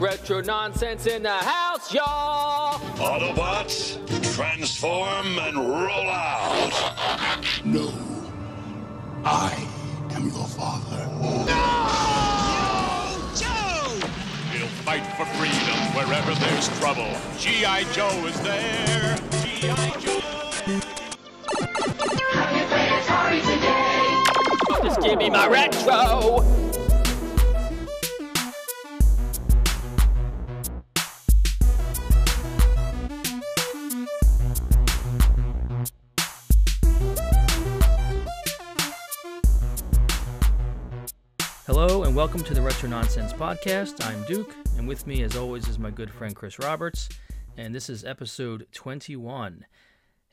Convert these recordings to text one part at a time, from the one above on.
Retro nonsense in the house, y'all. Autobots, transform and roll out. No. I am your father. No! Joe! We'll fight for freedom wherever there's trouble. G.I. Joe is there. G.I. Joe. Just give me my retro. Welcome to the Retro Nonsense Podcast. I'm Duke, and with me, as always, is my good friend Chris Roberts, and this is episode 21.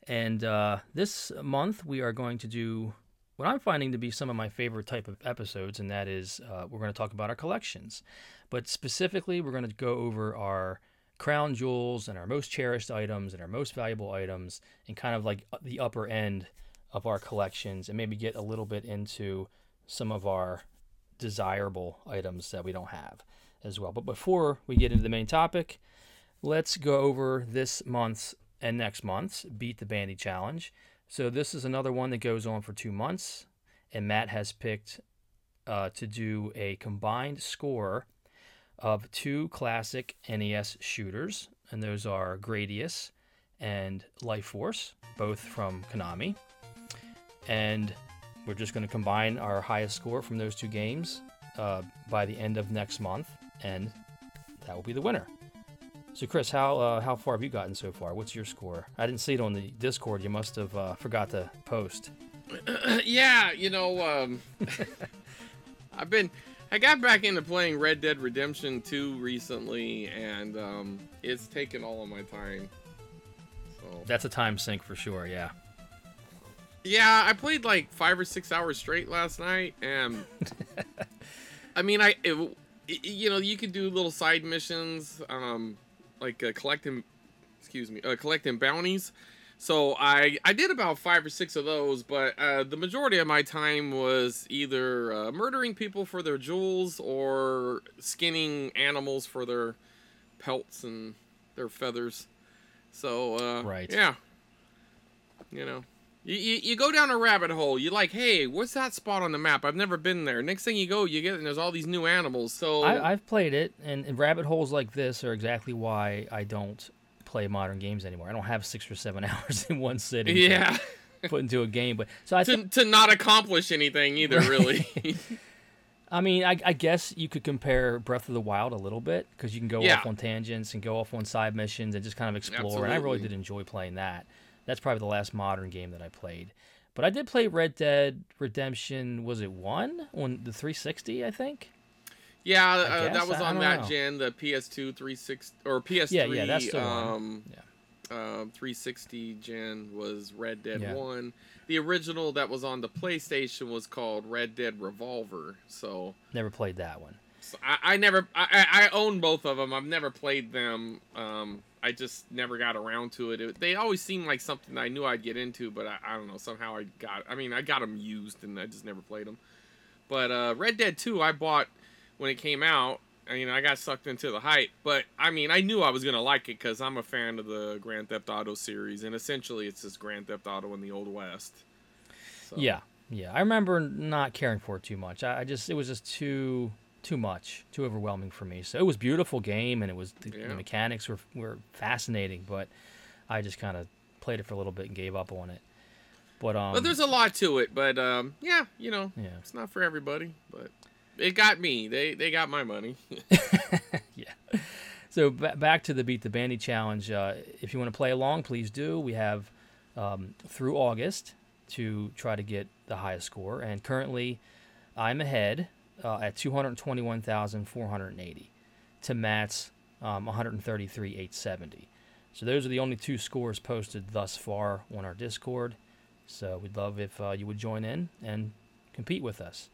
And uh, this month, we are going to do what I'm finding to be some of my favorite type of episodes, and that is uh, we're going to talk about our collections. But specifically, we're going to go over our crown jewels and our most cherished items and our most valuable items, and kind of like the upper end of our collections, and maybe get a little bit into some of our desirable items that we don't have as well. But before we get into the main topic, let's go over this month's and next month's Beat the Bandy Challenge. So this is another one that goes on for two months, and Matt has picked uh, to do a combined score of two classic NES shooters, and those are Gradius and Life Force, both from Konami. And we're just going to combine our highest score from those two games uh, by the end of next month, and that will be the winner. So, Chris, how uh, how far have you gotten so far? What's your score? I didn't see it on the Discord. You must have uh, forgot to post. yeah, you know, um, I've been, I got back into playing Red Dead Redemption 2 recently, and um, it's taken all of my time. So That's a time sink for sure. Yeah. Yeah, I played like five or six hours straight last night, and I mean, I, it, you know, you could do little side missions, um, like uh, collecting, excuse me, uh, collecting bounties. So I I did about five or six of those, but uh, the majority of my time was either uh, murdering people for their jewels or skinning animals for their pelts and their feathers. So uh, Right. yeah, you know, you, you you go down a rabbit hole. You're like, hey, what's that spot on the map? I've never been there. Next thing you go, you get and there's all these new animals. So I, I've played it, and, and rabbit holes like this are exactly why I don't play modern games anymore. I don't have six or seven hours in one sitting. to yeah, put into a game. But so I to think to not accomplish anything either, really. I mean, I, I guess you could compare Breath of the Wild a little bit because you can go Yeah. off on tangents and go off on side missions and just kind of explore. And I really did enjoy playing that. That's probably the last modern game that I played. But I did play Red Dead Redemption. Was it one on the 360? I think. Yeah, uh, that was I on that know. gen, the PS2 360 or PS3. Yeah, yeah, that's the one. um, Yeah. um, 360 gen was Red Dead Yeah. 1. The original that was on the PlayStation was called Red Dead Revolver. So, Never played that one. so I, I never, I, I I own both of them. I've never played them. Um, I just never got around to it. it. They always seemed like something I knew I'd get into, but I, I don't know. Somehow I got, I mean, I got them used and I just never played them. But uh, Red Dead 2, I bought when it came out. I mean, I got sucked into the hype, but I mean, I knew I was gonna like it because I'm a fan of the Grand Theft Auto series, and essentially, it's just Grand Theft Auto in the Old West. So, Yeah, yeah. I remember not caring for it too much. I, I just it was just too too much, too overwhelming for me. So it was beautiful game, and it was the, Yeah. the mechanics were were fascinating, but I just kind of played it for a little bit and gave up on it. But um, But there's a lot to it, but um, yeah, you know, Yeah. it's not for everybody, but it got me. They they got my money. yeah. So ba- back to the Beat the Bandy challenge. Uh, if you want to play along, please do. We have um, through August to try to get the highest score, and currently I'm ahead uh, at 221,480 to Matt's um, 133,870. So those are the only two scores posted thus far on our Discord. So we'd love if uh, you would join in and compete with us.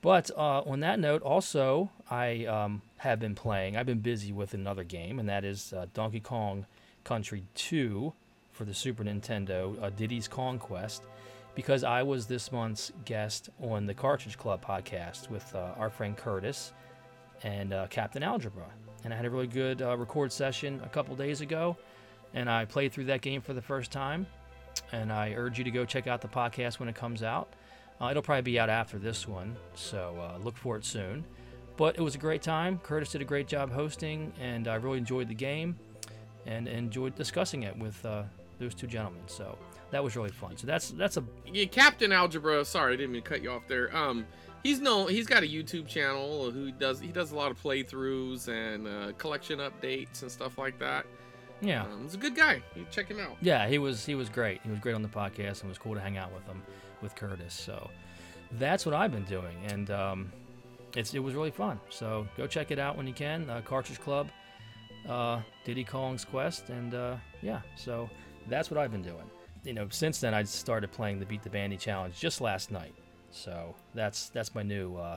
But uh, on that note, also, I um, have been playing. I've been busy with another game, and that is uh, Donkey Kong Country 2 for the Super Nintendo, uh, Diddy's Kong Quest, because I was this month's guest on the Cartridge Club podcast with uh, our friend Curtis and uh, Captain Algebra. And I had a really good uh, record session a couple days ago, and I played through that game for the first time. And I urge you to go check out the podcast when it comes out. Uh, it'll probably be out after this one, so uh, look for it soon. But it was a great time. Curtis did a great job hosting, and I really enjoyed the game and enjoyed discussing it with uh, those two gentlemen. So that was really fun. So that's that's a Yeah, Captain Algebra. Sorry, I didn't mean to cut you off there. Um, he's no, he's got a YouTube channel who does he does a lot of playthroughs and uh, collection updates and stuff like that. yeah. Um, he's a good guy. You check him out. Yeah, he was he was great. He was great on the podcast, and it was cool to hang out with him, with Curtis. So that's what I've been doing, and um, it's it was really fun. So go check it out when you can. Uh, Cartridge Club, uh, Diddy Kong's Quest, and uh, yeah. So that's what I've been doing. You know, since then I started playing the Beat the Bandy Challenge just last night. So that's that's my new uh,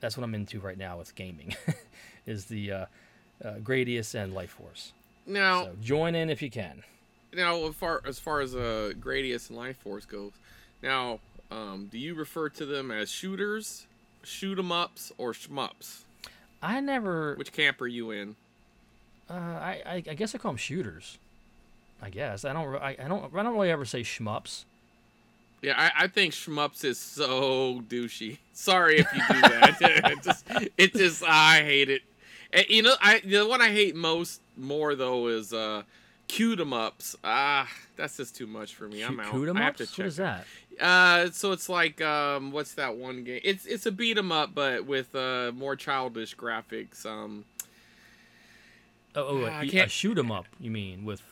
that's what I'm into right now with gaming, is the uh, uh, Gradius and Life Force. Now, So join in if you can. now as far as far as uh, Gradius and Life Force goes, now um, do you refer to them as shooters, shoot 'em ups, or shmups? I never. Which camp are you in? Uh, I, I I guess I call them shooters. I guess I don't. I, I don't. I don't really ever say shmups. Yeah, I, I think shmups is so douchey. Sorry if you do that. it just, it just, I hate it. And, you know, I the one I hate most more though is uh, cute 'em ups. Ah, that's just too much for me. I'm out. 'em I have to check. What is that? Uh, so it's like um, what's that one game? It's it's a beat 'em up, but with uh more childish graphics. Um, Oh, oh I a, a can't- shoot 'em up. You mean with?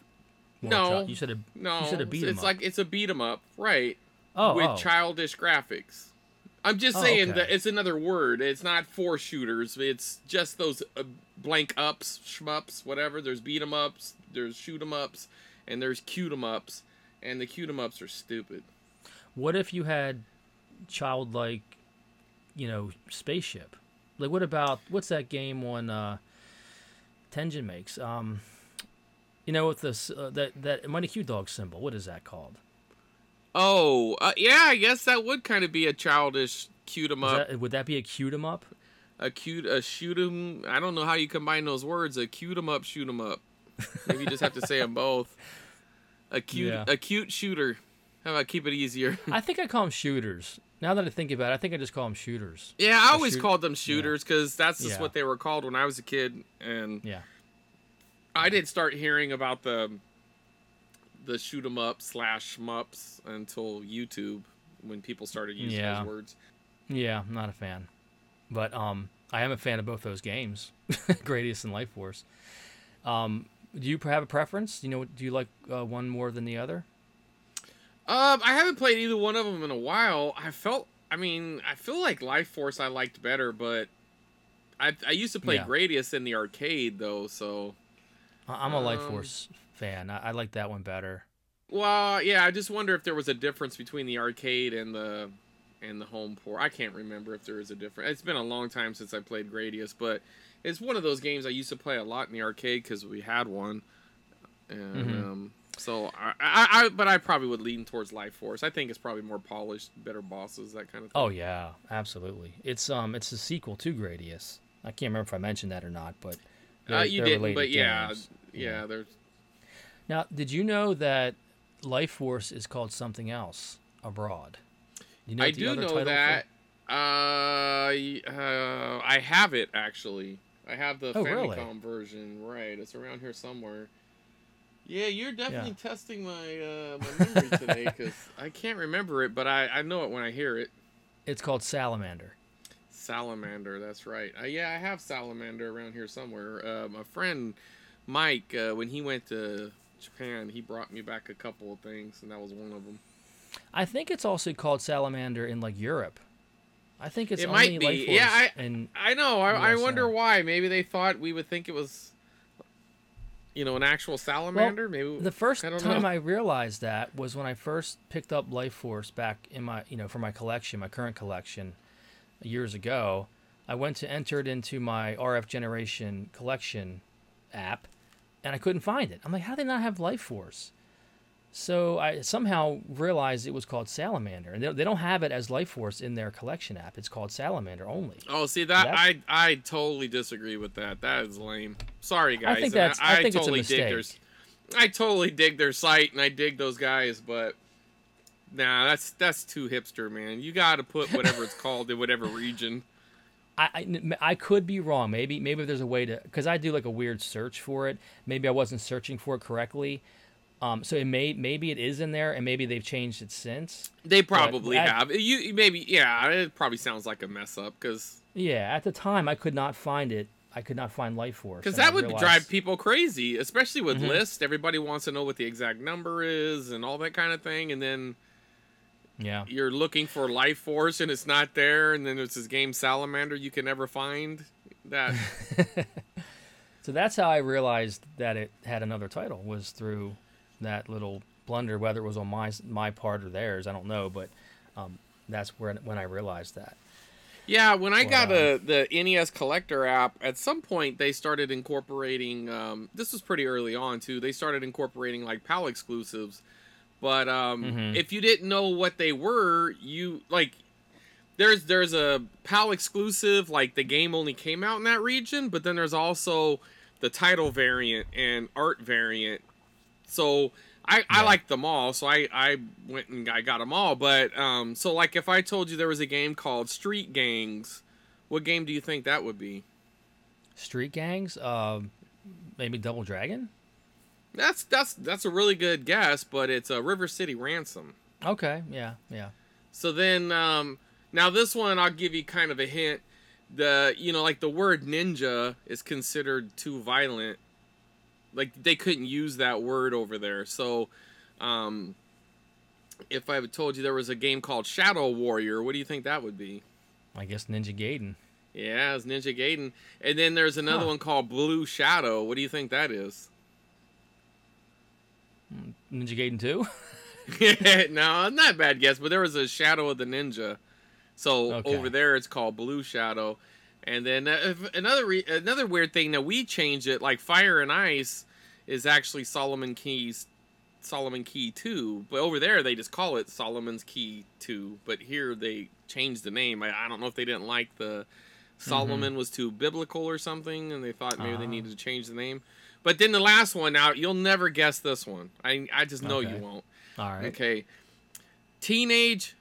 No. child- you said a. no, You said a beat 'em it's like it's a beat 'em up, right? Oh, with oh. childish graphics. I'm just Oh, saying okay. that it's another word. It's not four shooters. It's just those uh, blank ups, shmups, whatever. There's beat 'em ups, there's shoot 'em ups, and there's cute 'em ups, and the cute 'em ups are stupid. What if you had childlike, you know, spaceship? Like, what about what's that game on uh, Tenjin makes? Um, you know, with this uh, that that Mighty Q Dog symbol. What is that called? Oh, uh, yeah, I guess that would kind of be a childish cute 'em up, that, would that be a cute 'em up? a cute, a shoot 'em. I don't know how you combine those words. A cute 'em up, shoot shoot 'em up. Maybe you just have to say them both. A cute, Yeah. a cute shooter. How about keep it easier? I think I call them shooters. Now that I think about it, I think I just call them shooters. Yeah, I always shoot- called them shooters because that's just Yeah. what they were called when I was a kid, and Yeah. I didn't start hearing about the the shoot 'em up slash shmups until YouTube when people started using Yeah. those words. Yeah, I'm not a fan. But um I am a fan of both those games, Gradius and Life Force. Um, do you have a preference? Do you know? Do you like uh, one more than the other? Um, I haven't played either one of them in a while. I felt, I mean, I feel like Life Force I liked better, but I I used to play Yeah. Gradius in the arcade though, so I'm a Life Um, Force fan. I, I like that one better. well, yeah. I just wonder if there was a difference between the arcade and the and the home port. I can't remember if there is a difference. It's been a long time since I played Gradius, but it's one of those games I used to play a lot in the arcade because we had one. And Mhm. um, so I, I, I, but I probably would lean towards Life Force. I think it's probably more polished, better bosses, that kind of thing. Oh yeah, absolutely. It's um it's a sequel to Gradius. I can't remember if I mentioned that or not, but uh, you didn't, but related yeah, games. Yeah, There's Now, did you know that Life Force is called something else abroad? You know I do know title for- that. Uh, uh, I have it actually. I have the Oh, Famicom really? version. Right, it's around here somewhere. Yeah, you're definitely testing my uh, my memory today because I can't remember it, but I, I know it when I hear it. It's called Salamander. Salamander, that's right. Uh, yeah, I have Salamander around here somewhere. Uh, my friend Mike, uh, when he went to Japan, he brought me back a couple of things, and that was one of them. I think it's also called Salamander in like Europe. I think it's It might be. Life Force Yeah, I- I know. I, I wonder why. Maybe they thought we would think it was, you know, an actual salamander. Maybe The first I time know. I realized that was when I first picked up Life Force back in my, you know, for my collection, my current collection, years ago. I went to enter it into my RF Generation collection app, and I couldn't find it. I'm like, how do they not have Life Force? So I somehow realized it was called Salamander, and they, they don't have it as Life Force in their collection app. It's called Salamander only. Oh, see that That's- I I totally disagree with that. That is lame. Sorry guys. I think that's- I think it's a totally dig their mistake. I totally dig their site and I dig those guys, but nah, that's that's too hipster, man. You got to put whatever it's called in whatever region. I, I, I could be wrong. Maybe maybe there's a way to because I do like a weird search for it. Maybe I wasn't searching for it correctly. Um, so it may maybe it is in there, and maybe they've changed it since. They probably at- have. You maybe yeah, it probably sounds like a mess up cuz Yeah, at the time I could not find it. I could not find Life Force. Because that would realized- drive people crazy, especially with Mhm. lists. Everybody wants to know what the exact number is and all that kind of thing. And then Yeah, you're looking for Life Force and it's not there. And then there's this game Salamander you can never find. That so that's how I realized that it had another title was through that little blunder. Whether it was on my my part or theirs, I don't know. But um, that's where when I realized that. yeah, when I Well, got a, the NES Collector app, at some point they started incorporating. Um, this was pretty early on too. They started incorporating like PAL exclusives. But um, Mhm. if you didn't know what they were, you like there's there's a PAL exclusive, like the game only came out in that region, but then there's also the title variant and art variant. So I, I like them all, so I, I went and I got them all. But um, so like if I told you there was a game called Street Gangs, what game do you think that would be? Street gangs, um, maybe Double Dragon. That's that's that's a really good guess, but it's a River City Ransom. Okay, yeah, yeah. So then, um, now this one I'll give you kind of a hint. The you know like the word ninja is considered too violent. Like they couldn't use that word over there. So, um, if I had told you there was a game called Shadow Warrior, what do you think that would be? I guess Ninja Gaiden. Yeah, it's Ninja Gaiden. And then there's another Huh. one called Blue Shadow. What do you think that is? Ninja Gaiden 2? no, not a bad guess, but there was a Shadow of the Ninja. So Okay. over there, it's called Blue Shadow. And then uh, another re- another weird thing that we changed it, like Fire and Ice, is actually Solomon Keys, Solomon Key Two. But over there, they just call it Solomon's Key Two. But here they changed the name. I, I don't know if they didn't like the Solomon was too biblical or something, and they thought maybe they Ah. needed to change the name. But then the last one, out, you'll never guess this one. I I just know Okay. you won't. All right. Okay. Teenage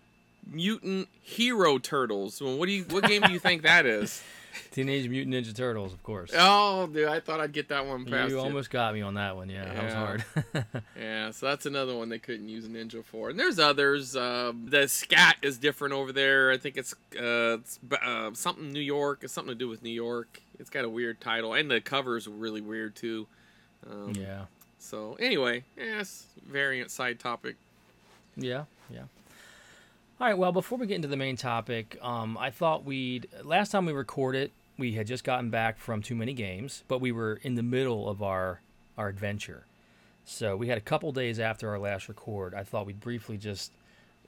Mutant Hero Turtles. Well, what do you? What game do you think that is? Teenage Mutant Ninja Turtles, of course. Oh, dude, I thought I'd get that one past you you. almost got me on that one. Yeah, that was hard. Yeah, so that's another one they couldn't use Ninja for. And there's others. Um, the S.C.A.T. is different over there. I think it's, uh, it's uh, something New York. It's something to do with New York. It's got a weird title, and the cover's really weird too. Um, yeah, So anyway, yes, variant side topic. yeah, yeah. All right. Well, before we get into the main topic, um, I thought we'd last time we recorded, we had just gotten back from too many games, but we were in the middle of our our adventure. So we had a couple days after our last record. I thought we'd briefly just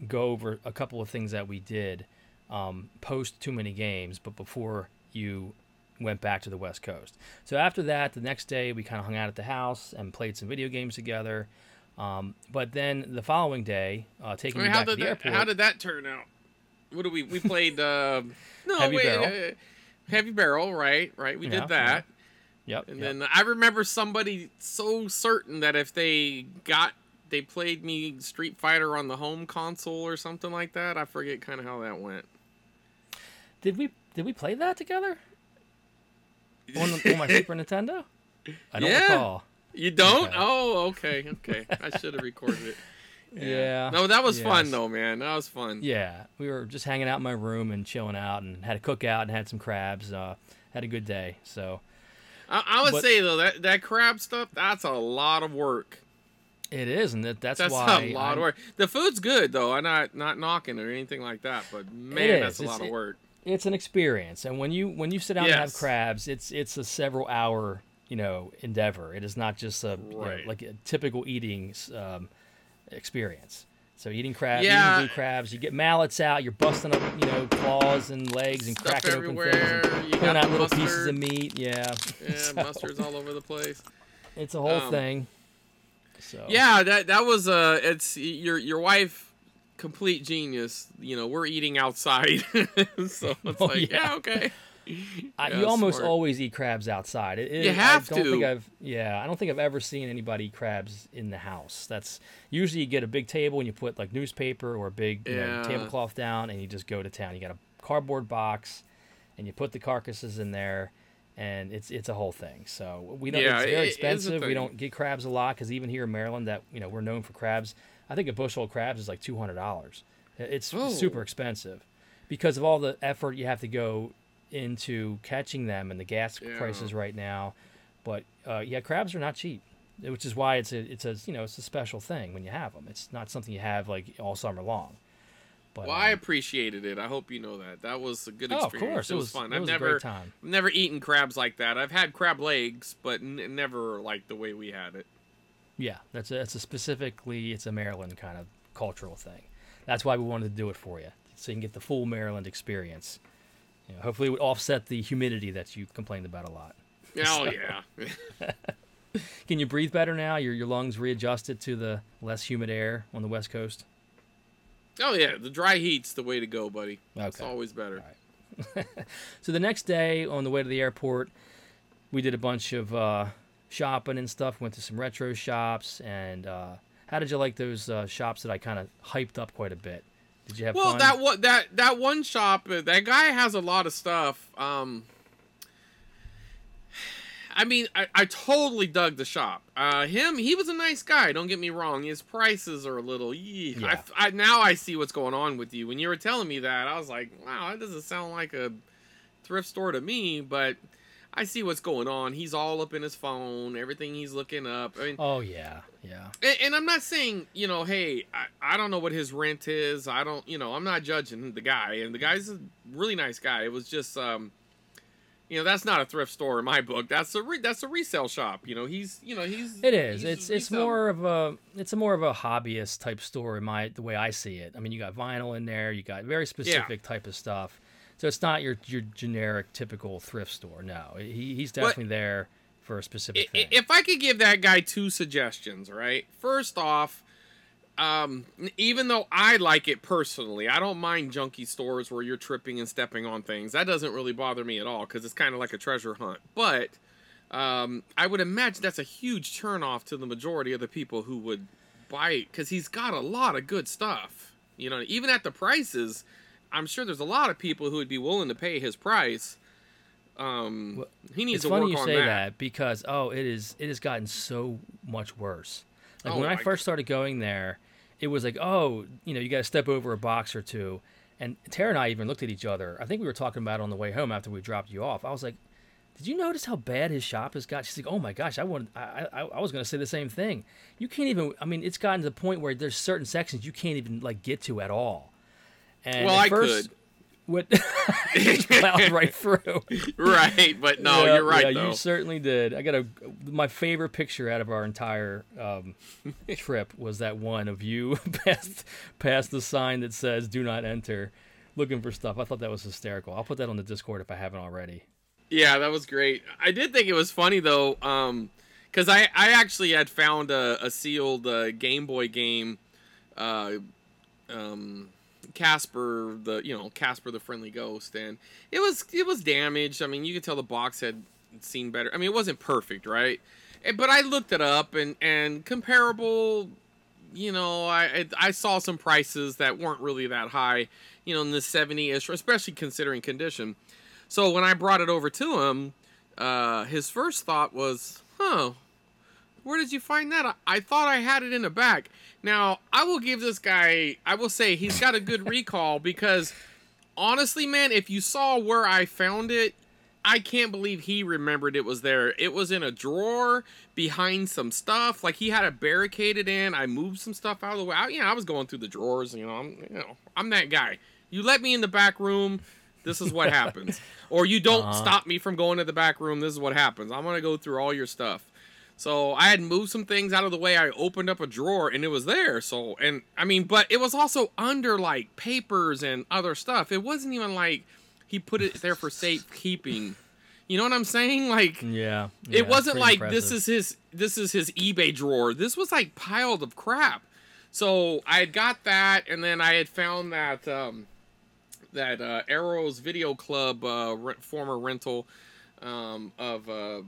go over a couple of things that we did um, post too many games, but before you went back to the West Coast. So after that, the next day we kind of hung out at the house and played some video games together. Um, but then the following day, uh, taking I mean, me how back to did the that, airport. how did that turn out? What do we we played? Uh, no, Heavy wait, Barrel. uh, heavy barrel, right? Right, we Yeah, did that. Yep. And yep. then I remember somebody so certain that if they got they played me Street Fighter on the home console or something like that. I forget kind of how that went. Did we did we play that together on, on my Super Nintendo? I don't Yeah. recall. You don't? Okay. Oh, okay, okay. I should have recorded it. Yeah. No, that was fun though, man. That was fun. Yeah, we were just hanging out in my room and chilling out, and had a cookout and had some crabs. Uh, had a good day. So I, I would But- say though that that crab stuff, that's a lot of work. it is, and that, that's, That's why That's a lot I'm- of work. The food's good though. I'm not not knocking or anything like that, but man, that's a It's- lot of it- work. it's an experience and when you when you sit down and have crabs it's it's a several hour you know endeavor it is not just a you know, like a typical eating um, experience so eating crabs Yeah. eating blue crabs you get mallets out you're busting up you know claws and legs and Stuff cracking open things everywhere, and you pulling got out little pieces of meat yeah Yeah, So, mustard's all over the place. it's a whole Um, thing So Yeah, that that was uh it's your your wife complete genius. You know, we're eating outside. so it's Oh, like, yeah. yeah, okay. I, Yeah, you almost smart. always eat crabs outside. It, it- You have I don't Think to. I've, yeah, I don't think I've ever seen anybody eat crabs in the house. That's usually you get a big table and you put like newspaper or a big you know, tablecloth down and you just go to town. You got a cardboard box and you put the carcasses in there, and it's it's a whole thing. So we don't. Yeah, it's it- very it expensive. We don't get crabs a lot because even here in Maryland, that you know we're known for crabs. I think a bushel of crabs is like two hundred dollars. It's Oh. super expensive because of all the effort you have to go into catching them and the gas Yeah. prices right now. But uh, yeah, crabs are not cheap, which is why it's a it's a you know it's a special thing when you have them. It's not something you have like all summer long. But Well, I um, appreciated it. I hope you know that. That was a good Oh, of experience. course. It It was, was- fun. it I've was a never great time. I've never eaten crabs like that. I've had crab legs, but n- never like the way we had it. yeah, that's a, that's a specifically it's a Maryland kind of cultural thing. That's why we wanted to do it for you, so you can get the full Maryland experience. You know, hopefully, it would offset the humidity that you complained about a lot. Oh yeah. Can you breathe better now? Your your lungs readjusted to the less humid air on the West Coast. oh yeah. The dry heat's the way to go, buddy. It's always better. So the next day on the way to the airport, we did a bunch of uh, shopping and stuff. Went to some retro shops. And uh, how did you like those uh, shops that I kind of hyped up quite a bit? Did you have Well, fun? that one that that one shop, uh, that guy has a lot of stuff. Um, I mean, I, I totally dug the shop. Uh, him, he was a nice guy. Don't get me wrong. His prices are a little. Yeah. I, I, now I see what's going on with you. When you were telling me that, I was like, wow, that doesn't sound like a thrift store to me. But I see what's going on. He's all up in his phone. Everything he's looking up. I mean, oh yeah, yeah. and, and I'm not saying, you know, hey, I, I don't know what his rent is. I don't, you know, I'm not judging the guy. And the guy's a really nice guy. It was just, um, you know, that's not a thrift store in my book. That's a re- that's a resale shop. You know, he's, you know, he's. It is. he's It's it's more of a it's a more of a hobbyist type store in my the way I see it. I mean, you got vinyl in there. You got very specific type of stuff. So it's not your your generic typical thrift store. No, he, he's definitely there for a specific thing. If I could give that guy two suggestions, right? First off, um, even though I like it personally, I don't mind junky stores where you're tripping and stepping on things. That doesn't really bother me at all because it's kind of like a treasure hunt. But um, I would imagine that's a huge turnoff to the majority of the people who would buy it because he's got a lot of good stuff. You know, even at the prices, I'm sure there's a lot of people who would be willing to pay his price. Um, Well, he needs it's to funny work you on say that. that. because oh, it is it has gotten so much worse. Like Oh, when I first started going there, it was like oh, you know, you got to step over a box or two. And Tara and I even looked at each other. I think we were talking about it on the way home after we dropped you off. I was like, "Did you notice how bad his shop has got?" She's like, "Oh my gosh, I wanted, I, I, I was going to say the same thing. You can't even. I mean, it's gotten to the point where there's certain sections you can't even like get to at all." And Well, I first, could. What just plowed right through. right, but no, Yeah, you're right Yeah, though. you certainly did. I got a my favorite picture out of our entire um, trip was that one of you past past the sign that says "Do not enter," looking for stuff. I thought that was hysterical. I'll put that on the Discord if I haven't already. Yeah, that was great. I did think it was funny though, um, because I I actually had found a, a sealed uh, Game Boy game, uh, um, Casper the you know Casper the Friendly Ghost, and it was it was damaged. I mean, you could tell the box had seen better. I mean, it wasn't perfect, right? Eh, But I looked it up and and comparable you know, I I saw some prices that weren't really that high, you know, in the 70-ish, especially considering condition. So when I brought it over to him, uh, his first thought was, "Huh, where did you find that? I, I thought I had it in the back." Now I will give this guy, I will say he's got a good recall because honestly, man, if you saw where I found it, I can't believe he remembered it was there. It was in a drawer behind some stuff. Like he had it barricaded in. I moved some stuff out of the way. I, you know, I was going through the drawers. You know, I'm you know I'm that guy. You let me in the back room, this is what happens. Or you don't uh-huh. stop me from going to the back room. This is what happens. I'm gonna go through all your stuff. So I had moved some things out of the way. I opened up a drawer and it was there. So and I mean, but it was also under like papers and other stuff. It wasn't even like he put it there for safekeeping. You know what I'm saying? Like Yeah. it wasn't like this is his this is his eBay drawer. This was like piled of crap. So I had got that, and then I had found that um, that uh, Erol's Video Club uh, re- former rental um, of uh,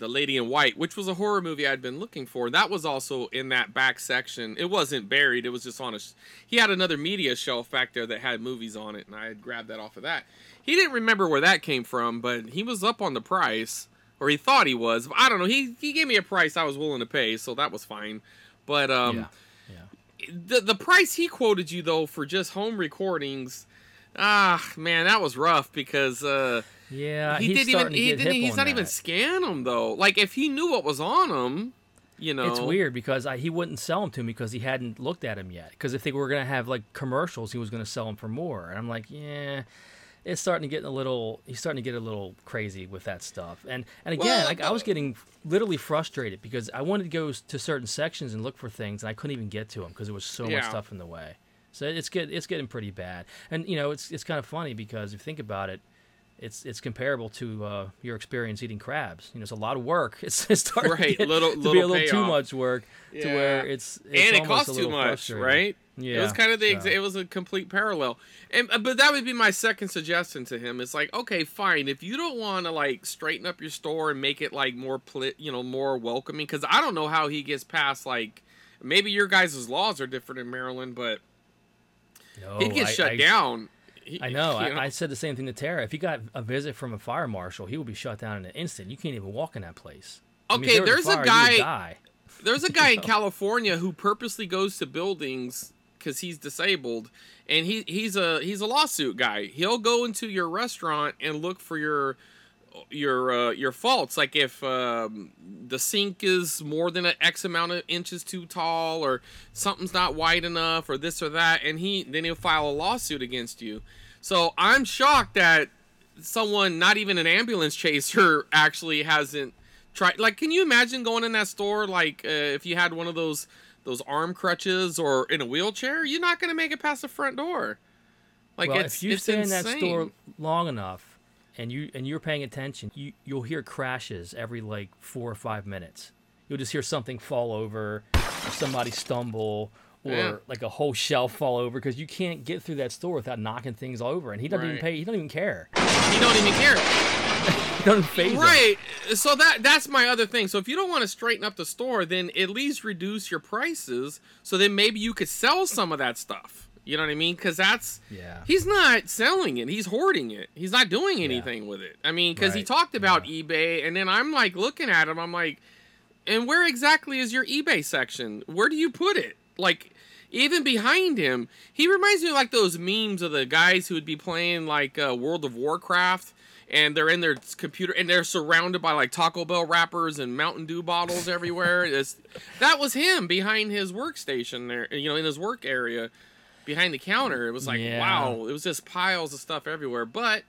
the Lady in White, which was a horror movie I'd been looking for. That was also in that back section. It wasn't buried. It was just on a. sh- He had another media shelf back there that had movies on it, and I had grabbed that off of that. He didn't remember where that came from, but he was up on the price, or he thought he was. I don't know. He he gave me a price I was willing to pay, so that was fine. But um, yeah. Yeah. the the price he quoted you though for just home recordings, ah man, that was rough because uh, Yeah, he he's didn't even he didn't he's not even scan them though. Like if he knew what was on them, you know, It's weird because I, he wouldn't sell them to me because he hadn't looked at them yet. Because if they were gonna have like commercials, he was gonna sell them for more. And I'm like, yeah, it's starting to get a little. He's starting to get a little crazy with that stuff. And and again, Well, like, I was getting literally frustrated because I wanted to go to certain sections and look for things, and I couldn't even get to them because there was so much stuff in the way. So it's get it's getting pretty bad. And you know, it's it's kind of funny because if you think about it. It's, it's comparable to uh, your experience eating crabs. You know, it's a lot of work. It's, it's starting Right, to, get, little- to be a little too much work to where it's, it's and it costs too much, right? Yeah, it was kind of the so- it was a complete parallel, and uh, but that would be my second suggestion to him. It's like okay, fine, if you don't want to like straighten up your store and make it like more pli- you know more welcoming, because I don't know how he gets past like maybe your guys' laws are different in Maryland, but No, he'd get I- shut I- down. He- I know. I, I said the same thing to Tara. If he got a visit from a fire marshal, he would be shut down in an instant. You can't even walk in that place. I mean, Okay, there there's a fire, you guy-. There's a guy in California who purposely goes to buildings because he's disabled, and he he's a he's a lawsuit guy. He'll go into your restaurant and look for your your uh, your faults, like if um, the sink is more than an X amount of inches too tall, or something's not wide enough, or this or that, and he then he'll file a lawsuit against you. So I'm shocked that someone, not even an ambulance chaser, actually hasn't tried. Like, can you imagine going in that store? Like, uh, if you had one of those those arm crutches or in a wheelchair, you're not gonna make it past the front door. Like, well, it's if you stay in that store long enough, and you and you're paying attention, you you'll hear crashes every like four or five minutes. You'll just hear something fall over, or somebody stumble, or Yeah. like a whole shelf fall over because you can't get through that store without knocking things over. And he doesn't even pay. He doesn't even care. You don't even care. He doesn't phase him. Right. So that that's my other thing. So if you don't want to straighten up the store, then at least reduce your prices so then maybe you could sell some of that stuff. You know what I mean? Cuz that's Yeah. He's not selling it. He's hoarding it. He's not doing anything with it. I mean, cuz he talked about eBay and then I'm like looking at him I'm like and where exactly is your eBay section? Where do you put it? Like even behind him, he reminds me of like those memes of the guys who would be playing like uh, World of Warcraft and they're in their computer and they're surrounded by like Taco Bell wrappers and Mountain Dew bottles everywhere. It's, that was him behind his workstation there, you know, in his work area behind the counter. It was like, Yeah. wow, it was just piles of stuff everywhere. But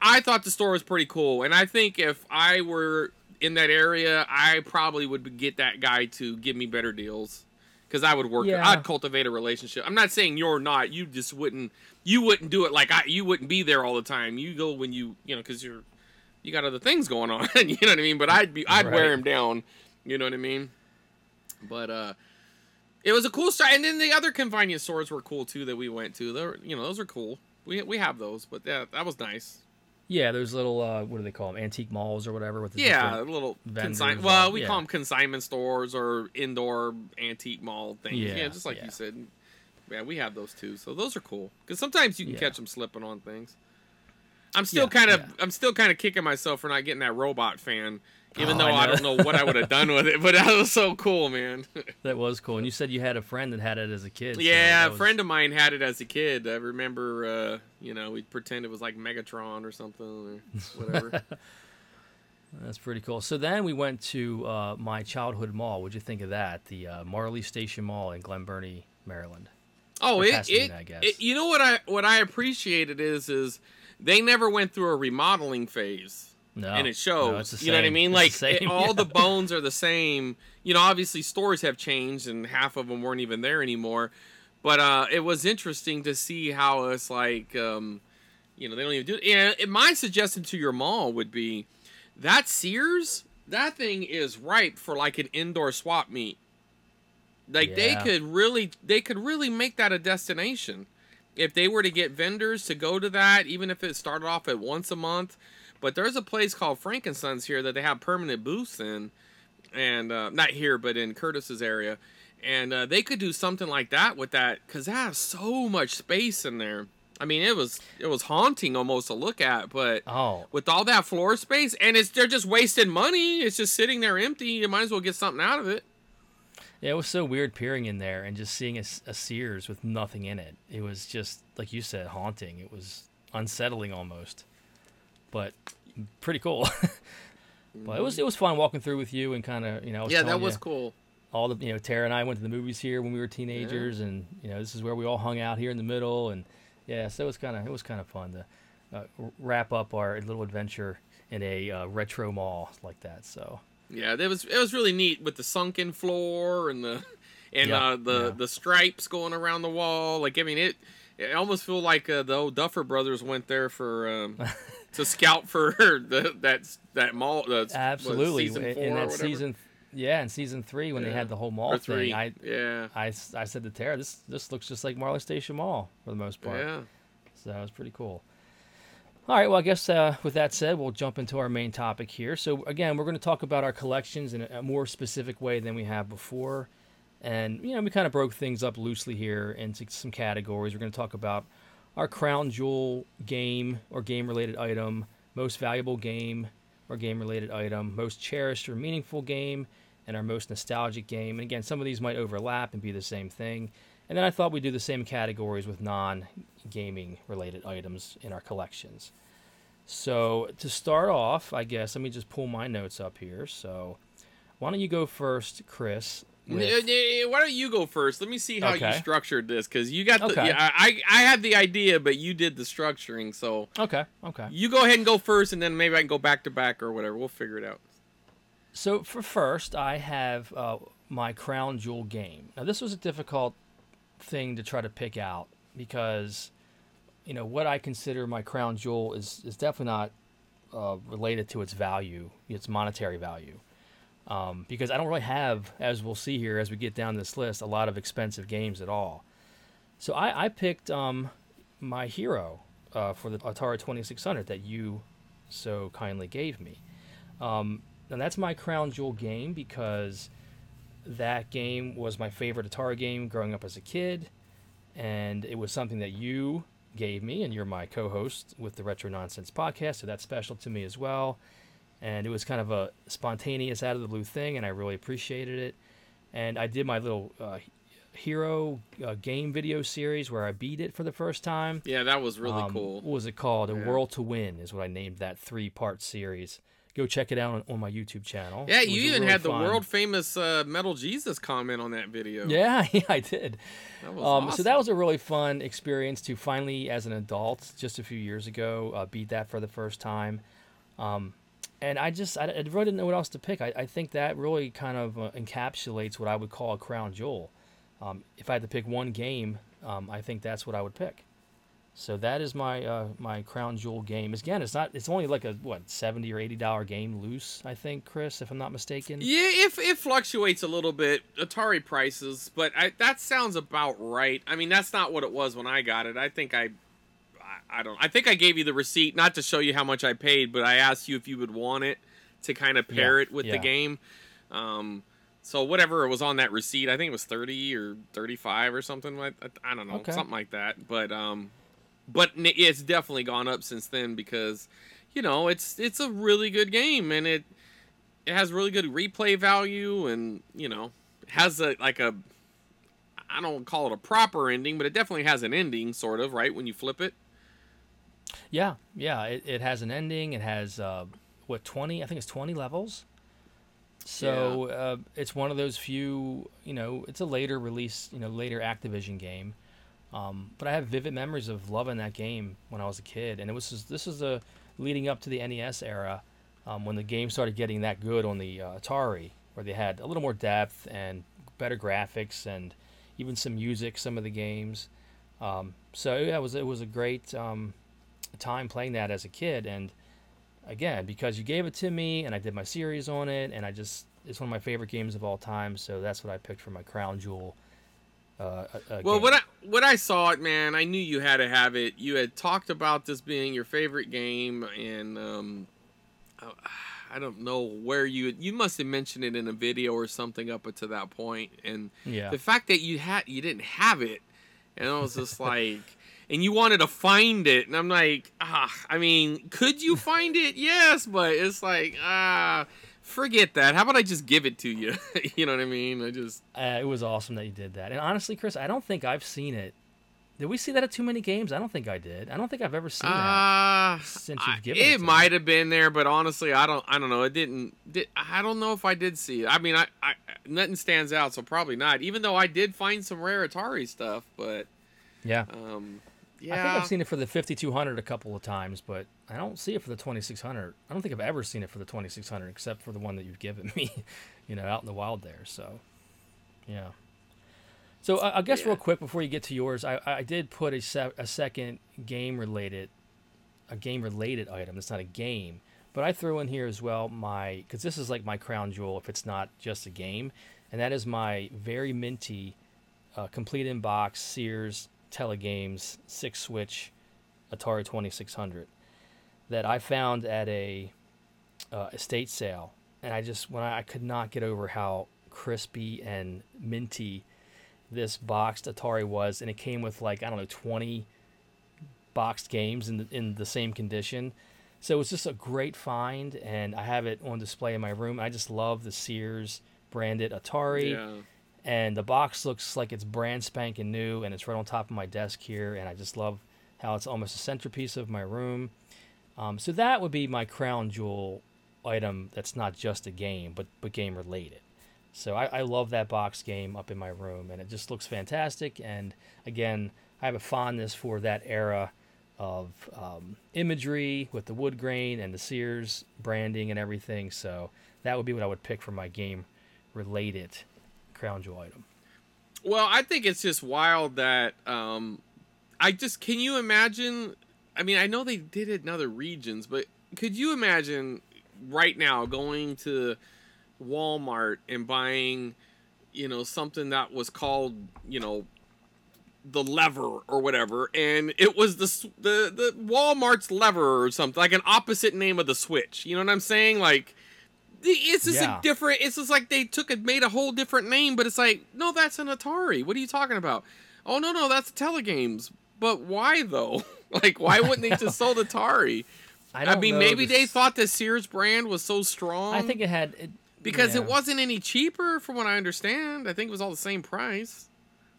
I thought the store was pretty cool. And I think if I were in that area, I probably would get that guy to give me better deals. Because I would work, Yeah. I'd cultivate a relationship. I'm not saying you're not. You just wouldn't. You wouldn't do it like I. You wouldn't be there all the time. You go when you, you know, because you're, you got other things going on. you know what I mean? But I'd be, I'd wear Right. him down. You know what I mean? But uh, it was a cool store. And then the other convenience stores were cool too that we went to. They were, you know, those are cool. We we have those, but yeah, that was nice. Yeah, there's little uh, what do they call them? Antique malls or whatever with the Yeah, little consign. Well, we yeah. call them consignment stores or indoor antique mall things. Yeah, Yeah, just like yeah. you said. Yeah, we have those too. So those are cool because sometimes you can catch them slipping on things. I'm still kind of. I'm still kind of kicking myself for not getting that robot fan, even Oh, though I I, don't know what I would have done with it. But that was so cool, man. That was cool. And you said you had a friend that had it as a kid. so yeah, a was- friend of mine had it as a kid. I remember, uh, you know, we'd pretend it was like Megatron or something or whatever. That's pretty cool. So then we went to uh, my childhood mall. What'd you think of that? The uh, Marley Station Mall in Glen Burnie, Maryland. Oh, Or it, it, I guess. it- You know what I what I appreciated is is they never went through a remodeling phase. No, and it no, shows. the you know what I mean? It's Like the it- all yeah. the bones are the same. You know, obviously stores have changed and half of them weren't even there anymore. But uh, it was interesting to see how it's like, um, You know, they don't even do. And and my suggestion to your mall would be that Sears. That thing is ripe for like an indoor swap meet. Like they could really, they could really make that a destination if they were to get vendors to go to that, even if it started off at once a month. But there's a place called Frank & Sons here that they have permanent booths in, and uh, not here, but in Curtis's area, and uh, they could do something like that with that because that has so much space in there. I mean, it was it was haunting almost to look at, but Oh, with all that floor space, and it's they're just wasting money. It's just sitting there empty. You might as well get something out of it. yeah, it was so weird peering in there and just seeing a Sears with nothing in it. It was just like you said, haunting. It was unsettling almost, but pretty cool. but it was it was fun walking through with you and kind of you know. Yeah, that was cool. all the you know Tara and I went to the movies here when we were teenagers, and you know this is where we all hung out here in the middle, and yeah, so it was kind of it was kind of fun to uh, wrap up our little adventure in a uh, retro mall like that. So Yeah, it was it was really neat with the sunken floor and the and Yeah, uh, the yeah. the stripes going around the wall. Like I mean, it it almost feel like uh, the old Duffer Brothers went there for um, to scout for the that that mall. What, absolutely season in four in that season, yeah, in season three when they had the whole mall thing, I. yeah, I, I said to Tara, this this looks just like Marley Station Mall for the most part. yeah. So that was pretty cool. All right, well, I guess uh, with that said, we'll jump into our main topic here. So, again, we're going to talk about our collections in a, a more specific way than we have before. And, you know, we kind of broke things up loosely here into some categories. We're going to talk about our crown jewel game or game related item, most valuable game or game related item, most cherished or meaningful game, and our most nostalgic game. And again, some of these might overlap and be the same thing. And then I thought we'd do the same categories with non gaming related items in our collections. So to start off, I guess, let me just pull my notes up here. So why don't you go first, Chris? With- Why don't you go first? Let me see how you structured this because you got the. Okay. Yeah, I I had the idea, but you did the structuring. So Okay, okay. you go ahead and go first, and then maybe I can go back to back or whatever. We'll figure it out. So for first, I have uh, my crown jewel game. Now this was a difficult thing to try to pick out because, you know, what I consider my crown jewel is is definitely not uh, related to its value, its monetary value. Um, because I don't really have, as we'll see here as we get down this list, a lot of expensive games at all. So I, I picked um, my H.E.R.O. uh, for the Atari 2600 that you so kindly gave me. Um, and that's my crown jewel game because that game was my favorite Atari game growing up as a kid, and it was something that you gave me, and you're my co-host with the Retro Nonsense podcast, so that's special to me as well. And it was kind of a spontaneous, out of the blue thing, and I really appreciated it. And I did my little uh, H.E.R.O. uh, game video series where I beat it for the first time. Yeah, that was really Um, cool. What was it called? A World to Win is what I named that three part series. Go check it out on, on my YouTube channel. Yeah, you even really had the fun- world famous uh, Metal Jesus comment on that video. Yeah, yeah, I did. that was Um, awesome. So that was a really fun experience to finally, as an adult, just a few years ago, uh, beat that for the first time. Um, and I just, I, I really didn't know what else to pick. I, I think that really kind of uh, encapsulates what I would call a crown jewel. Um, if I had to pick one game, um, I think that's what I would pick. So that is my uh, my crown jewel game. Again, it's not. It's only like a what seventy or eighty dollar game loose. I think, Chris, if I'm not mistaken. Yeah, if it fluctuates a little bit, Atari prices, but I, that sounds about right. I mean, that's not what it was when I got it. I think I, I, I don't. I think I gave you the receipt not to show you how much I paid, but I asked you if you would want it to kind of pair Yeah, it with yeah. the game. Um, so whatever it was on that receipt, I think it was thirty or thirty-five or something like. I don't know, Okay. something like that. But um, but it's definitely gone up since then because, you know, it's it's a really good game and it it has really good replay value and you know has a like a I don't call it a proper ending, but it definitely has an ending, sort of, right? When you flip it. Yeah, yeah. It, it has an ending. It has uh, what twenty? I think it's twenty levels. So uh, it's one of those few. You know, it's a later release. You know, later Activision game. Um, but I have vivid memories of loving that game when I was a kid, and it was just, this is the leading up to the NES era um, when the game started getting that good on the uh, Atari, where they had a little more depth and better graphics and even some music. Some of the games. Um, so yeah, it was it was a great um, time playing that as a kid, and again because you gave it to me and I did my series on it, and I just it's one of my favorite games of all time, so that's what I picked for my crown jewel. Uh, Well, game. when I when I saw it, man, I knew you had to have it. You had talked about this being your favorite game, and um, I don't know where you you must have mentioned it in a video or something up until that point. And Yeah. the fact that you had you didn't have it, and I was just like, and you wanted to find it, and I'm like, ah, I mean, could you find it? Yes, but it's like, ah. Forget that. How about I just give it to you? you know what I mean? I just Uh, it was awesome that you did that. And honestly, Chris, I don't think I've seen it. Did we see that at too many games? I don't think I did. I don't think I've ever seen that. Uh, since you've given it it to me. might have been there, but honestly, I don't. I don't know. It didn't. Did, I don't know if I did see it. I mean, I, I nothing stands out, so probably not. Even though I did find some rare Atari stuff, but Yeah. um, I think I've seen it for the 5200 a couple of times, but I don't see it for the 2600. I don't think I've ever seen it for the 2600 except for the one that you've given me, you know, out in the wild there. So, yeah. So I, I guess Yeah. real quick before you get to yours, I, I did put a, se- a second game related, a game related item. It's not a game, but I threw in here as well my because this is like my crown jewel if it's not just a game, and that is my very minty, uh, complete in box Sears Telegames six switch Atari 2600 that I found at a uh, estate sale, and I just when I, I could not get over how crispy and minty this boxed Atari was, and it came with like I don't know 20 boxed games in the, in the same condition. So it was just a great find, and I have it on display in my room. I just love the Sears branded Atari yeah. And the box looks like it's brand spanking new and it's right on top of my desk here and i just love how it's almost a centerpiece of my room. Um, so that would be my crown jewel item that's not just a game but but game related. So I, I love that box game up in my room and it just looks fantastic. And again i have a fondness for that era of um, imagery with the wood grain and the sears branding and everything. So that would be what i would pick for my game related crown jewel item Well, I think it's just wild that um, I just can you imagine? I mean, I know they did it in other regions, but could you imagine right now going to Walmart and buying, you know, something that was called, you know, the lever or whatever, and it was the the the Walmart's lever or something like an opposite name of the Switch. You know what I'm saying? Like. It's just Yeah. a different. It's just like they took it, made a whole different name, but it's like, no, that's an Atari. What are you talking about? Oh no, no, that's a Telegames. But why though? like, why wouldn't they just sold Atari? I, don't mean, know maybe they thought the Sears brand was so strong. I think it had it, because yeah, it wasn't any cheaper, from what I understand. I think it was all the same price.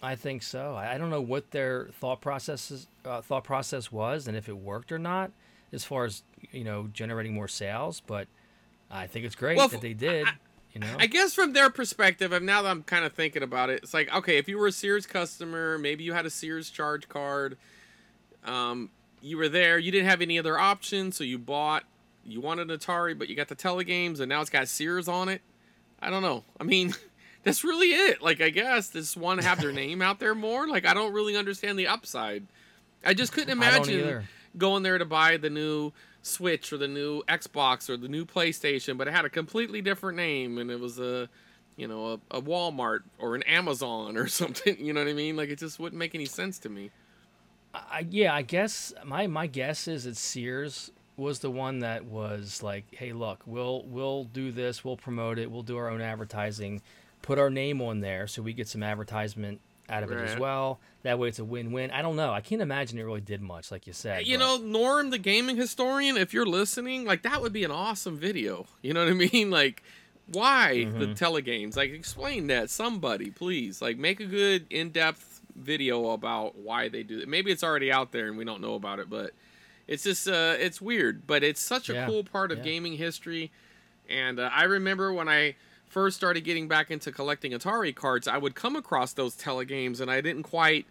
I think so. I I don't know what their thought processes uh, thought process was and if it worked or not, as far as you know generating more sales. But I think it's great Well, that they did. you know, I guess from their perspective, and now that I'm kind of thinking about it, it's like okay, if you were a Sears customer, maybe you had a Sears charge card, um, you were there, you didn't have any other options, so you bought, you wanted an Atari, but you got the Telegames, and now it's got Sears on it. I don't know. I mean, that's really it. Like, I guess they just want to have their name out there more. Like, I don't really understand the upside. I just couldn't imagine going there to buy the new Switch or the new Xbox or the new PlayStation, but it had a completely different name and it was a, you know, a, a Walmart or an Amazon or something. You know what I mean? Like it just wouldn't make any sense to me. I, yeah, I guess my my guess is that Sears was the one that was like, "Hey, look, we'll we'll do this, we'll promote it, we'll do our own advertising, put our name on there, so we get some advertisement out of it as well. That way, it's a win-win." I don't know. I can't imagine it really did much, like you said. You but- know, Norm, the gaming historian, if you're listening, like that would be an awesome video. You know what I mean? Like, why the telegames? Like, explain that somebody, please. Like, make a good in-depth video about why they do it. Maybe it's already out there and we don't know about it, but it's just uh, it's weird. But it's such a Yeah, cool part of yeah. gaming history. And uh, I remember when I first started getting back into collecting Atari cards, I would come across those telegames, and I didn't quite.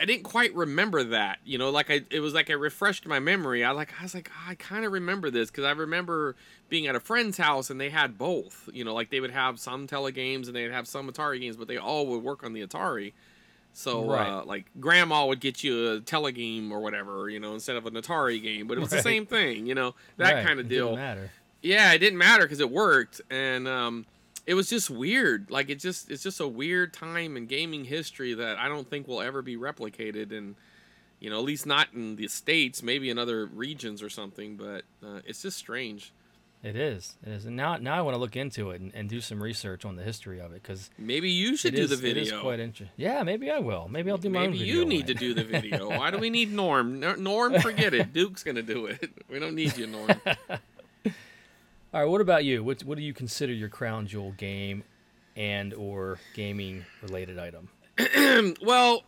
I didn't quite remember that, you know, like I, it was like it refreshed my memory. I like, I was like, "Ah, I kind of remember this because I remember being at a friend's house and they had both, you know, like they would have some telegames and they'd have some Atari games, but they all would work on the Atari. So Right. uh, like grandma would get you a telegame or whatever, you know, instead of an Atari game, but it was the same thing, you know, that Right, kind of it deal. Didn't matter. Yeah, it didn't matter because it worked, and um, it was just weird. Like it just it's just a weird time in gaming history that I don't think will ever be replicated, and you know, at least not in the states, maybe in other regions or something. But uh, it's just strange. It is. It is. And now, now I want to look into it and, and do some research on the history of it because Maybe you should do is, the video. it is quite interesting. Yeah, maybe I will. Maybe I'll do my own Maybe you need to do the video. Why do we need Norm? Norm, forget it. Duke's gonna do it. We don't need you, Norm. All right. What about you? What What do you consider your crown jewel game, and or gaming related item? well,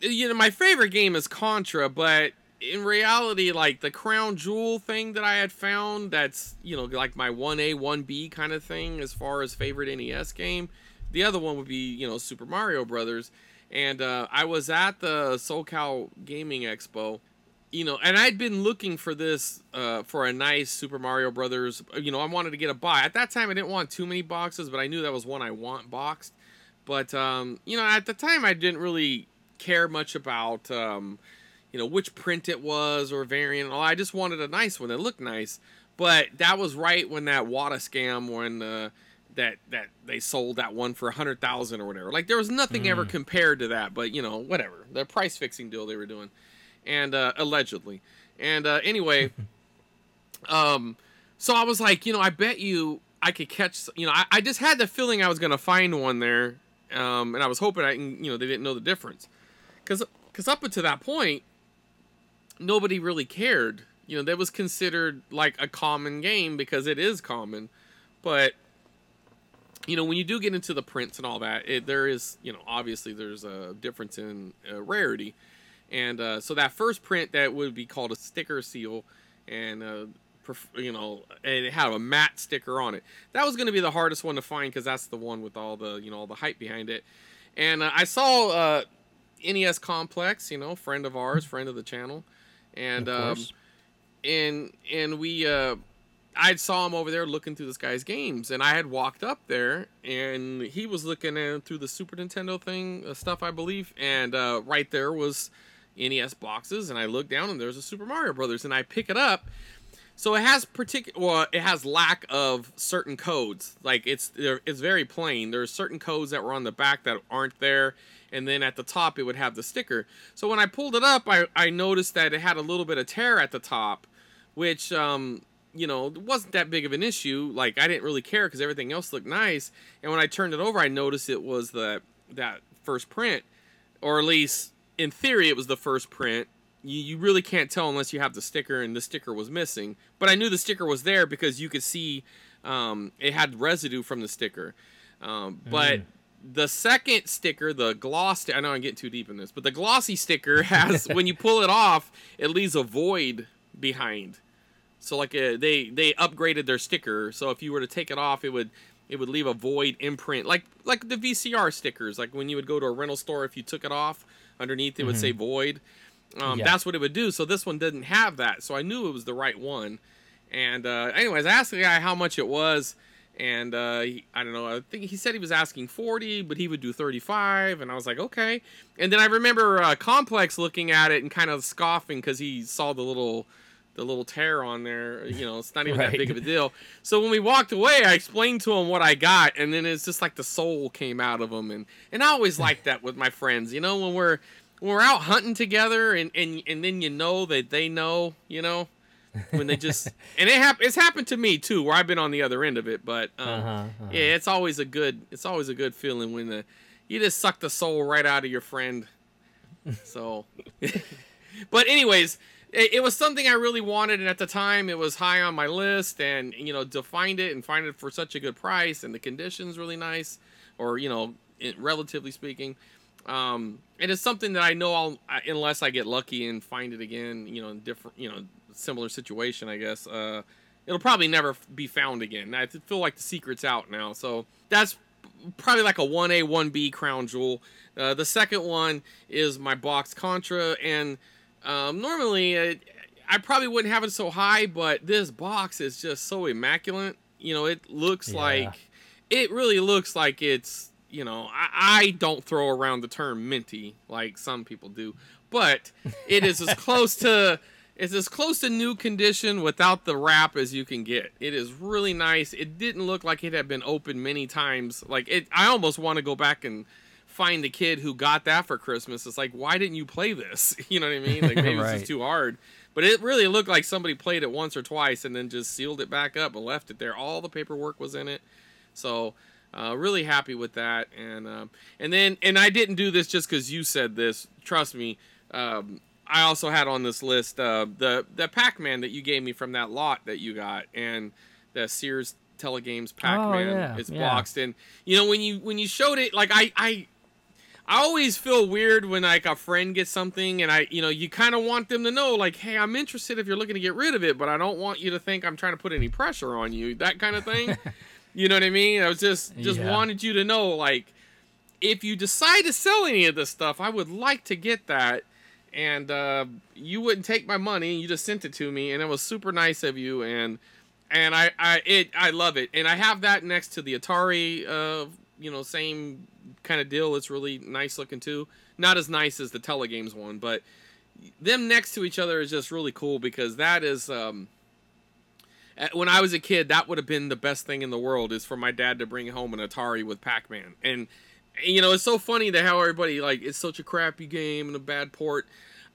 you know, my favorite game is Contra, but in reality, like the crown jewel thing that I had found, that's you know like my one A one B kind of thing as far as favorite NES game. The other one would be you know Super Mario Brothers, and uh, I was at the SoCal Gaming Expo. You know, and I'd been looking for this uh, for a nice Super Mario Brothers. You know, I wanted to get a buy. At that time, I didn't want too many boxes, but I knew that was one I want boxed. But um, you know, at the time, I didn't really care much about um, you know which print it was or variant. all. I just wanted a nice one that looked nice. But that was right when that Wata scam when uh, that that they sold that one for a hundred thousand or whatever. Like there was nothing ever compared to that. But you know, whatever the price fixing deal they were doing, and uh, allegedly. And uh, anyway, um, so I was like, you know, I bet you I could catch. You know, I, I just had the feeling I was gonna find one there, um, and I was hoping I, you know, they didn't know the difference, because because up until that point, nobody really cared. You know, that was considered like a common game because it is common, but you know, when you do get into the prints and all that, it, there is, you know, obviously there's a difference in uh, rarity. And uh, so that first print that would be called a sticker seal, and uh, you know, and it had a matte sticker on it. That was going to be the hardest one to find because that's the one with all the, you know, all the hype behind it. And uh, I saw uh, NES Complex, you know, friend of ours, friend of the channel, and um, and and we uh I saw him over there looking through this guy's games, and I had walked up there, and he was looking at through the Super Nintendo thing uh, stuff, I believe, and uh, right there was NES boxes, and I look down, and there's a Super Mario Brothers, and I pick it up. So it has particular, well, it has lack of certain codes. Like it's it's very plain. There's certain codes that were on the back that aren't there, and then at the top it would have the sticker. So when I pulled it up, I I noticed that it had a little bit of tear at the top, which um you know wasn't that big of an issue. Like I didn't really care because everything else looked nice. And when I turned it over, I noticed it was the that first print, or at least in theory it was the first print. You, you really can't tell unless you have the sticker, and the sticker was missing. But I knew the sticker was there because you could see um, it had residue from the sticker. Um, but the second sticker, the gloss, I know I'm getting too deep in this, but the glossy sticker has when you pull it off, it leaves a void behind. So like uh, they they upgraded their sticker. So if you were to take it off, it would it would leave a void imprint, like like the VCR stickers. Like when you would go to a rental store, if you took it off, underneath it would say void. Um, Yeah. That's what it would do. So this one didn't have that. So I knew it was the right one. And uh, anyways, I asked the guy how much it was, and uh, he, I don't know. I think he said he was asking forty, but he would do thirty-five. And I was like, okay. And then I remember uh, Complex looking at it and kind of scoffing because he saw the little the little tear on there. You know, it's not even that big of a deal. So when we walked away, I explained to him what I got, and then it's just like the soul came out of him. And and I always like that with my friends. You know, when we're when we're out hunting together, and and and then you know that they know. You know. when they just and it hap- it's happened to me too where I've been on the other end of it but um, Uh-huh, uh-huh. yeah it's always a good it's always a good feeling when the you just suck the soul right out of your friend so but anyways it, it was something I really wanted and at the time it was high on my list and you know to find it and find it for such a good price and the conditions really nice or you know it, relatively speaking um, it is something that I know I'll unless I get lucky and find it again, you know, in different, you know, similar situation. I guess uh, it'll probably never be found again. I feel like the secret's out now, so that's probably like a one A one B crown jewel. Uh, the second one is my box Contra, and um, normally uh, I probably wouldn't have it so high, but this box is just so immaculate. You know, it looks Yeah. like it really looks like it's you know, I, I don't throw around the term minty like some people do, but it is as close to it's as close to new condition without the wrap as you can get. It is really nice. It didn't look like it had been opened many times. Like it, I almost want to go back and find the kid who got that for Christmas. It's like, why didn't you play this? You know what I mean? Like maybe Right. just too hard. But it really looked like somebody played it once or twice and then just sealed it back up and left it there. All the paperwork was in it. So uh, really happy with that. And um, and then and I didn't do this just because you said this. Trust me. Um, I also had on this list uh, the the Pac-Man that you gave me from that lot that you got, and the Sears Telegames Pac-Man yeah, is yeah. boxed. And you know when you when you showed it, like I I I always feel weird when like a friend gets something and I, you know, you kind of want them to know like, hey, I'm interested if you're looking to get rid of it, but I don't want you to think I'm trying to put any pressure on you, that kind of thing. you know what I mean? I was just just Yeah. wanted you to know like if you decide to sell any of this stuff, I would like to get that. And uh, you wouldn't take my money, you just sent it to me, and it was super nice of you. And and I I it I love it, and I have that next to the Atari, uh, you know, same kind of deal. It's really nice looking too. Not as nice as the Telegames one, but them next to each other is just really cool because that is um when I was a kid, that would have been the best thing in the world is for my dad to bring home an Atari with Pac-Man. And you know, it's so funny that how everybody like it's such a crappy game and a bad port.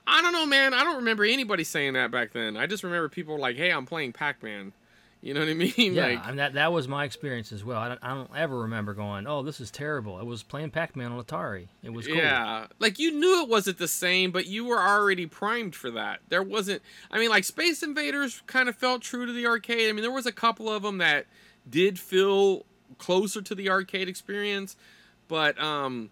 I don't know, man. I don't remember anybody saying that back then. I just remember people like, "Hey, I'm playing Pac-Man." You know what I mean? Yeah, like, and that that was my experience as well. I don't, I don't ever remember going, "Oh, this is terrible." I was playing Pac-Man on Atari. It was cool. Yeah, like you knew it wasn't the same, but you were already primed for that. There wasn't. I mean, like Space Invaders kind of felt true to the arcade. I mean, there was a couple of them that did feel closer to the arcade experience, but um,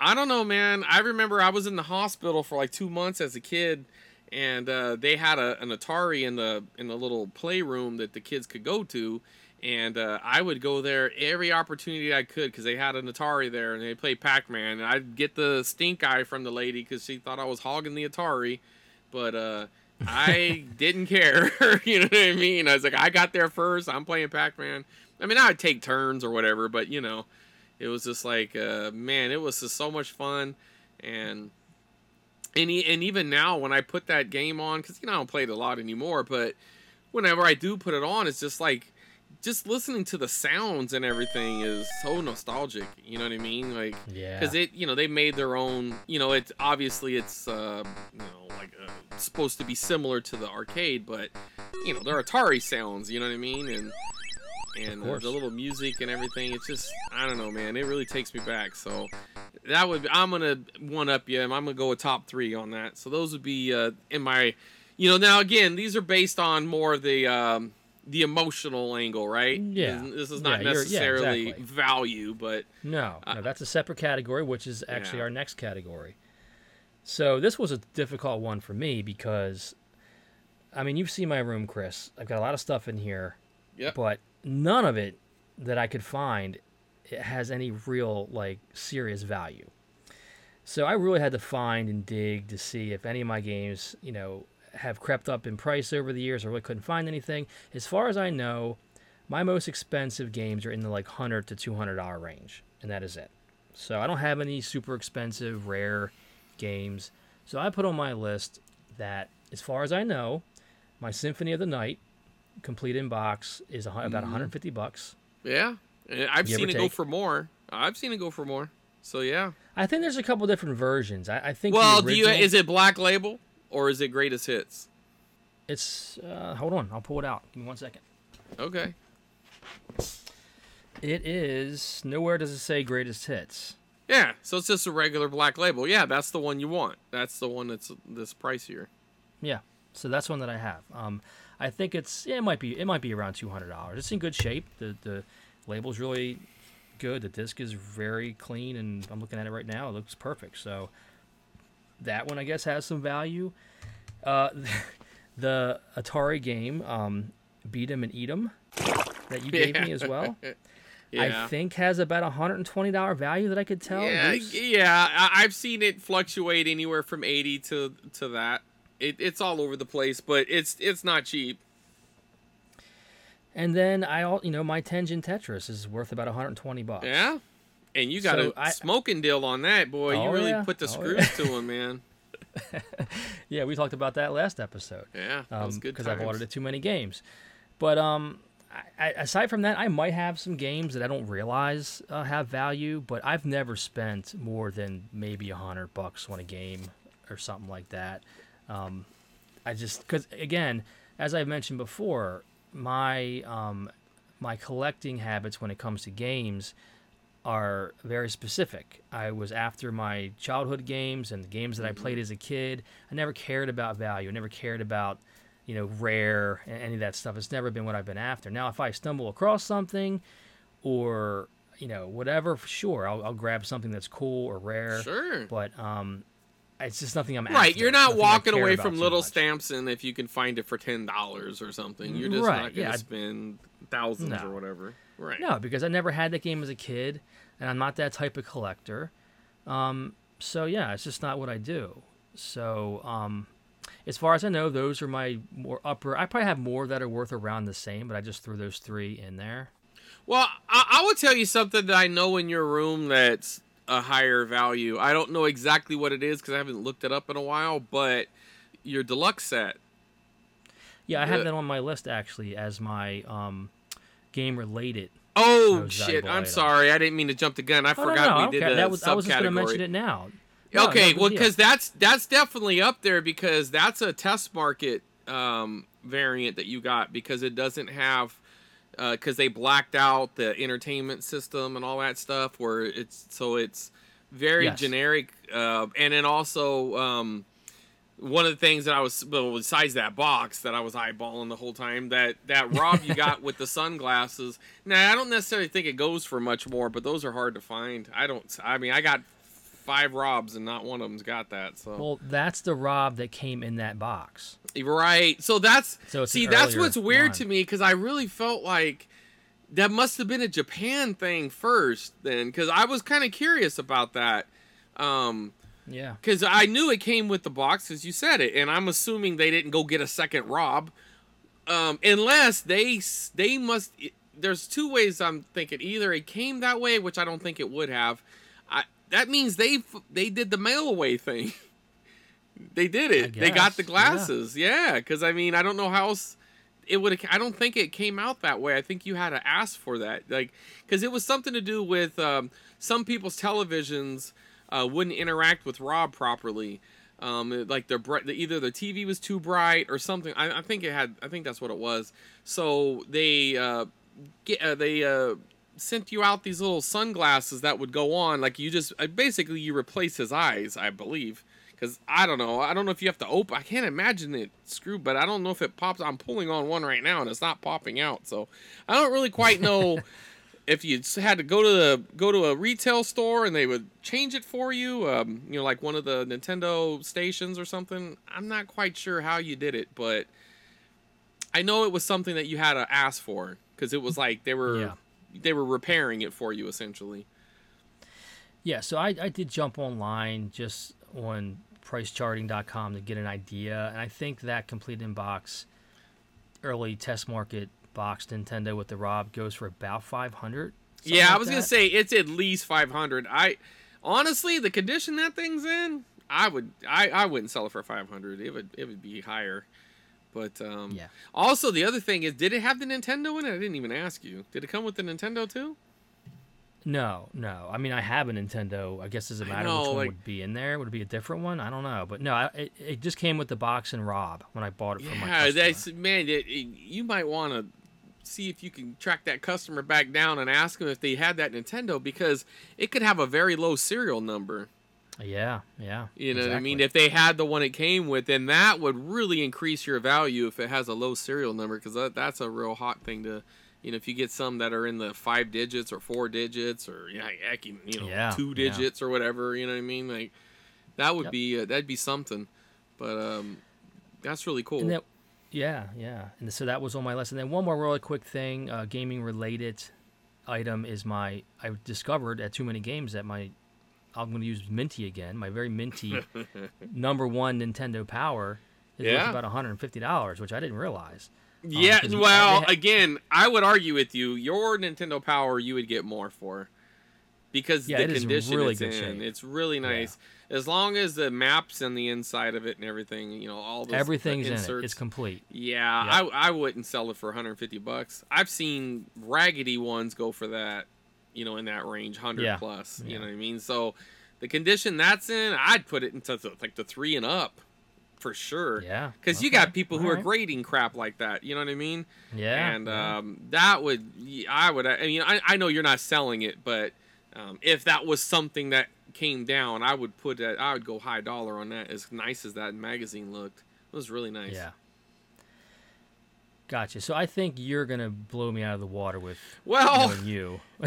I don't know, man. I remember I was in the hospital for like two months as a kid, and uh, they had a, an Atari in the in the little playroom that the kids could go to, and uh, I would go there every opportunity I could because they had an Atari there and they played Pac Man, and I'd get the stink eye from the lady because she thought I was hogging the Atari, but uh, I didn't care. you know what I mean? I was like, I got there first. I'm playing Pac Man. I mean, I'd take turns or whatever, but you know, it was just like, uh, man, it was just so much fun, and and e- and even now when I put that game on, because you know I don't play it a lot anymore, but whenever I do put it on, it's just like just listening to the sounds and everything is so nostalgic. You know what I mean? Like, Yeah. because it, you know, they made their own. You know, it's obviously it's uh, you know like uh, supposed to be similar to the arcade, but you know, they're Atari sounds. You know what I mean? And and uh, the little music and everything. It's just I don't know, man. It really takes me back. So that would I'm gonna one up you. I'm gonna go a top three on that. So those would be uh, in my, you know. Now again, these are based on more of the um, the emotional angle, right? Yeah. This, is not Yeah, you're- yeah, necessarily exactly. value, but No, no, that's a separate category, which is actually Yeah. our next category. So this was a difficult one for me because, I mean, you've seen my room, Chris. I've got a lot of stuff in here, Yep. but none of it that I could find has any real like serious value. So I really had to find and dig to see if any of my games, you know, have crept up in price over the years. I really couldn't find anything. As far as I know, my most expensive games are in the like hundred to two hundred dollar range, and that is it. So I don't have any super expensive rare games. So I put on my list that, as far as I know, my Symphony of the Night, complete inbox is about 150 bucks. yeah, And I've Give seen it go for more. I've seen it go for more. So yeah. I think there's a couple different versions. I, I think. Well, do you is it Black Label or is it Greatest Hits? It's. Uh, hold on, I'll pull it out. Give me one second. Okay. It is nowhere does it say greatest hits. Yeah, so it's just a regular Black Label. Yeah, that's the one you want. That's the one that's this pricier. Yeah, so that's one that I have. Um, I think it's yeah, it might be it might be around two hundred dollars. It's in good shape. The the label's really good. The disc is very clean, and I'm looking at it right now. It looks perfect. So that one I guess has some value. Uh, the Atari game, um, Beat 'em and Eat 'em, that you gave me as well. Yeah. I think has about a hundred and twenty dollar value that I could tell. Yeah, yeah. I've seen it fluctuate anywhere from eighty to to that. It, it's all over the place, but it's it's not cheap. And then I, al- you know, my Tengen Tetris is worth about 120 bucks. Yeah, And you got So a I- smoking deal on that, boy. Oh, you really yeah. put the Oh, screws to him, man. Yeah, we talked about that last episode. Yeah, that was good because I've ordered too many games. But um, I, I, aside from that, I might have some games that I don't realize uh, have value, but I've never spent more than maybe a hundred bucks on a game or something like that. Um, I just because again, as I've mentioned before, my um, my collecting habits when it comes to games are very specific. I was after my childhood games and the games that I played as a kid. I never cared about value. I never cared about, you know, rare and any of that stuff. It's never been what I've been after. Now, if I stumble across something or, you know, whatever, sure, I'll, I'll grab something that's cool or rare. Sure. But um, it's just nothing I'm Right, you're not walking away from Little. Samson if you can find it for ten dollars or something. You're just Right, not gonna yeah. spend thousands No. or whatever. Right. No, because I never had that game as a kid, and I'm not that type of collector. Um, so yeah, it's just not what I do. So um, as far as I know, those are my more upper. I probably have more that are worth around the same, but I just threw those three in there. Well, I, I will tell you something that I know in your room that's a higher value. I don't know exactly what it is because I haven't looked it up in a while, but your deluxe set. Yeah, I have Yeah. that on my list actually as my um, game related. Oh shit! I'm item. sorry, I didn't mean to jump the gun. I Oh, forgot no, I we did care. that was, I was just going to mention subcategory. it now. No, no okay, well, because that's that's definitely up there because that's a test market um, variant that you got because it doesn't have because they blacked out the entertainment system and all that stuff where it's so it's very Yes. generic uh, and then also um, one of the things that I was well besides that box that I was eyeballing the whole time that that Rob you got with the sunglasses. Now I don't necessarily think it goes for much more, but those are hard to find. I don't. I mean, I got five Robs and not one of them's got that. So Well, that's the Rob that came in that box. Right. So that's So see that's what's weird line. to me because I really felt like that must have been a Japan thing first then because I was kind of curious about that. Um, Yeah. because I knew it came with the box as you said it, and I'm assuming they didn't go get a second Rob, um, unless they they must. There's two ways I'm thinking. Either it came that way, which I don't think it would have. I that means they they did the mail away thing. they did it. They got the yeah. glasses. Yeah, because I mean I don't know how else it would. I don't think it came out that way. I think you had to ask for that, like because it was something to do with um, some people's televisions uh, wouldn't interact with Rob properly. Um, like their bright, either the TV was too bright or something. I, I think it had. I think that's what it was. So they uh, get uh, they uh, sent you out these little sunglasses that would go on. Like you just uh, basically you replace his eyes, I believe. Because I don't know. I don't know if you have to open. I can't imagine it screwed, but I don't know if it pops. I'm pulling on one right now and it's not popping out. So I don't really quite know if you had to go to the go to a retail store and they would change it for you. Um, you know, like one of the Nintendo stations or something. I'm not quite sure how you did it, but I know it was something that you had to ask for because it was like they were Yeah. they were repairing it for you essentially. Yeah, so I, I did jump online just on pricecharting.com to get an idea, and I think that complete in box early test market box Nintendo with the Rob goes for about 500. something yeah, I was gonna say it's at least 500. I honestly, the condition that thing's in, I would I I wouldn't sell it for 500. It would it would be higher. But um Yeah. also the other thing is did it have the Nintendo in it? I didn't even ask you. Did it come with the Nintendo too? No, no. I mean, I have a Nintendo. I guess does it I matter know, which one like- would be in there? Would it be a different one? I don't know, but no, I, it, it just came with the box and Rob when I bought it from my Yeah, customer. that's man. It, you might want to see if you can track that customer back down and ask them if they had that Nintendo because it could have a very low serial number. Yeah, yeah. You know what I mean? If they had the one it came with, then that would really increase your value if it has a low serial number because that, that's a real hot thing to. You know, if you get some that are in the five digits or four digits or yeah, heck, you know, Yeah, two yeah. digits or whatever, you know what I mean? Like that would Yep. be uh, that'd be something. But um, that's really cool. Then, yeah, yeah. And so that was on my list. And then one more really quick thing, uh, gaming related item is my I discovered at too many games that my I'm going to use minty again. My very minty number one Nintendo Power is Yeah. worth about 150 dollars, which I didn't realize. Um, yeah, 'cause you- well, ha- again, I would argue with you. Your Nintendo Power, you would get more for. because Yeah, the condition really it's good in. shape. It's really nice. As long as the maps and the inside of it and everything, you know, all those the Everything's in it. inserts, It's complete. yeah, Yep. I I wouldn't sell it for 150 bucks. I've seen raggedy ones go for that, you know, in that range, 100 Yeah. plus. You know what I mean? So the condition that's in, I'd put it into like the three and up, for sure. Yeah. Because you got people who are grading crap like that. You know what I mean? Yeah. and yeah. um, that would I would I mean I, I know you're not selling it, but um, if that was something that came down, I would put that I would go high dollar on that. As nice as that magazine looked, it was really nice. Yeah. Gotcha. So I think you're gonna blow me out of the water with Well, you.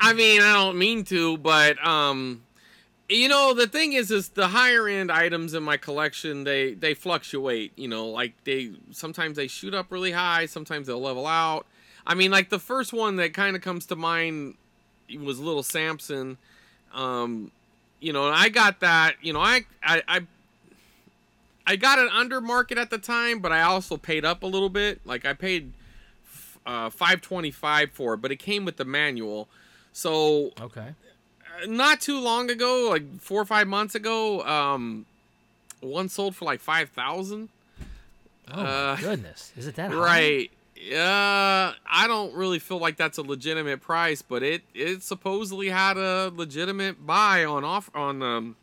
I mean I don't mean to, but um, you know the thing is is the higher end items in my collection they they fluctuate. You know, like they sometimes they shoot up really high, sometimes they'll level out. I mean, like the first one that kind of comes to mind was Little Samson. Um, you know, I got that. You know, I I I, I got it under market at the time, but I also paid up a little bit. Like I paid uh, five twenty five for it, but it came with the manual. So okay. Not too long ago, like four or five months ago, um, one sold for like five thousand. Oh Uh, goodness. Is it that high? Right. Uh, I don't really feel like that's a legitimate price, but it it supposedly had a legitimate buy on off on um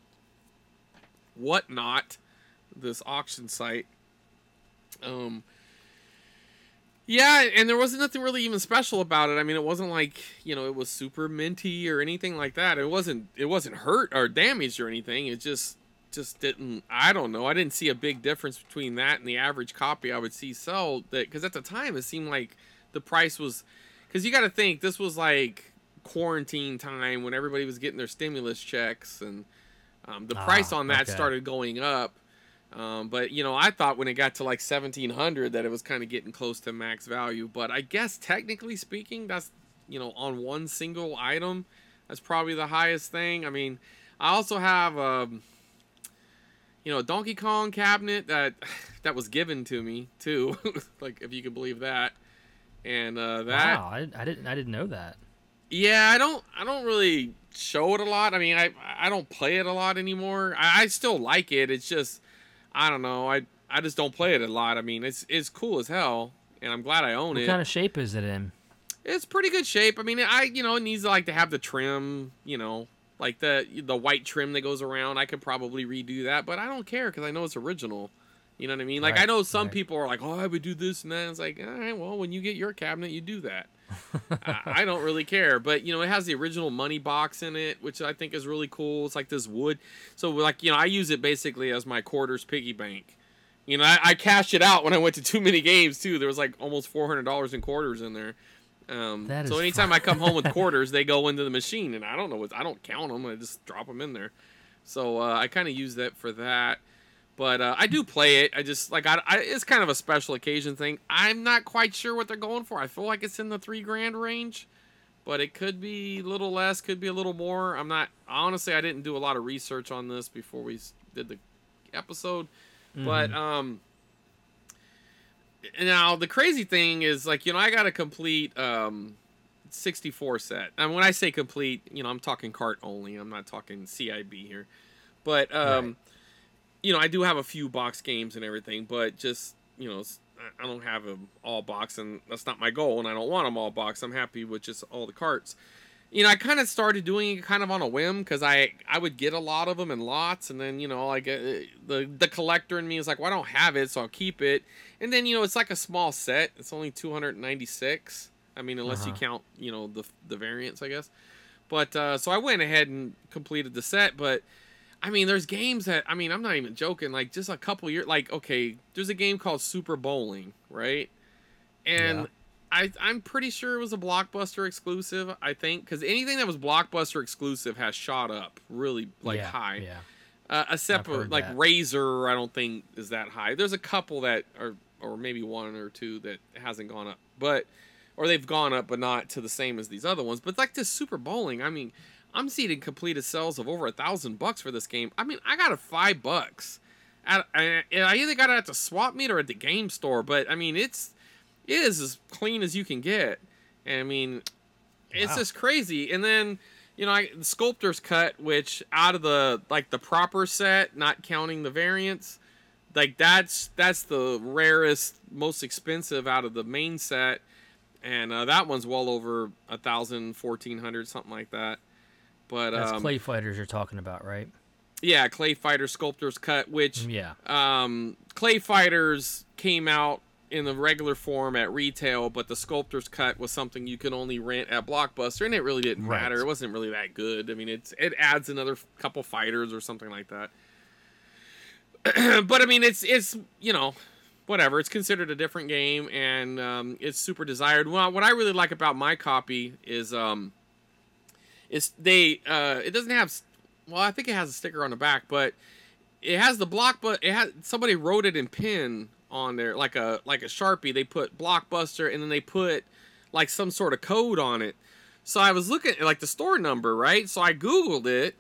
whatnot, this auction site. Um. Yeah, and there wasn't nothing really even special about it. I mean, it wasn't like you know it was super minty or anything like that. It wasn't it wasn't hurt or damaged or anything. It just just didn't. I don't know. I didn't see a big difference between that and the average copy I would see sell. That because at the time it seemed like the price was because you got to think this was like quarantine time when everybody was getting their stimulus checks and um, the price Ah, on that okay. started going up. Um, but you know, I thought when it got to like seventeen hundred that it was kind of getting close to max value. But I guess technically speaking, that's you know on one single item, that's probably the highest thing. I mean, I also have um, you know, a Donkey Kong cabinet that that was given to me too, like if you can believe that. And uh, that Wow. I, I didn't. I didn't know that. yeah, I don't I don't really show it a lot. I mean, I I don't play it a lot anymore. I, I still like it. It's just I don't know. I I just don't play it a lot. I mean, it's it's cool as hell, and I'm glad I own What it. What kind of shape is it in? It's pretty good shape. I mean, I you know it needs like to have the trim. You know, like the the white trim that goes around. I could probably redo that, but I don't care because I know it's original. You know what I mean? Like I know some right. people are like, "Oh, I would do this and that." It's like, all right, well, when you get your cabinet, you do that. I, I don't really care, but you know, it has the original money box in it, which I think is really cool. It's like this wood, so like you know, I use it basically as my quarters piggy bank. You know, I, I cashed it out when I went to too many games too. There was like almost four hundred dollars in quarters in there. Um, so anytime I come home with quarters, they go into the machine, and I don't know what I don't count them. I just drop them in there. So uh, I kind of use that for that. But uh, I do play it. I just like I, I, it's kind of a special occasion thing. I'm not quite sure what they're going for. I feel like it's in the three grand range, but it could be a little less, could be a little more. I'm not honestly. I didn't do a lot of research on this before we did the episode, but um. Now the crazy thing is like you know I got a complete um 64 set. And when I say complete, you know, I'm talking cart only. I'm not talking CIB here. But um Right. You know, I do have a few box games and everything, but just, you know, I don't have them all box and that's not my goal and I don't want them all box. I'm happy with just all the carts. You know, I kind of started doing it kind of on a whim cuz I I would get a lot of them in lots and then, you know, like uh, the the collector in me is like, "Well, I don't have it, so I'll keep it." And then, you know, it's like a small set. It's only 296. I mean, unless you Uh-huh. count, you know, the the variants, I guess. But uh, so I went ahead and completed the set. But I mean, there's games that I mean, I'm not even joking. Like just a couple years, like okay, there's a game called Super Bowling, right? And Yeah. I I'm pretty sure it was a Blockbuster exclusive. I think because anything that was Blockbuster exclusive has shot up really like yeah, high. Yeah. Uh, except for like that. Razor, I don't think is that high. There's a couple that are, or maybe one or two that hasn't gone up, but or they've gone up, but not to the same as these other ones. But like this Super Bowling, I mean, I'm seeing completed sales of over a thousand bucks for this game. I mean, I got a five bucks. At, I, I either got it at the swap meet or at the game store, but I mean, it's it is as clean as you can get. And I mean, it's Wow. just crazy. And then, you know, I, the sculptor's cut, which out of the like the proper set, not counting the variants, like that's that's the rarest, most expensive out of the main set, and uh, that one's well over a thousand, fourteen hundred, something like that. But That's um, clay fighters you're talking about, right? yeah, Clay Fighter Sculptor's Cut, which Yeah. um, Clay Fighters came out in the regular form at retail, but the Sculptor's Cut was something you could only rent at Blockbuster, and it really didn't Right. matter. It wasn't really that good. I mean, it's it adds another couple fighters or something like that. but I mean, it's it's you know, whatever. It's considered a different game, and um, it's super desired. Well, what I really like about my copy is um, is they uh, it doesn't have well, I think it has a sticker on the back, but it has the block. But it has somebody wrote it in pen on there, like a like a sharpie. They put blockbuster, and then they put like some sort of code on it. So I was looking at like the store number, right? So I googled it,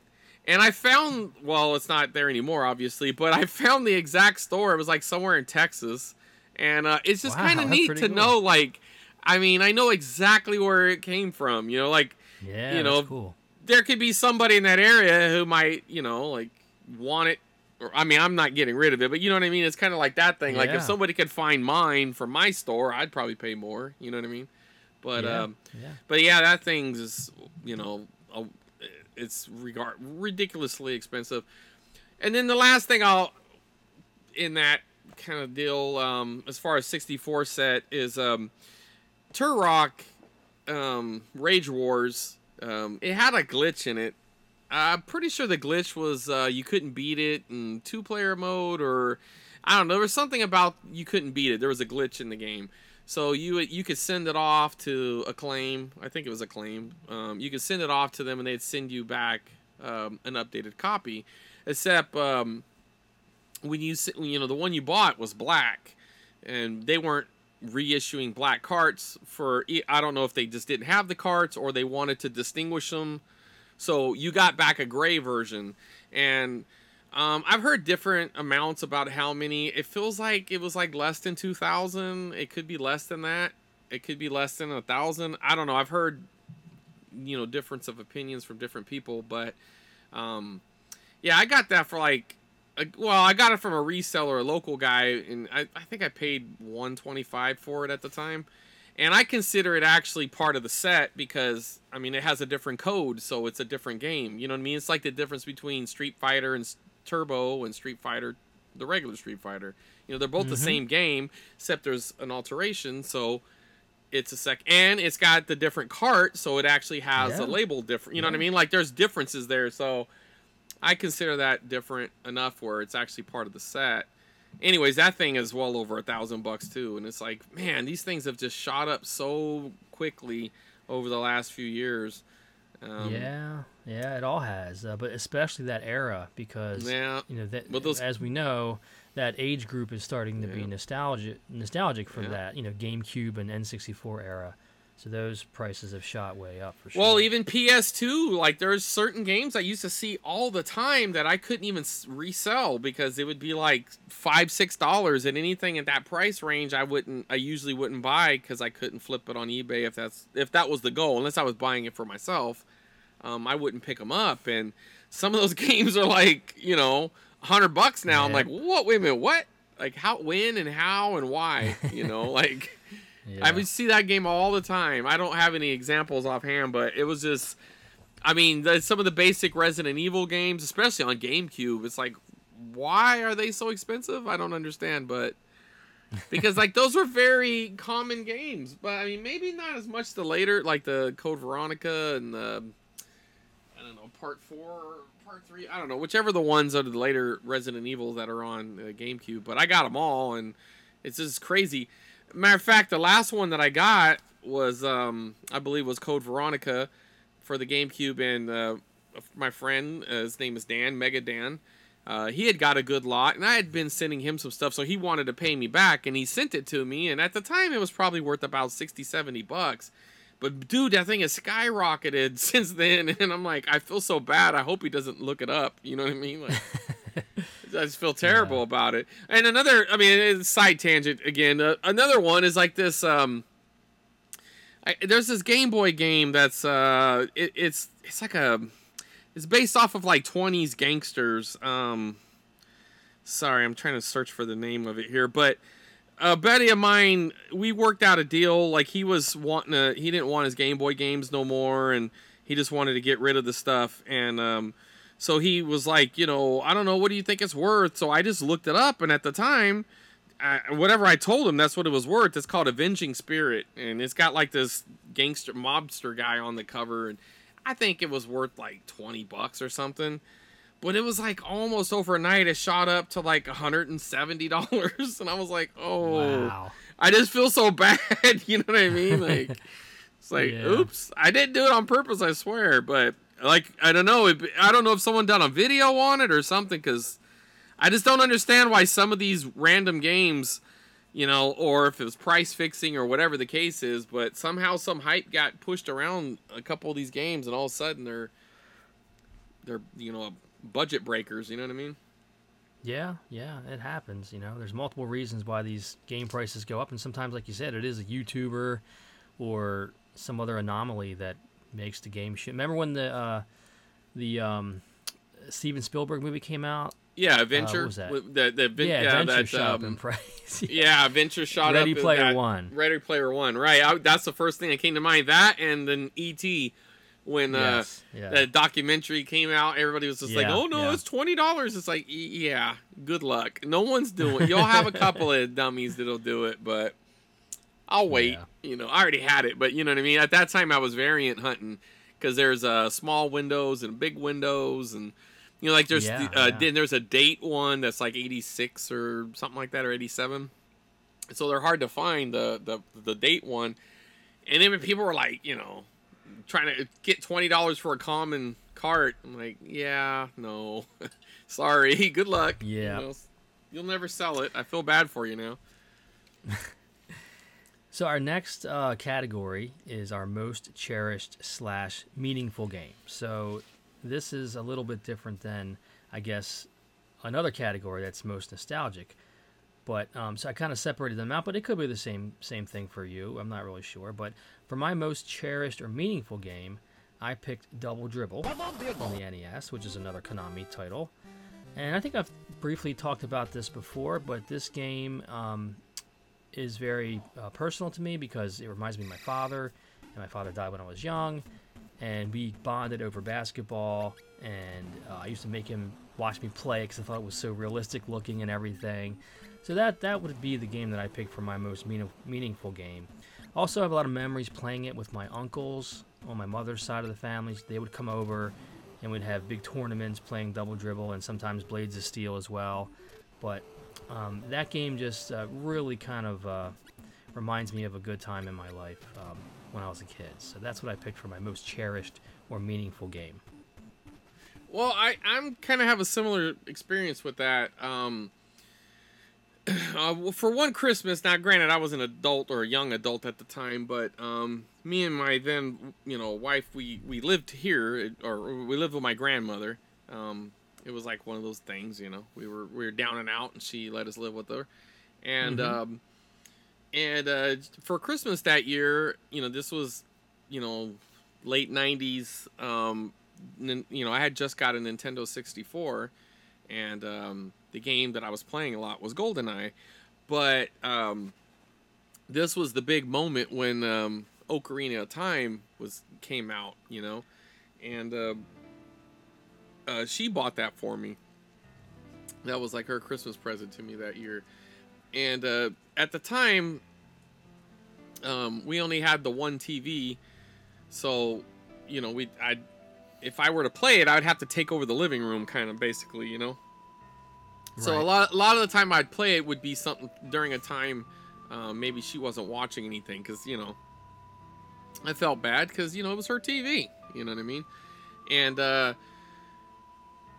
and I found well, it's not there anymore, obviously, but I found the exact store. It was like somewhere in Texas, and uh, it's just Wow, kind of neat to cool. know. Like, I mean, I know exactly where it came from. You know, like Yeah, you that's know, cool. there could be somebody in that area who might, you know, like want it. Or, I mean, I'm not getting rid of it, but you know what I mean. It's kind of like that thing. Like if somebody could find mine from my store, I'd probably pay more. You know what I mean? But yeah. um, yeah. but yeah, that thing's is you know, a, it's regard ridiculously expensive. And then the last thing I'll in that kind of deal, um, as far as 64 set is um, Turok, um, Rage Wars. Um, it had a glitch in it. I'm pretty sure the glitch was uh, you couldn't beat it in two player mode, or I don't know. There was something about you couldn't beat it. There was a glitch in the game. So you you could send it off to Acclaim. I think it was Acclaim. Um, you could send it off to them, and they'd send you back um, an updated copy. Except um, when you you know the one you bought was black, and they weren't reissuing black carts for I don't know if they just didn't have the carts or they wanted to distinguish them. So you got back a gray version, and um, I've heard different amounts about how many. It feels like it was like less than two thousand. It could be less than that. It could be less than a thousand. I don't know. I've heard you know difference of opinions from different people, but um, yeah, I got that for like. Well, I got it from a reseller, a local guy, and I, I think I paid one twenty five for it at the time and I consider it actually part of the set because I mean it has a different code, so it's a different game. You know what I mean? It's like the difference between Street Fighter and Turbo and Street Fighter, the regular Street Fighter. You know, they're both the mm-hmm. same game, except there's an alteration, so it's a sec. And it's got the different cart, so it actually has Yeah. a label different. You know what I mean? Like there's differences there, so I consider that different enough where it's actually part of the set anyways that thing is well over a thousand bucks too and it's like man these things have just shot up so quickly over the last few years um, yeah, yeah, it all has, uh, but especially that era because Yeah. you know that those- as we know, that age group is starting to be nostalgic, nostalgic for Yeah. that you know GameCube and N64 era. So those prices have shot way up for sure. well even ps2 like there's certain games i used to see all the time that i couldn't even resell because it would be like five six dollars and anything at that price range i wouldn't i usually wouldn't buy because i couldn't flip it on ebay if that's if that was the goal unless i was buying it for myself. Um, i wouldn't pick them up and some of those games are like you know 100 bucks now. I'm like what wait a minute what? Like how when and how and why? You know like yeah. I would see that game all the time. I don't have any examples offhand, but it was just. I mean, the, some of the basic Resident Evil games, especially on GameCube, it's like, why are they so expensive? I don't understand, but because like those were very common games. But I mean, maybe not as much the later, like the Code Veronica and the I don't know, Part Four, Part Three. I don't know, whichever the ones of the later Resident Evils that are on uh, GameCube. But I got them all, and it's just crazy. Matter of fact, the last one that I got was, um, I believe, was Code Veronica for the GameCube, and uh, my friend, uh, his name is Dan, Mega Dan. Uh, he had got a good lot, and I had been sending him some stuff, so he wanted to pay me back, and he sent it to me. And at the time, it was probably worth about 60, 70 bucks. But dude, that thing has skyrocketed since then, and I'm like, I feel so bad. I hope he doesn't look it up. You know what I mean? Like, I just feel terrible about it. And another, I mean, it's side tangent again. Uh, another one is like this. Um, I, there's this Game Boy game that's uh, it, it's it's like a, it's based off of like 20s gangsters. Um, sorry, I'm trying to search for the name of it here, but a buddy of mine, we worked out a deal. Like he was wanting to, he didn't want his Game Boy games no more, and he just wanted to get rid of the stuff. And um, so he was like, you know, I don't know, what do you think it's worth? So I just looked it up, and at the time, I, whatever I told him, that's what it was worth. It's called Avenging Spirit, and it's got like this gangster mobster guy on the cover, and I think it was worth like twenty bucks or something. But it was like almost overnight, it shot up to like hundred and seventy dollars, and I was like, oh, Wow. I just feel so bad. you know what I mean? Like, it's like, Yeah. oops, I didn't do it on purpose, I swear. But like, I don't know. I don't know if someone done a video on it or something, because I just don't understand why some of these random games, you know, or if it was price fixing or whatever the case is, but somehow some hype got pushed around a couple of these games, and all of a sudden they're, they're you know, budget breakers. You know what I mean? Yeah, yeah, it happens. You know, there's multiple reasons why these game prices go up, and sometimes, like you said, it is a YouTuber or some other anomaly that makes the game shit. Remember when the uh, the um, Steven Spielberg movie came out? Yeah, Adventure. was that? The, the, vin- Yeah, yeah, Adventure that, shot up um, in price. Yeah, Venture shot Ready up. in Player that- One. Ready Player One. Right. I, that's the first thing that came to mind. That and then E.T. When Yes, uh, yeah. the documentary came out, everybody was just like, "Oh no, yeah. it's twenty dollars." It's like, yeah, good luck. No one's doing. It. You'll have a couple of dummies that'll do it, but I'll wait. Yeah. You know, I already had it, but you know what I mean. At that time, I was variant hunting because there's uh, small windows and big windows and. You know, like there's Yeah, the, uh, yeah. then there's a date one that's like 86 or something like that or 87 so they're hard to find the the the date one and then when people were like you know trying to get twenty dollars for a common cart i'm like yeah no sorry good luck You Yeah. know, you'll never sell it i feel bad for you now So our next uh, category is our most cherished slash meaningful game. So this is a little bit different than, I guess, another category that's most nostalgic. But um, so I kind of separated them out, but it could be the same same thing for you. I'm not really sure. But for my most cherished or meaningful game, I picked Double Dribble on the NES, which is another Konami title. And I think I've briefly talked about this before, but this game um, is very uh, personal to me because it reminds me of my father, and my father died when I was young, and we bonded over basketball. And uh, I used to make him watch me play because I thought it was so realistic looking and everything. So that that would be the game that I picked for my most meaning, meaningful game. Also, I have a lot of memories playing it with my uncles on my mother's side of the family. They would come over, and we'd have big tournaments playing double dribble and sometimes Blades of Steel as well. But um, that game just uh, really kind of uh, reminds me of a good time in my life um, when I was a kid. So that's what I picked for my most cherished or meaningful game. well i i'm kind of have a similar experience with that um uh, well, for one Christmas, now granted I was an adult or a young adult at the time, but um, me and my then you know wife we we lived here or we lived with my grandmother. Um, it was like one of those things, you know. We were we were down and out, and she let us live with her, and um, and uh, for Christmas that year, you know, this was you know late '90s. Um, you know, I had just got a Nintendo 64, and um, the game that I was playing a lot was GoldenEye. But um, this was the big moment when um, Ocarina of Time was came out, you know, and uh, uh, she bought that for me. That was like her Christmas present to me that year, and uh, at the time, um, we only had the one TV, so you know we I if I were to play it, I would have to take over the living room, kind of basically, you know. So a lot, a lot of the time I'd play it would be something during a time, uh, maybe she wasn't watching anything, because you know, I felt bad because you know it was her TV, you know what I mean, and uh,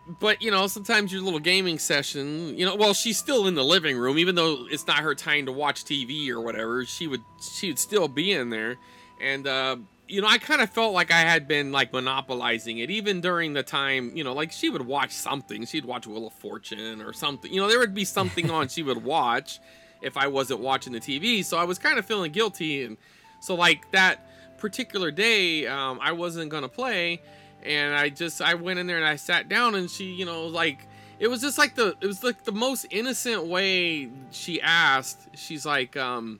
but you know sometimes your little gaming session, you know, well she's still in the living room, even though it's not her time to watch TV or whatever, she would she would still be in there, and uh, you know I kind of felt like I had been like monopolizing it, even during the time, you know, like she would watch something, she'd watch Wheel of Fortune or something, you know, there would be something on she would watch if I wasn't watching the TV, so I was kind of feeling guilty, and so like that particular day, um, I wasn't gonna play, and I just I went in there and I sat down, and she, you know, like it was just like the it was like the most innocent way she asked. She's like, um,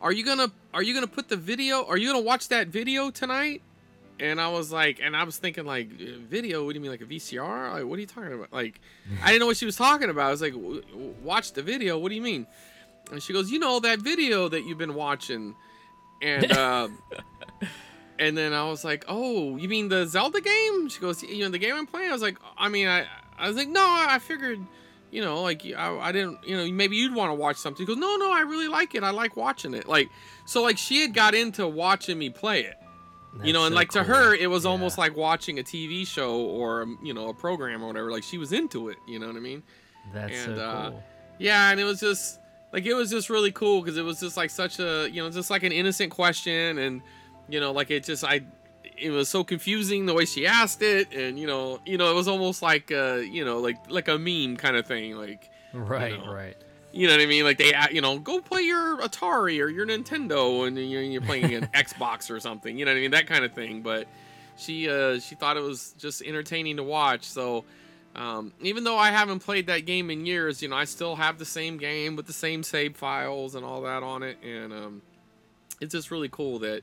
"Are you gonna are you gonna put the video? Are you gonna watch that video tonight?" And I was like, and I was thinking like, "Uh, video? What do you mean like a VCR? Like, what are you talking about? Like, I didn't know what she was talking about. I was like, "W- w- watch the video. What do you mean? And she goes, you know that video that you've been watching, and uh, and then I was like, oh, you mean the Zelda game? She goes, you know the game I'm playing. I was like, I mean, I I was like, no, I figured, you know, like I, I didn't, you know, maybe you'd want to watch something. She goes, no, no, I really like it. I like watching it. Like, so like she had got into watching me play it you know and so like to her it was Yeah. almost like watching a tv show or um, you know a program or whatever like she was into it you know what i mean That's and, so uh, cool. yeah and it was just like it was just really cool because it was just like such a you know just like an innocent question and you know like it just i it was so confusing the way she asked it and you know you know it was almost like uh you know like like a meme kind of thing like Right, know. right. you know what I mean? Like they, you know, go play your Atari or your Nintendo, and you're, you're playing an Xbox or something. You know what I mean? That kind of thing. But she, uh, she thought it was just entertaining to watch. So um, even though I haven't played that game in years, you know, I still have the same game with the same save files and all that on it, and um, it's just really cool that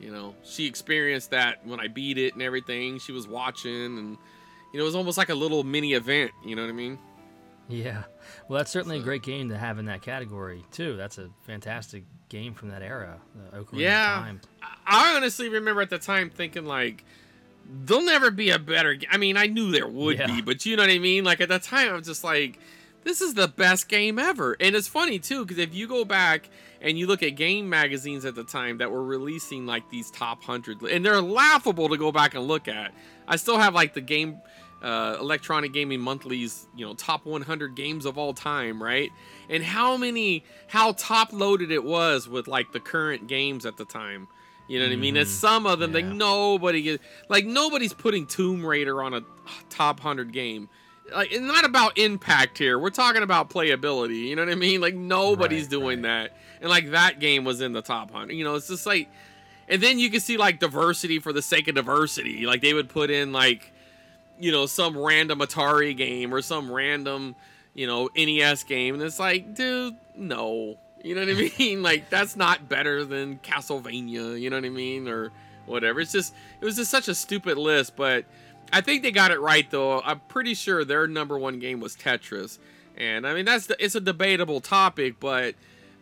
you know she experienced that when I beat it and everything. She was watching, and you know, it was almost like a little mini event. You know what I mean? Yeah. Well, that's certainly a great game to have in that category too. That's a fantastic game from that era, the Yeah. Time. I honestly remember at the time thinking like, there'll never be a better. G-. I mean, I knew there would Yeah. be, but you know what I mean. Like at that time, I was just like, this is the best game ever. And it's funny too because if you go back and you look at game magazines at the time that were releasing like these top hundred, and they're laughable to go back and look at. I still have like the game. Uh, electronic gaming monthlies you know top 100 games of all time right and how many how top loaded it was with like the current games at the time you know what I mean? It's some of them like nobody get like nobody's putting Tomb Raider on a top hundred game. Like it's not about impact here. We're talking about playability. You know what I mean? Like nobody's Right, doing that. And like that game was in the top hundred. You know, it's just like and then you can see like diversity for the sake of diversity. Like they would put in like you know some random Atari game or some random you know NES game, and it's like, dude, no. You know what I mean? Like that's not better than Castlevania. You know what I mean, or whatever. It's just it was just such a stupid list, but I think they got it right though. I'm pretty sure their number one game was Tetris, and I mean that's the, it's a debatable topic, but.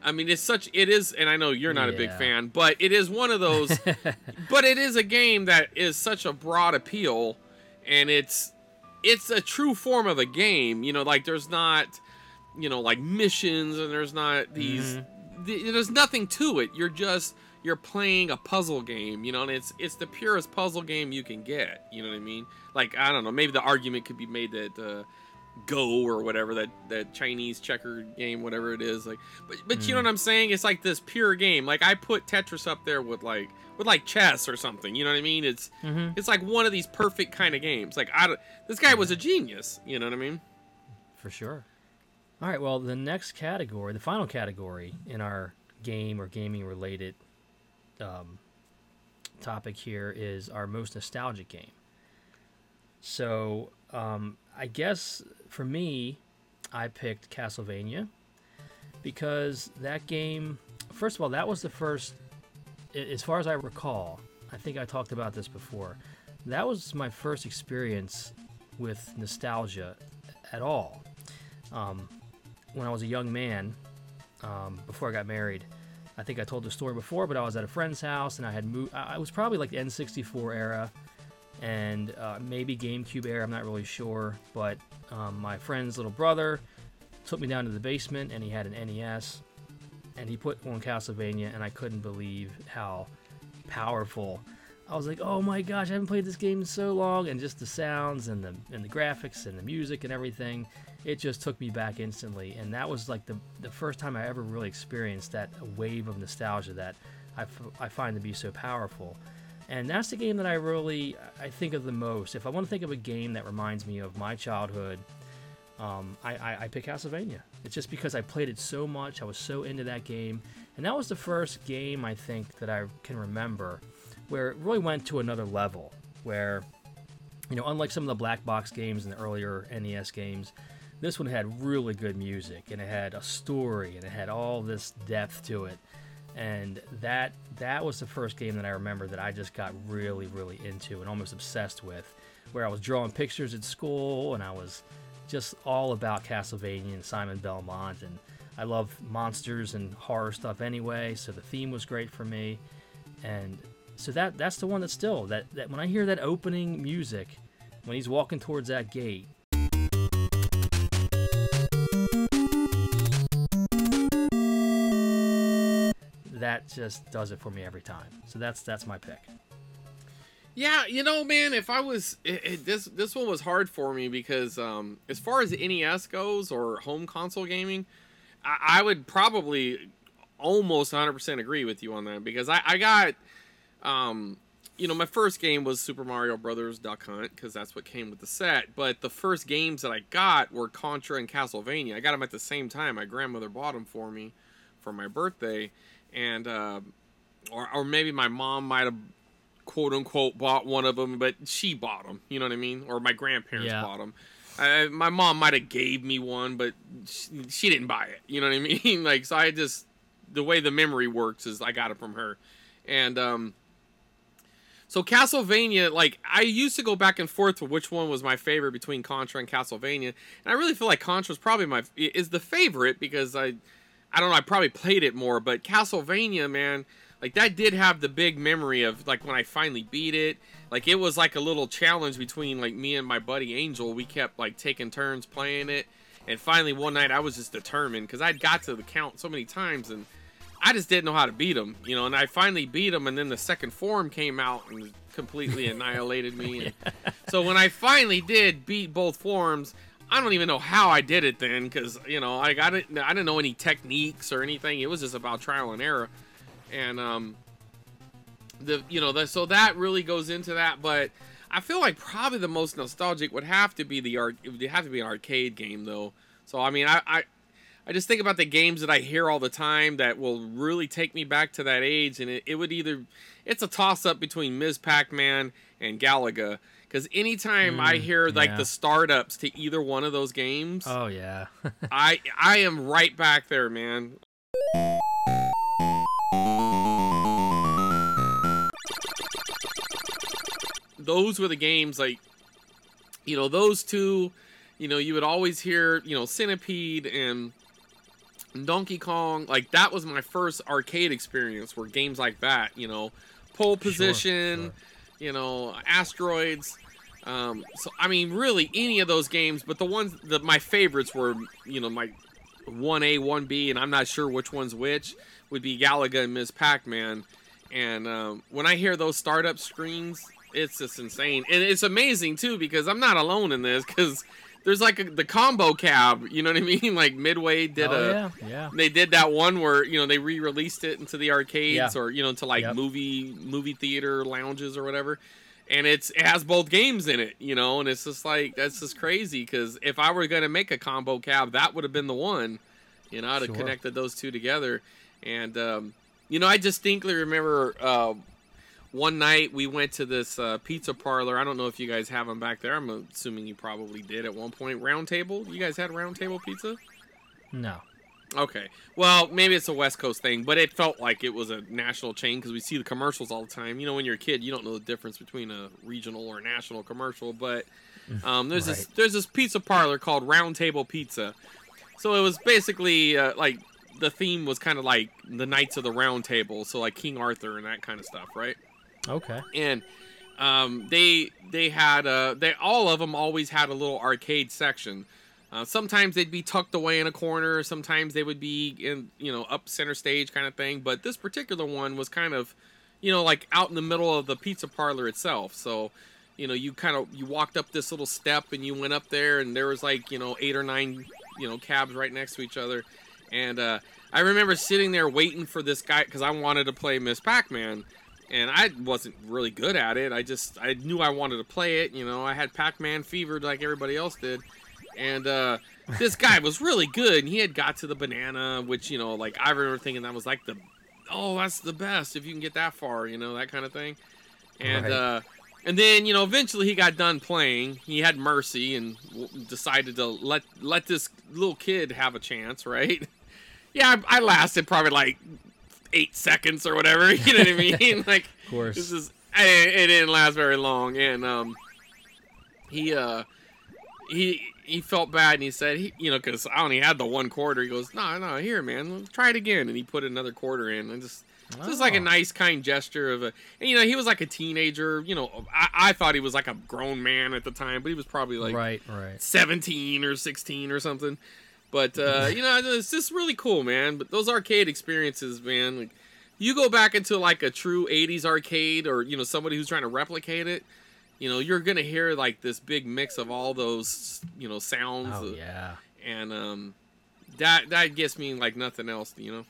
I mean, it's such it is, and I know you're not a big fan, but it is one of those. but it is a game that is such a broad appeal, and it's it's a true form of a game. You know, like there's not, you know, like missions, and there's not these. th- there's nothing to it. You're just you're playing a puzzle game. You know, and it's it's the purest puzzle game you can get. You know what I mean? Like I don't know. Maybe the argument could be made that. Uh, Go or whatever that that Chinese checker game, whatever it is, like, but but you know what I'm saying? It's like this pure game. Like I put Tetris up there with like with like chess or something. You know what I mean? It's Mhm. it's like one of these perfect kind of games. Like I, this guy was a genius. You know what I mean? For sure. All right, well, the next category, the final category in our game or gaming related um, topic here is our most nostalgic game. So, um, I guess for me, I picked Castlevania because that game, first of all, that was the first, as far as I recall, I think I talked about this before. That was my first experience with nostalgia at all. Um, when I was a young man, um, before I got married, I think I told the story before, but I was at a friend's house and I had moved. I was probably like the N64 era and uh, maybe GameCube era. I'm not really sure, but um, my friend's little brother took me down to the basement and he had an NES and he put on Castlevania and I couldn't believe how powerful. I was like, "Oh my gosh, I haven't played this game in so long!" And just the sounds and the and the graphics and the music and everything, it just took me back instantly. And that was like the the first time I ever really experienced that wave of nostalgia that I, f- I find to be so powerful. And that's the game that I really I think of the most. If I want to think of a game that reminds me of my childhood, um, I, I, I pick Castlevania. It's just because I played it so much. I was so into that game, and that was the first game I think that I can remember where it really went to another level. Where, you know, unlike some of the black box games and the earlier NES games, this one had really good music and it had a story and it had all this depth to it. And that that was the first game that I remember that I just got really, really into and almost obsessed with. Where I was drawing pictures at school and I was just all about Castlevania and Simon Belmont and I love monsters and horror stuff anyway, so the theme was great for me. And so that that's the one that still that, that when I hear that opening music, when he's walking towards that gate, just does it for me every time. So that's that's my pick. Yeah, you know, man, if I was it, it, this this one was hard for me because um as far as NES goes or home console gaming, I, I would probably almost 100% agree with you on that because I I got um you know, my first game was Super Mario Brothers Duck Hunt because that's what came with the set. But the first games that I got were Contra and Castlevania. I got them at the same time. My grandmother bought them for me for my birthday, and uh, or or maybe my mom might have quote unquote bought one of them, but she bought them. You know what I mean? Or my grandparents Yeah. bought them. I, my mom might have gave me one, but she, she didn't buy it. You know what I mean? like so, I just the way the memory works is I got it from her, and um. So Castlevania, like I used to go back and forth with which one was my favorite between Contra and Castlevania, and I really feel like Contra's probably my is the favorite because I, I don't know, I probably played it more, but Castlevania, man, like that did have the big memory of like when I finally beat it. Like it was like a little challenge between like me and my buddy Angel. We kept like taking turns playing it, and finally one night I was just determined because I'd got to the count so many times and I just didn't know how to beat him, you know. And I finally beat him, and then the second form came out and completely annihilated me. And so when I finally did beat both forms, I don't even know how I did it then, because you know I it. I didn't know any techniques or anything. It was just about trial and error, and um, the you know the, so that really goes into that. But I feel like probably the most nostalgic would have to be the art. It would have to be an arcade game though. So I mean I. I I just think about the games that I hear all the time that will really take me back to that age, and it, it would either it's a toss up between Ms. Pac-Man and Galaga. Because anytime I Mm, hear like yeah. the startups to either one of those games, Oh yeah. I I am right back there, man. Those were the games like you know, those two, you know, you would always hear, you know, Centipede and Donkey Kong. Like that was my first arcade experience where games like that, you know, pole position, sure. You know, asteroids. Um, so I mean, really any of those games, but the ones that my favorites were, you know, my one A, one B, and I'm not sure which one's which. Would be Galaga and Ms. Pac-Man, and um, when I hear those startup screens, it's just insane, and it's amazing too because I'm not alone in this because there's like a, the combo cab, you know what I mean? Like Midway did oh a yeah. Yeah. they did that one where you know they re-released it into the arcades Yeah. or you know to like Yep. movie movie theater lounges or whatever and it's it has both games in it you know and it's just like that's just crazy because if i were going to make a combo cab that would have been the one you know i'd have Sure. connected those two together and um, you know i distinctly remember uh, one night we went to this uh, pizza parlor i don't know if you guys have them back there i'm assuming you probably did at one point round table you guys had round table pizza No. Okay. Well, maybe it's a West Coast thing, but it felt like it was a national chain because we see the commercials all the time. You know, when you're a kid, you don't know the difference between a regional or a national commercial. But um, there's this there's this pizza parlor called Round Table Pizza. So it was basically uh, like the theme was kind of like the Knights of the Round Table, so like King Arthur and that kind of stuff, right? Okay. and um, they they had uh, they all of them always had a little arcade section. Uh, sometimes they'd be tucked away in a corner. Sometimes they would be in you know up center stage kind of thing. But this particular one was kind of you know like out in the middle of the pizza parlor itself. So you know you kind of you walked up this little step and you went up there and there was like you know eight or nine you know cabs right next to each other. And uh, I remember sitting there waiting for this guy because I wanted to play Ms. Pac-Man and I wasn't really good at it. I just I knew I wanted to play it. You know, I had Pac-Man fever like everybody else did, and uh, this guy was really good. And he had got to the banana, which you know, like I remember thinking that was like the, oh, that's the best if you can get that far. You know, that kind of thing. and Right. uh, and then you know eventually he got done playing. He had mercy and w- decided to let let this little kid have a chance, right? Yeah, I, I lasted probably like eight seconds or whatever. You know what I mean? like, Of course. this is it, it didn't last very long, and um, he uh, he he felt bad, and he said, he, you know, because I only had the one quarter. He goes, no, no, here, man, try it again, and he put another quarter in, and just. Just like a Oh. nice, kind gesture of a, and you know, he was like a teenager. You know, I, I thought he was like a grown man at the time, but he was probably like right, right. 17 or 16 or something. But uh, you know, it's just really cool, man. But those arcade experiences, man, like you go back into like a true 80s arcade or you know somebody who's trying to replicate it, you know, you're going to hear like this big mix of all those, you know, sounds Oh yeah, and um that that gets me like nothing else, you know.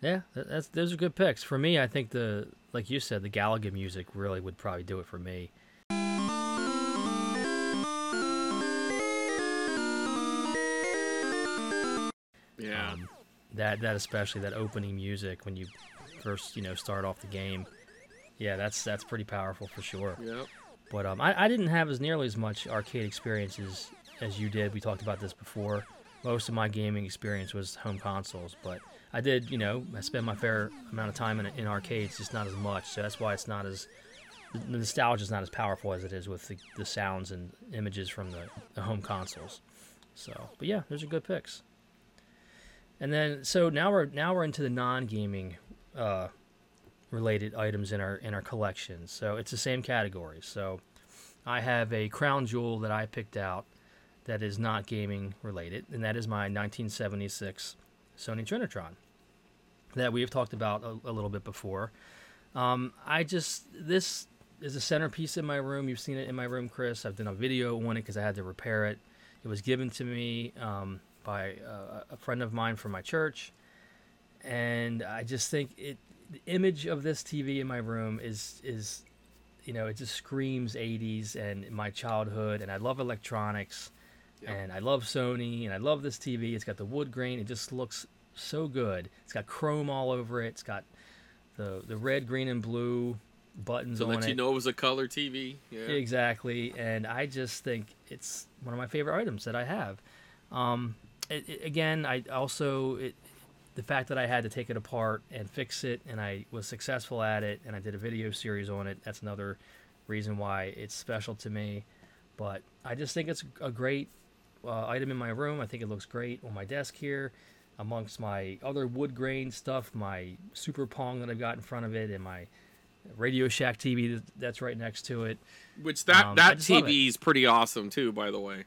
yeah. That's those are good picks for me. I think the like you said, the Galaga music really would probably do it for me. Yeah. Um, that that especially that opening music when you first you know start off the game. Yeah, that's that's pretty powerful for sure. yep. But um, I, I didn't have as nearly as much arcade experiences as you did. We talked about this before. Most of my gaming experience was home consoles, but I did, you know, I spent my fair amount of time in, in arcades, just not as much. So that's why it's not as the nostalgia is not as powerful as it is with the, the sounds and images from the, the home consoles. So, but yeah, those are good picks. And then, so now we're now we're into the non-gaming uh, related items in our in our collection. So it's the same category. So I have a crown jewel that I picked out that is not gaming related, and that is my 1976 Sony Trinitron that we have talked about a, a little bit before. Um, I just this is a centerpiece in my room. You've seen it in my room, Chris. I've done a video on it because I had to repair it. It was given to me um, by uh, a friend of mine from my church, and I just think it. The image of this TV in my room is is, you know, it just screams 80s and my childhood, and I love electronics, and I love Sony, and I love this TV. It's got the wood grain. It just looks so good. It's got chrome all over it. It's got the the red, green, and blue buttons To on let it. you know it was a color TV. Yeah. Exactly, and I just think it's one of my favorite items that I have. Um, it, it- again, I also it, the fact that I had to take it apart and fix it, and I was successful at it, and I did a video series on it. That's another reason why it's special to me. But I just think it's a great uh, item in my room. I think it looks great on my desk here, amongst my other wood grain stuff, my Super Pong that I've got in front of it, and my Radio Shack TV that's right next to it. Which that Um, that just love it. TV is pretty awesome too, by the way.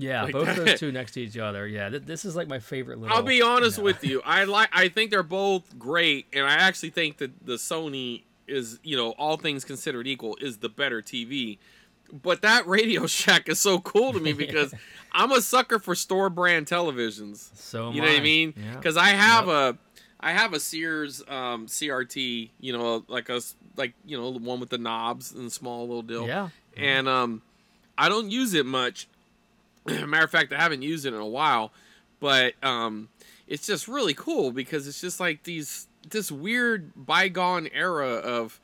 Yeah, Like both that. those two next to each other. Yeah, th- this is like my favorite little. I'll be honest you know. with you. I like. I think they're both great, and I actually think that the Sony is, you know, all things considered equal, is the better TV. But that Radio Shack is so cool to me because I'm a sucker for store brand televisions. So you know what I I. mean? Yeah. Because I have a, I have a Sears um, CRT. You know, like a like you know the one with the knobs and the small little deal. Yeah. And um, I don't use it much. Matter of fact, I haven't used it in a while, but um, it's just really cool because it's just like these this weird bygone era of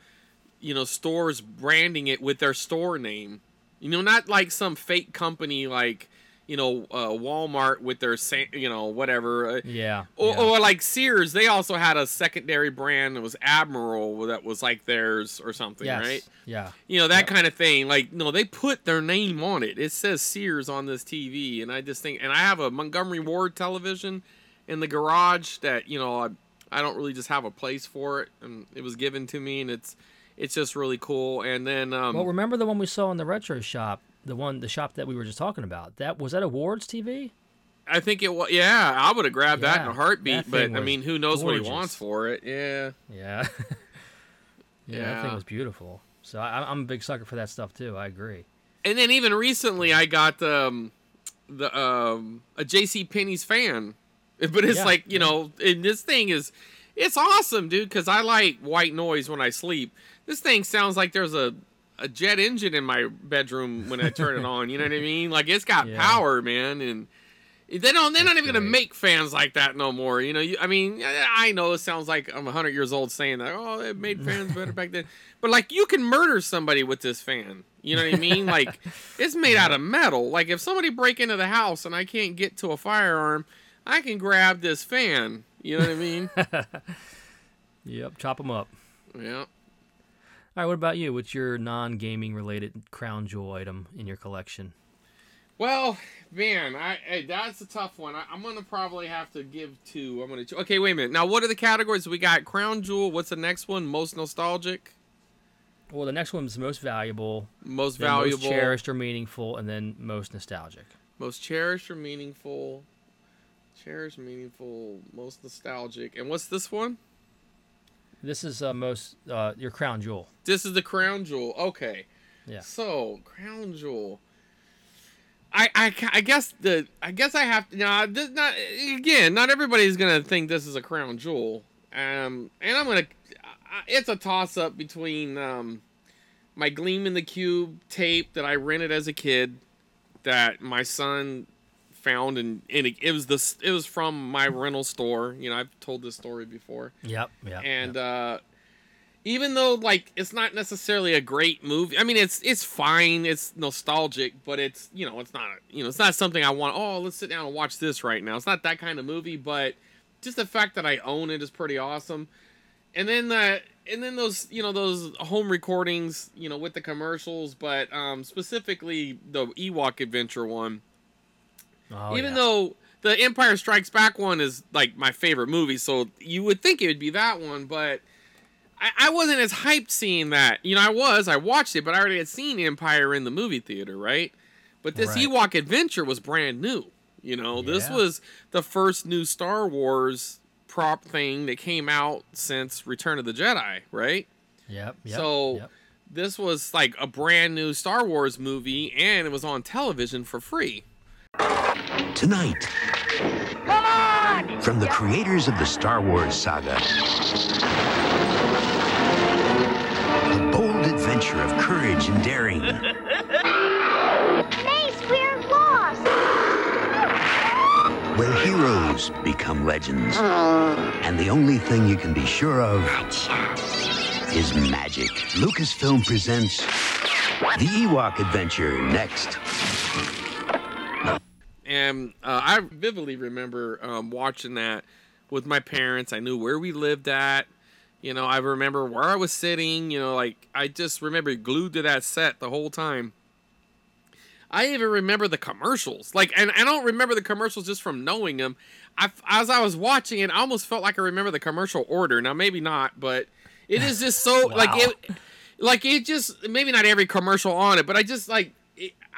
you know stores branding it with their store name. You know, not like some fake company like you know uh, Walmart with their you know whatever. Uh, Yeah. or, yeah. or like Sears, they also had a secondary brand that was Admiral that was like theirs or something, yes. right? Yeah. You know that kind of thing. Like no, they put their name on it. It says Sears on this TV, and I just think, and I have a Montgomery Ward television in the garage that you know I, I don't really just have a place for it, and it was given to me, and it's it's just really cool. And then um, Well, remember the one we saw in the retro shop, the one, the shop that we were just talking about. That was that a Ward's TV. I think it was yeah, I would have grabbed that in a heartbeat, but I mean, who knows what he wants for it? Yeah. Yeah. yeah, that thing Yeah. was beautiful. So I, I'm a big sucker for that stuff too. I agree. And then even recently, I got um, the um, a JC Penney's fan, but it's Yeah, like you know, and this thing is, it's awesome, dude. Because I like white noise when I sleep. This thing sounds like there's a a jet engine in my bedroom when I turn it on. You know what I mean? Like it's got Yeah. power, man, and They don't. They're not even gonna make fans like that no more. You know. You, I mean, I know it sounds like I'm 100 years old saying that. Oh, it made fans better back then. But like, you can murder somebody with this fan. You know what I mean? Like, it's made out of metal. Like, if somebody break into the house and I can't get to a firearm, I can grab this fan. You know what I mean? Yep, chop them up. yeah. All right, what about you? What's your non-gaming related crown jewel item in your collection? Well, man, I hey, that's a tough one. I, I'm gonna probably have to give two. I'm gonna. Okay, wait a minute. Now, what are the categories? We got crown jewel. What's the next one? Most nostalgic, Well, the next one's most valuable, most valuable, most cherished or meaningful, and then most nostalgic. most cherished or meaningful, cherished, meaningful, most nostalgic. And what's this one? This is uh, most uh, your crown jewel. This is the crown jewel. Okay. Yeah. So crown jewel. I, I, I guess the I guess I have to now this not again not everybody's gonna think this is a crown jewel um and I'm gonna I- it's a toss up between um my Gleaming the Cube tape that I rented as a kid that my son found and, and it, it was this it was from my rental store you know I've told this story before Yep. Yep. and uh even though like it's not necessarily a great movie i mean it's it's fine it's nostalgic but it's you know it's not you know it's not something i want oh let's sit down and watch this right now it's not that kind of movie but just the fact that i own it is pretty awesome and then the and then those you know those home recordings you know with the commercials but um specifically the ewok adventure one Oh, even yeah. though the Empire Strikes Back one is like my favorite movie, so you would think it would be that one, but I, I wasn't as hyped seeing that. You know, I was, I watched it, but I already had seen Empire in the movie theater, right? But this Right. Ewok Adventure was brand new. You know, this was the first new Star Wars prop thing that came out since Return of the Jedi, right? Yep. Yep. so yep. this was like a brand new Star Wars movie, and it was on television for free. Tonight, from the creators of the Star Wars saga, a bold adventure of courage and daring, Mace, we're lost. where heroes become legends, and the only thing you can be sure of is magic. Lucasfilm presents the Ewok Adventure next. And uh, I vividly remember um, watching that with my parents. I knew where we lived at. You know, I remember where I was sitting. You know, like I just remember glued to that set the whole time. I even remember the commercials. Like, and I don't remember the commercials just from knowing them. I, as I was watching it, I almost felt like I remember the commercial order. Now, maybe not, but it is just so like it, like it just maybe not every commercial on it, but I just like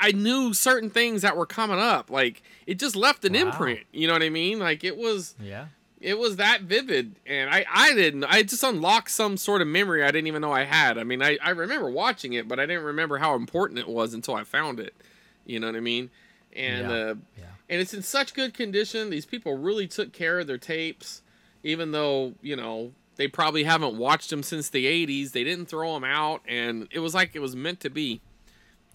I knew certain things that were coming up. Like it just left an Wow. imprint. You know what I mean? Like it was Yeah. it was that vivid and I, I didn't i just unlocked some sort of memory i didn't even know i had i mean I, I remember watching it but i didn't remember how important it was until i found it you know what i mean and Yeah, uh yeah. and it's in such good condition these people really took care of their tapes even though you know they probably haven't watched them since the 80s they didn't throw them out and it was like it was meant to be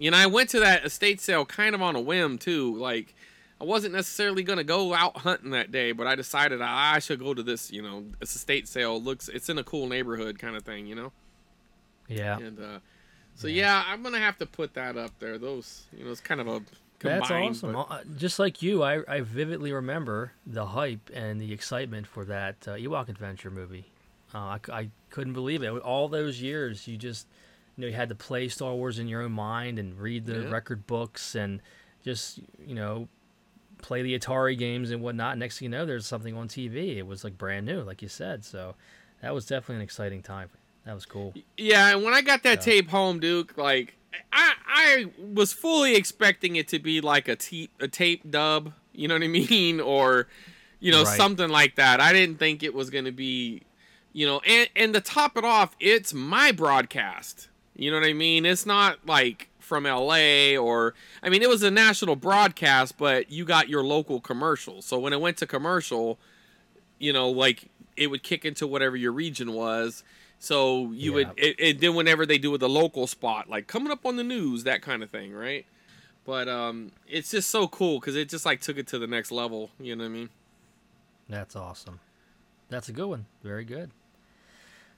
you know i went to that estate sale kind of on a whim too like I wasn't necessarily gonna go out hunting that day, but I decided I, I should go to this, you know, this estate sale. It looks, it's in a cool neighborhood kind of thing, you know. Yeah. And uh, so yeah. I'm gonna have to put that up there. Those, you know, it's kind of a combined. That's awesome. but- Uh, Just like you, I, I vividly remember the hype and the excitement for that uh, Ewok Adventure movie. Uh, I, I couldn't believe it. All those years, you just, you know, you had to play Star Wars in your own mind and read the Yeah. record books and just, you know, play the Atari games and whatnot. Next thing you know, there's something on TV. It was like brand new, like you said. So that was definitely an exciting time. That was cool. Yeah, and when I got that tape home, Duke, like I I was fully expecting it to be like a te- a tape dub, you know what I mean, or you know Right. something like that. I didn't think it was going to be, you know, and and to top it off, it's my broadcast. You know what I mean? It's not like from LA or I mean it was a national broadcast, but you got your local commercial. So when it went to commercial, you know, like it would kick into whatever your region was. So you would, Yeah. it, it, then whenever they do with a local spot, like coming up on the news, that kind of thing, right? But um, it's just so cool because it just like took it to the next level. You know what I mean? That's awesome. That's a good one. Very good.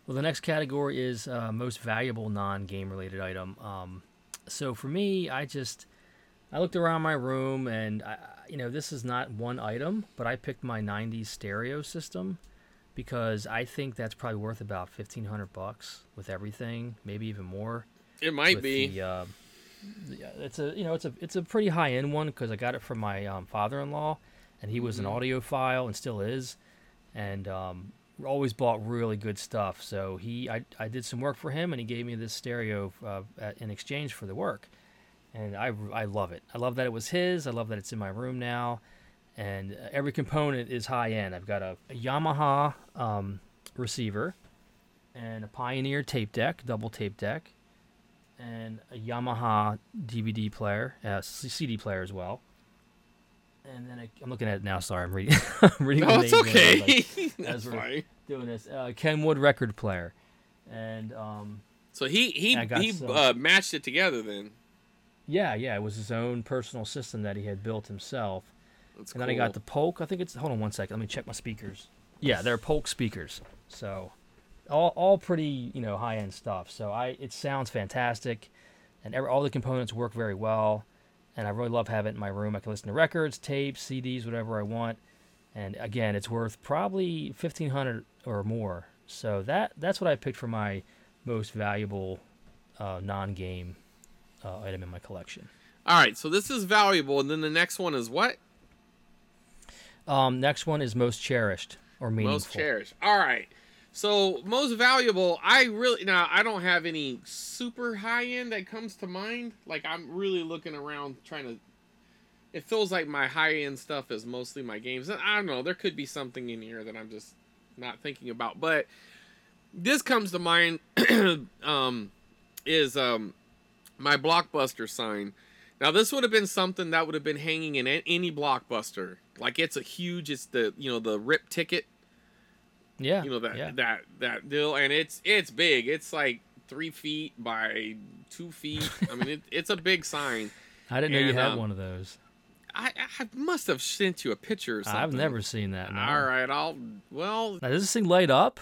Well, the next category is uh, most valuable non-game related item. Um, so for me, I just I looked around my room and I, you know this is not one item, but I picked my '90s stereo system because I think that's probably worth about fifteen hundred bucks with everything, maybe even more. It might be. The, uh, it's a you know it's a it's a pretty high end one because I got it from my um, father-in-law, and he was an audiophile and still is, and um, always bought really good stuff. So he I, I did some work for him, and he gave me this stereo uh, at, in exchange for the work, and I I love it. I love that it was his. I love that it's in my room now, and uh, every component is high end. I've got a, a Yamaha um, receiver, and a Pioneer tape deck, double tape deck and a Yamaha DVD player, uh, CD player as well. And then I, I'm looking at it now. Sorry, I'm reading. I'm reading No, the it's names in it, okay. like, That's as we're. Doing this. Uh, Kenwood record player, and um, So he he he some. uh, matched it together then. yeah, yeah, it was his own personal system that he had built himself. That's And cool. then I got the Polk. I think it's. Hold on one second. Let me check my speakers. Yeah, they're Polk speakers. So, all all pretty you know high end stuff. So I it sounds fantastic, and every, all the components work very well. And I really love having it in my room. I can listen to records, tapes, CDs, whatever I want. And again, it's worth probably fifteen hundred or more. So that that's what I picked for my most valuable uh, non-game uh, item in my collection. All right, so this is valuable, and then the next one is what? Um, next one is most cherished or meaningful. Most cherished. All right. So most valuable, I really now I don't have any super high end that comes to mind. Like I'm really looking around trying to. It feels like my high end stuff is mostly my games. And I don't know. There could be something in here that I'm just not thinking about. But this comes to mind. um, is um my blockbuster sign. Now this would have been something that would have been hanging in any blockbuster. Like it's a huge. It's the you know the rip ticket Yeah. you know that yeah. that that deal and it's it's big it's like three feet by two feet i mean it, it's a big sign I didn't know you had um, one of those. I, I must have sent you a picture or something I've never seen that. No. all right i'll well Now, does this thing light up?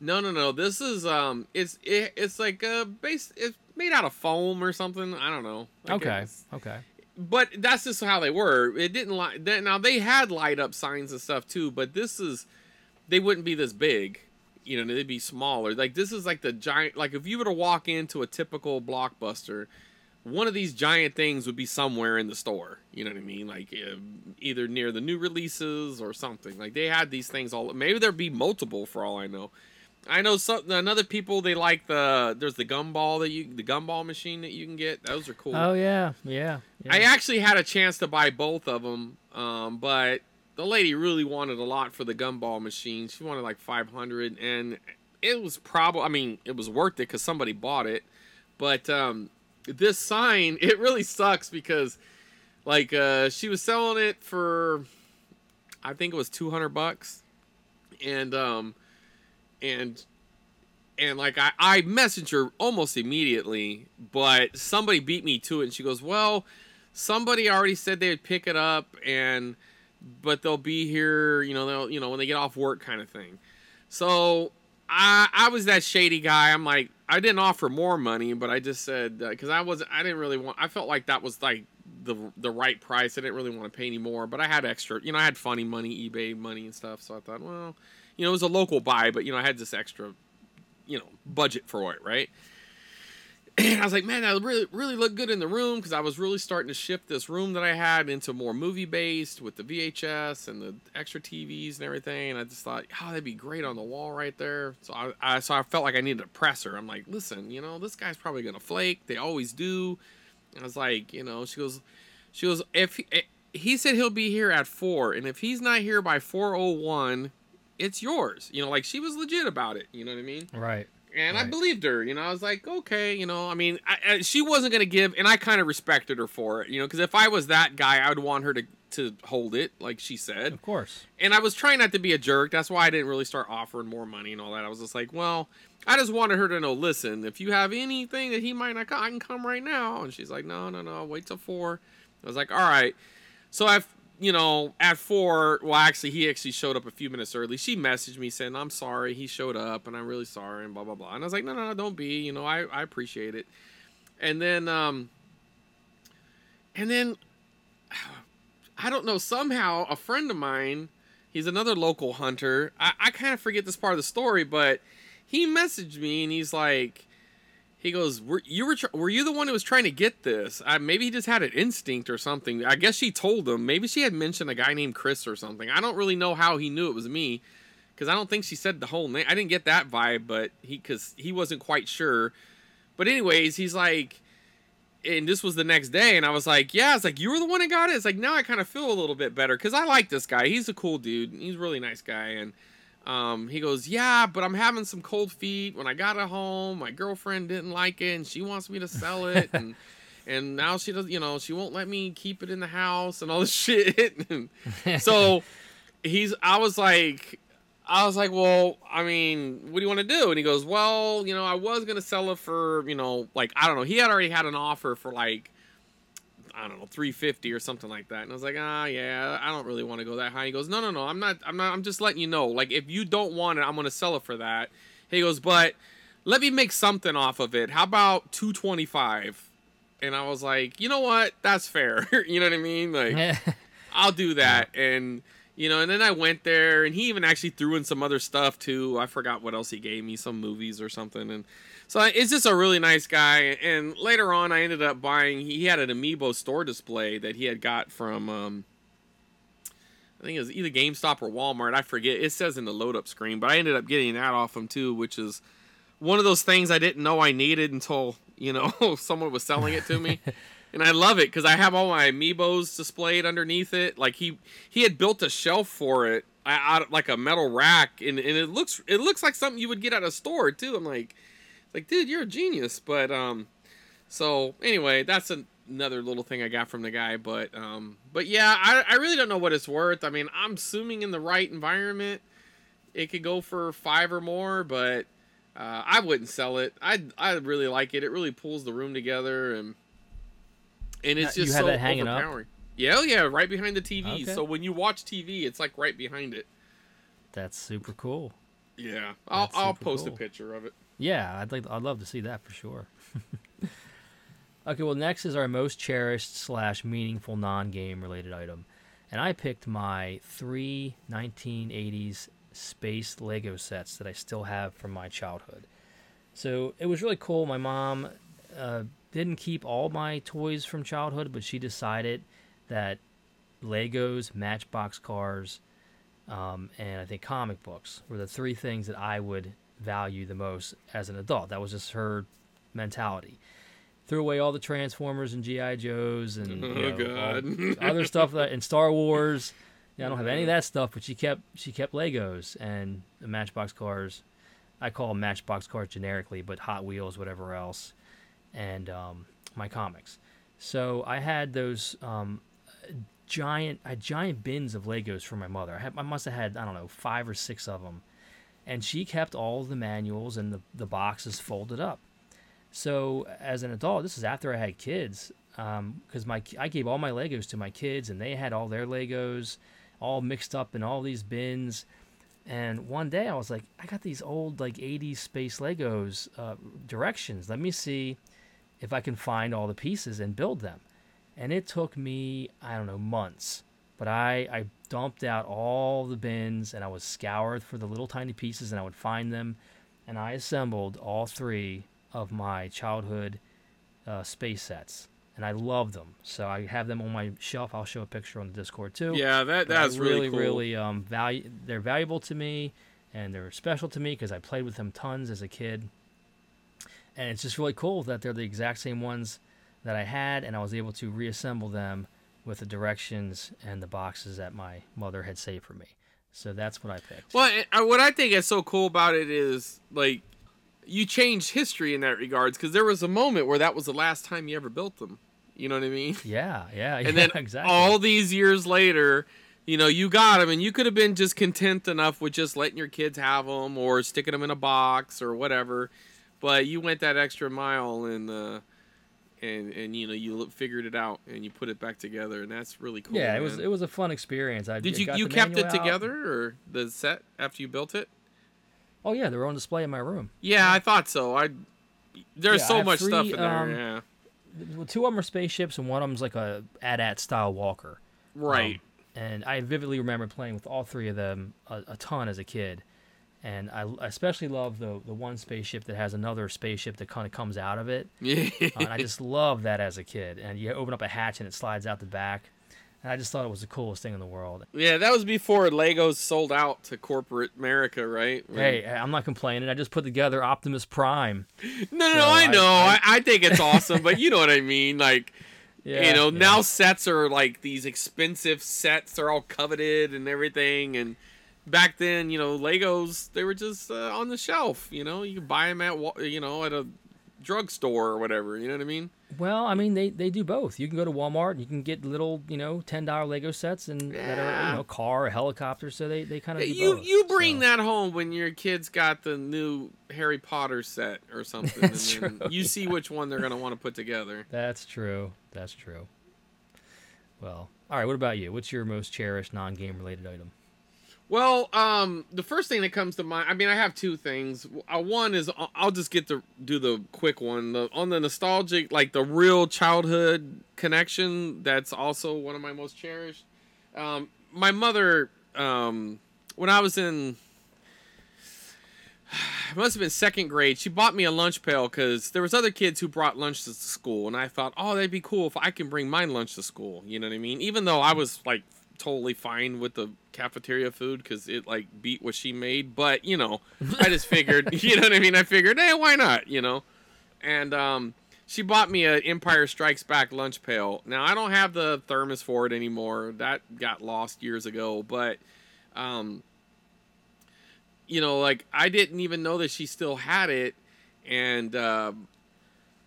no no no this is um it's it, it's like a base it's made out of foam or something i don't know Like, Okay. Okay. but that's just how they were. It didn't light. That, now they had light up signs and stuff too, but this is they wouldn't be this big. You know, they'd be smaller. Like this is like the giant. Like if you were to walk into a typical blockbuster, one of these giant things would be somewhere in the store. You know what I mean? Like uh, either near the new releases or something. Like they had these things all. Maybe there'd be multiple for all I know. I know some another people they like the there's the gumball that you the gumball machine that you can get. Those are cool. Oh yeah, yeah. yeah. I actually had a chance to buy both of them, um, but the lady really wanted a lot for the gumball machine. She wanted like 500, and it was probably, I mean, it was worth it because somebody bought it. But um, this sign, it really sucks because, like, uh, she was selling it for, I think it was 200 bucks, and um, and and like I, I messaged her almost immediately, but somebody beat me to it, and she goes, "Well, somebody already said they would pick it up, and but they'll be here, you know, they'll you know when they get off work, kind of thing." So I I was that shady guy. I'm like, I didn't offer more money, but I just said uh, because I was I didn't really want. I felt like that was like the the right price. I didn't really want to pay any more, but I had extra, you know, I had funny money, eBay money and stuff. So I thought, well, you know, it was a local buy, but you know, I had this extra you know budget for it right i was like man that really really looked good in the room because i was really starting to shift this room that i had into more movie based with the vhs and the extra tvs and everything and i just thought oh that'd be great on the wall right there. So i, I so i felt like i needed a presser. I'm like listen you know this guy's probably gonna flake. They always do. And i was like you know she goes she goes if he, eh, he said he'll be here at four and if he's not here by 401 it's yours. You know like she was legit about it. You know what i mean? Right. And I believed her. You know, I was like, okay, you know, I mean, I, I, she wasn't gonna give, and I kind of respected her for it, you know, because if I was that guy, I would want her to to hold it, like she said. Of course. And I was trying not to be a jerk. That's why I didn't really start offering more money and all that. I was just like, well, I just wanted her to know. Listen, if you have anything that he might not, come, I can come right now. And she's like, no, no, no, wait till four. I was like, all right. So I've, you know, at four, well, actually, he actually showed up a few minutes early. She messaged me saying, I'm sorry, he showed up, and I'm really sorry, and blah blah blah. And I was like, no, no, no, don't be. You know, I I appreciate it. And then, um, and then I don't know, somehow a friend of mine, he's another local hunter. I, I kind of forget this part of the story, but he messaged me and he's like, he goes, were, you were, tr- were you the one who was trying to get this? I, maybe he just had an instinct or something. I guess she told him. Maybe she had mentioned a guy named Chris or something. I don't really know how he knew it was me because I don't think she said the whole name. I didn't get that vibe, but he, because he wasn't quite sure. But anyways, he's like, and this was the next day, and I was like, yeah, it's like you were the one that got it. It's like now I kind of feel a little bit better because I like this guy. He's a cool dude. He's a really nice guy, and um, he goes, yeah, but I'm having some cold feet. When I got it home, my girlfriend didn't like it, and she wants me to sell it, and and now she doesn't, you know, she won't let me keep it in the house and all this shit. so he's, I was like, I was like, well, I mean, what do you want to do? And he goes, well, you know, I was gonna sell it for, you know, like I don't know. He had already had an offer for like, I don't know, three fifty or something like that. And I was like, ah, yeah, I don't really want to go that high. He goes, no, no, no, I'm not, I'm not, I'm just letting you know. Like, if you don't want it, I'm gonna sell it for that. He goes, but let me make something off of it. How about two twenty five? And I was like, you know what? That's fair. you know what I mean? Like, I'll do that. And you know, and then I went there, and he even actually threw in some other stuff too. I forgot what else he gave me, some movies or something. And so it's just a really nice guy. And later on, I ended up buying. He had an Amiibo store display that he had got from. Um, I think it was either GameStop or Walmart. I forget. It says in the load up screen, but I ended up getting that off him too, which is one of those things I didn't know I needed until you know someone was selling it to me. and I love it because I have all my amiibos displayed underneath it. Like he he had built a shelf for it, out like a metal rack, and, and it looks it looks like something you would get at a store too. I'm like, like dude, you're a genius. But um, so anyway, that's another little thing I got from the guy. But um, but yeah, I I really don't know what it's worth. I mean, I'm assuming in the right environment, it could go for five or more, but. Uh, I wouldn't sell it. I I really like it. It really pulls the room together, and and it's Now, you just have so that hanging up? Yeah, oh yeah, right behind the TV. Okay. So when you watch TV, it's like right behind it. That's super cool. Yeah, I'll I'll post cool. a picture of it. Yeah, I'd like I'd love to see that for sure. okay, well next is our most cherished slash meaningful non-game related item, and I picked my three 1980s space Lego sets that I still have from my childhood. So it was really cool. My mom uh, didn't keep all my toys from childhood, but she decided that Legos, Matchbox cars, um, and I think comic books were the three things that I would value the most as an adult. That was just her mentality. Threw away all the Transformers and GI Joes and you Oh, know, God. other stuff that in Star Wars. Yeah, I don't have any of that stuff, but she kept she kept Legos and the Matchbox cars. I call them Matchbox cars generically, but Hot Wheels, whatever else, and um, my comics. So I had those um, giant, I had giant bins of Legos for my mother. I, had, I must have had I don't know five or six of them, and she kept all the manuals and the the boxes folded up. So as an adult, this is after I had kids, because my I gave all my Legos to my kids, and they had all their Legos, all mixed up in all these bins. And one day I was like, I got these old like '80s space Legos uh, directions. Let me see if I can find all the pieces and build them. And it took me I don't know months, but I I dumped out all the bins and I was scoured for the little tiny pieces and I would find them, and I assembled all three of my childhood uh, space sets, and I love them. So I have them on my shelf. I'll show a picture on the Discord too. Yeah, that that's really cool. really um value. They're valuable to me, and they're special to me because I played with them tons as a kid. And it's just really cool that they're the exact same ones that I had, and I was able to reassemble them with the directions and the boxes that my mother had saved for me. So that's what I picked. Well, and uh, what I think is so cool about it is like you changed history in that regards because there was a moment where that was the last time you ever built them. You know what I mean? Yeah, yeah, yeah And then exactly. all these years later, you know, you got them, and you could have been just content enough with just letting your kids have them or sticking them in a box or whatever. But you went that extra mile and uh, and and you know you figured it out and you put it back together, and that's really cool. yeah, it was it was a fun experience. I Did you you kept it out. together or the set after you built it? Oh yeah, they were on display in my room. Yeah, I thought so. I there's Yeah, so have much stuff in there. um, yeah, Well, two of them are spaceships, and one of them's like a AT-AT style walker. right. and I vividly remember playing with all three of them a, a ton as a kid. And I especially love the the one spaceship that has another spaceship that kind of comes out of it. yeah. Uh, and I just love that as a kid. And you open up a hatch and it slides out the back. And I just thought it was the coolest thing in the world. Yeah, that was before Legos sold out to corporate America, right? When- Hey, I'm not complaining. I just put together Optimus Prime. no, no, so no, I I- know. I, I- I, think it's awesome, but you know what I mean. Like, Yeah, you know, yeah. now sets are like these expensive sets. They're all coveted and everything. And back then, you know, Legos they were just uh, on the shelf. You know, you could buy them at you know at a drugstore or whatever. You know what I mean? Well, I mean, they, they do both. You can go to Walmart and you can get little, you know, ten dollar Lego sets and that are, you know, car or helicopter. So they, they kind of You both, you bring so. that home when your kids got the new Harry Potter set or something. That's and then true, You see which one they're gonna want to put together. That's true. That's true. Well, all right. What about you? What's your most cherished non-game related item? Well, um, the first thing that comes to mind, I mean, I have two things. Uh, one is I'll- I'll just get to do the quick one. The, on the nostalgic, like the real childhood connection, that's also one of my most cherished. Um, my mother, um, when I was in, it must have been second grade, she bought me a lunch pail because there was other kids who brought lunch to school, and I thought, oh, that'd be cool if I can bring my lunch to school. You know what I mean? Even though I was like totally fine with the cafeteria food because it like beat what she made, but you know, I just figured, you know what I mean? I figured, hey, why not? You know, and um, she bought me a Empire Strikes Back lunch pail. Now I don't have the thermos for it anymore. That got lost years ago, but um, you know, like I didn't even know that she still had it, and um,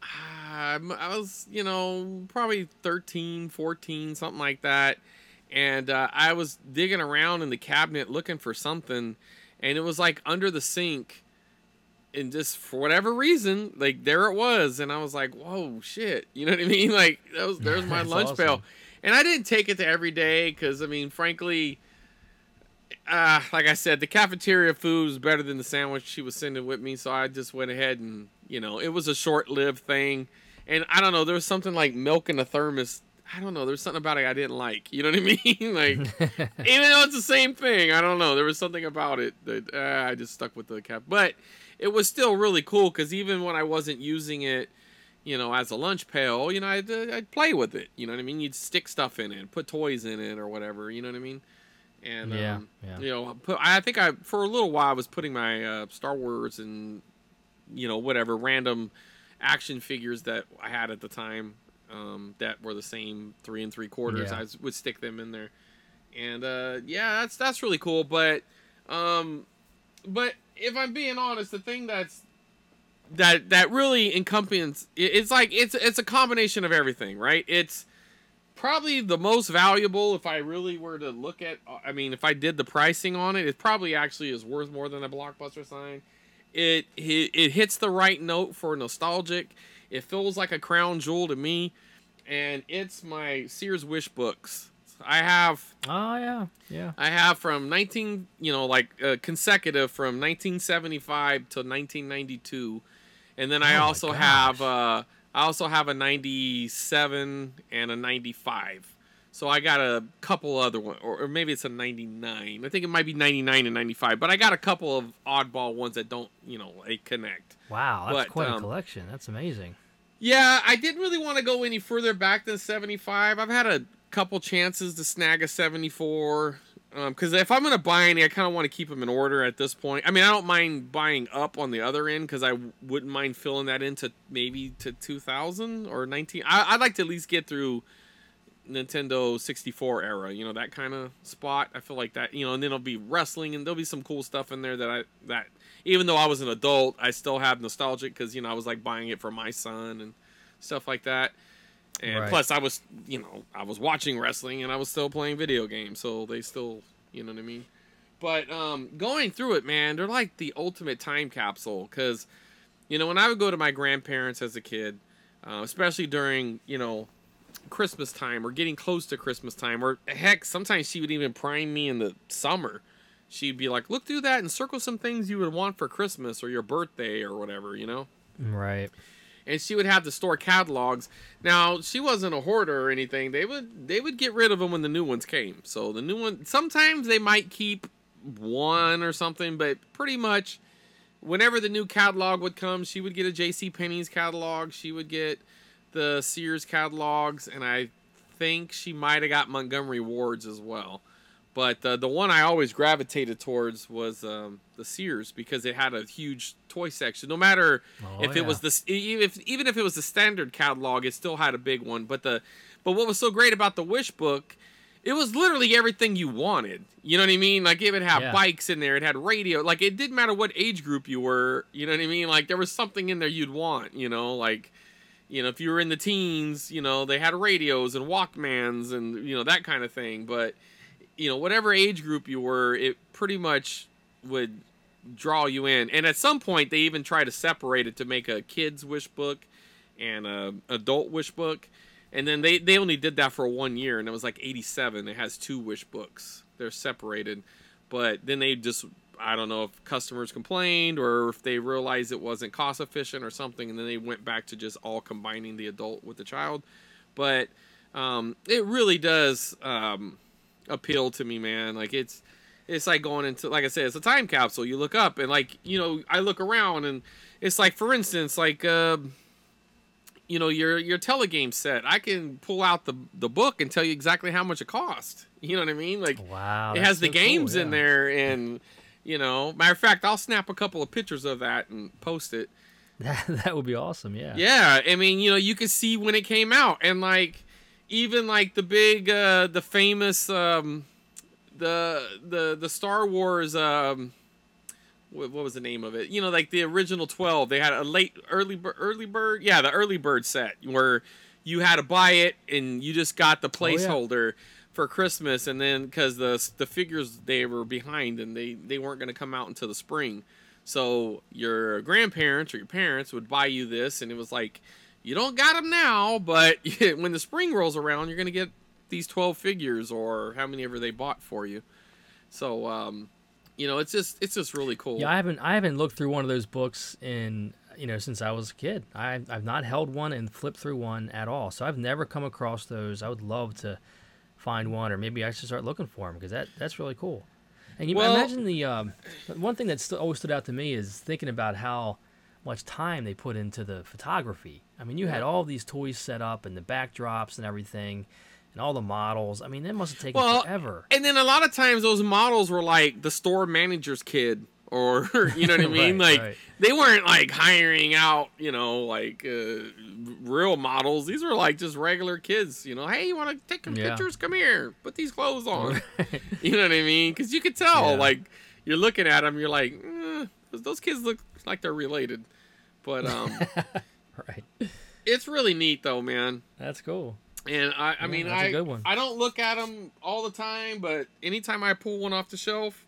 I'm- I was, you know, probably 13, 14, something like that, and uh, I was digging around in the cabinet looking for something, and it was like under the sink, and just for whatever reason, like there it was, and I was like, whoa, shit, you know what I mean? Like that was there's my lunch pail, and I didn't take it to every day because I mean, frankly uh, like I said, the cafeteria food was better than the sandwich she was sending with me, so I just went ahead and you know it was a short-lived thing, and I don't know there was something like milk in the thermos. I don't know. There was something about it I didn't like. You know what I mean? like even though it's the same thing, I don't know. There was something about it that uh, I just stuck with the cap. But it was still really cool because even when I wasn't using it, you know, as a lunch pail, you know, I'd, uh, I'd play with it. You know what I mean? You'd stick stuff in it, put toys in it, or whatever. You know what I mean? And Yeah, um, yeah. you know, put, I think I for a little while I was putting my uh, Star Wars and you know whatever random action figures that I had at the time um, that were the same three and three quarters. Yeah. I would stick them in there, and uh, yeah, that's that's really cool. But um, but if I'm being honest, the thing that's that that really encompasses it's like it's it's a combination of everything, right? It's probably the most valuable if I really were to look at I mean if I did the pricing on it, it probably actually is worth more than a blockbuster sign. It it, it hits the right note for nostalgic. It feels like a crown jewel to me and it's my Sears Wish books. I have Oh yeah, yeah. I have from 19, you know, like uh, consecutive from 1975 to 1992, and then I Oh also have uh, I also have a 97 and a 95. So I got a couple other ones, or, or maybe it's a 99. I think it might be 99 and 95, but I got a couple of oddball ones that don't, you know, like connect. Wow, that's But, quite a um, collection. That's amazing. Yeah, I didn't really want to go any further back than 75. I've had a couple chances to snag a 74. Because if I'm going to buy any, I kind of want to keep them in order at this point. I mean, I don't mind buying up on the other end because I w- wouldn't mind filling that into maybe to 2000 or 19. I, I'd like to at least get through Nintendo 64 era, you know, that kind of spot. I feel like that, you know, and then it'll be wrestling and there'll be some cool stuff in there that I, that even though I was an adult, I still have nostalgic because, you know, I was like buying it for my son and stuff like that. And Right. plus, I was, you know, I was watching wrestling and I was still playing video games, so they still, you know what I mean. But um, going through it, man, they're like the ultimate time capsule because, you know, when I would go to my grandparents as a kid, uh, especially during, you know, Christmas time or getting close to Christmas time, or heck, sometimes she would even prime me in the summer. She'd be like, "Look through that and circle some things you would want for Christmas or your birthday or whatever," you know. Right. And she would have the store catalogs. Now she wasn't a hoarder or anything. They would they would get rid of them when the new ones came. So the new one sometimes they might keep one or something, but pretty much whenever the new catalog would come, she would get a J.C. Penney's catalog. She would get the Sears catalogs, and I think she might have got Montgomery Ward's as well. But uh, the one I always gravitated towards was um, the Sears because it had a huge toy section. No matter Oh, if it was the if even if it was the standard catalog, it still had a big one. But the but what was so great about the Wish book, it was literally everything you wanted. You know what I mean? Like it would have Yeah. bikes in there, it had radio. Like it didn't matter what age group you were. You know what I mean? Like there was something in there you'd want. You know, like you know if you were in the teens, you know they had radios and Walkmans and you know that kind of thing. But you know whatever age group you were, it pretty much would draw you in. And at some point, they even try to separate it to make a kids wish book and a adult wish book. And then they, they only did that for one year, and it was like 87. It has two wish books. They're separated. But then they just, I don't know if customers complained or if they realized it wasn't cost efficient or something, and then they went back to just all combining the adult with the child. But um, it really does um, appeal to me, man. Like it's it's like going into like I said, it's a time capsule. You look up and like you know I look around and it's like for instance like uh, you know your your telegame set. I can pull out the the book and tell you exactly how much it cost. You know what I mean? Like Wow. it has the so cool, games in there and. You know, matter of fact, I'll snap a couple of pictures of that and post it. That, that would be awesome. Yeah. Yeah, I mean, you know, you could see when it came out, and like, even like the big, uh the famous, um the the the Star Wars, um what, what was the name of it? You know, like the original twelve. They had a late, early, early bird. Yeah, the early bird set where you had to buy it and you just got the Oh, yeah. For Christmas, and then because the the figures they were behind and they they weren't going to come out until the spring, so your grandparents or your parents would buy you this, and it was like, you don't got them now, but when the spring rolls around, you're gonna get these 12 figures or how many ever they bought for you. So, um, you know, it's just it's just really cool. Yeah, I haven't I haven't looked through one of those books in you know since I was a kid. I I've not held one and flipped through one at all. So I've never come across those. I would love to find one, or maybe I should start looking for them because that that's really cool. And you Well- imagine the um, one thing that st- always stood out to me is thinking about how much time they put into the photography. I mean, you had all these toys set up and the backdrops and everything, and all the models. I mean, that must have taken Well, forever. And then a lot of times those models were like the store manager's kid or you know what I mean? Right, like right. they weren't like hiring out, you know, like uh, real models. These were like just regular kids, you know. Hey, you want to take some Yeah. pictures? Come here. Put these clothes on. you know what I mean? Cuz you could tell Yeah. like you're looking at them, you're like, eh, those kids look like they're related. But um right. it's really neat though, man. That's cool. And I, I Yeah, mean, I, good one. I don't look at them all the time, but anytime I pull one off the shelf,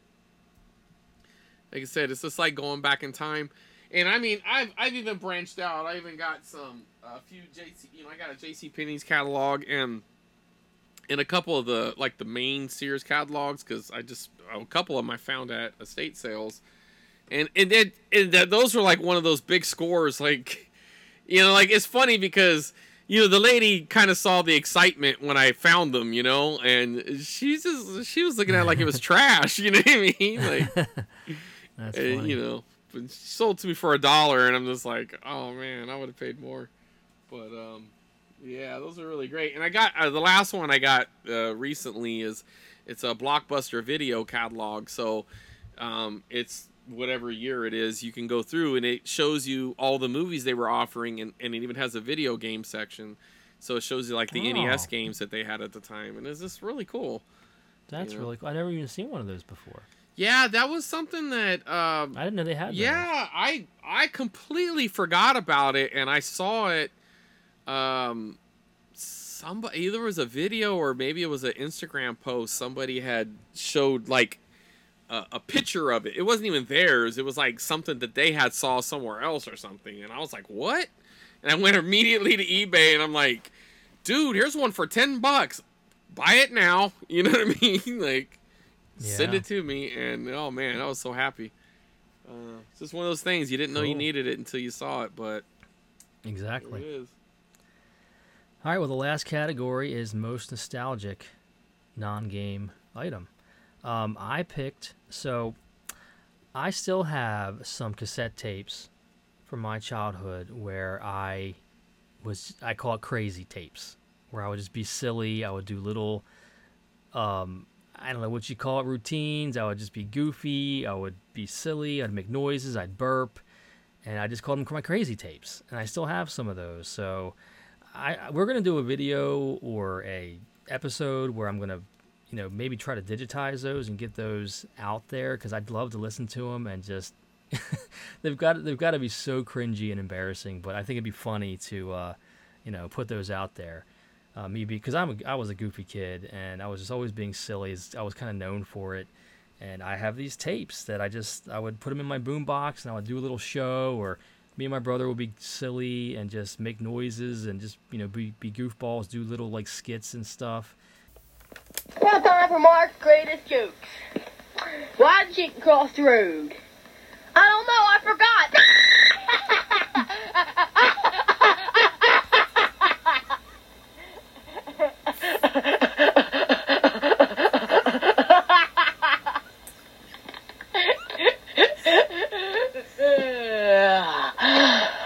like I said, it's just like going back in time. And I mean, I've, I've even branched out. I even got some, a few JC, you know, I got a JC Penney's catalog and, and a couple of the, like the main Sears catalogs, because I just, a couple of them I found at estate sales. And, and, it, and that, those were like one of those big scores, like, you know, like it's funny because you know the lady kind of saw the excitement when I found them, you know, and she's just she was looking at it like it was trash, you know what I mean? Like, That's uh, funny. you know, but she sold to me for a dollar, and I'm just like, oh man, I would have paid more. But um, yeah, those are really great. And I got uh, the last one I got uh, recently is it's a blockbuster video catalog, so um, it's whatever year it is you can go through and it shows you all the movies they were offering and, and it even has a video game section so it shows you like the nes Oh. games that they had at the time and it's just really cool That's you know. really cool. I never even seen one of those before. Yeah that was something that um, I didn't know they had. yeah i i completely forgot about it and i saw it um somebody either was a video or maybe it was an Instagram post. Somebody had showed like a, a picture of it. It wasn't even theirs. It was like something that they had saw somewhere else or something. And I was like, what? And I went immediately to eBay and I'm like, dude, here's one for ten bucks. Buy it now. You know what I mean? like, send it to me. And oh man, I was so happy. Uh, it's just one of those things you didn't know you needed it until you saw it, but Exactly. it is. All right, well, the last category is most nostalgic non game item. Um, I picked, so I still have some cassette tapes from my childhood where I was, I call it crazy tapes, where I would just be silly. I would do little, um, I don't know what you call it, routines. I would just be goofy. I would be silly. I'd make noises. I'd burp. And I just called them my crazy tapes. And I still have some of those. So, I we're gonna do a video or a episode where I'm gonna, you know, maybe try to digitize those and get those out there because I'd love to listen to them and just they've got they've got to be so cringy and embarrassing, but I think it'd be funny to, uh, you know, put those out there. Uh, me because I'm a, I was a goofy kid and I was just always being silly. I was kind of known for it, and I have these tapes that I just I would put them in my boombox and I would do a little show or me and my brother would be silly and just make noises and just you know be, be goofballs do little like skits and stuff Now time for Mark's greatest jokes. Why did chicken cross the road? I don't know, I forgot.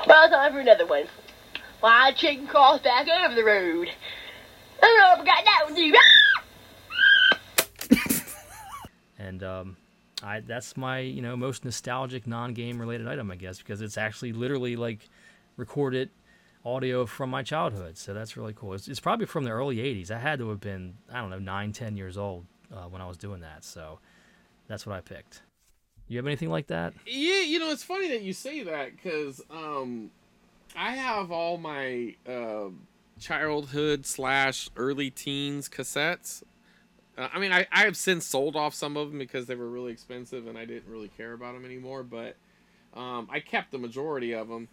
well, time for another one. Why did chicken cross back over the road? I don't know, I forgot that one too. and um, I that's my you know most nostalgic non-game related item I guess because it's actually literally like recorded audio from my childhood. So that's really cool. It's, it's probably from the early 80s I had to have been I don't know nine ten years old uh, when I was doing that. So that's what I picked. You have anything like that? Yeah, you know, it's funny that you say that because um, I have all my uh, childhood slash early teens cassettes. Uh, I mean, I, I have since sold off some of them because they were really expensive and I didn't really care about them anymore. But um, I kept the majority of them,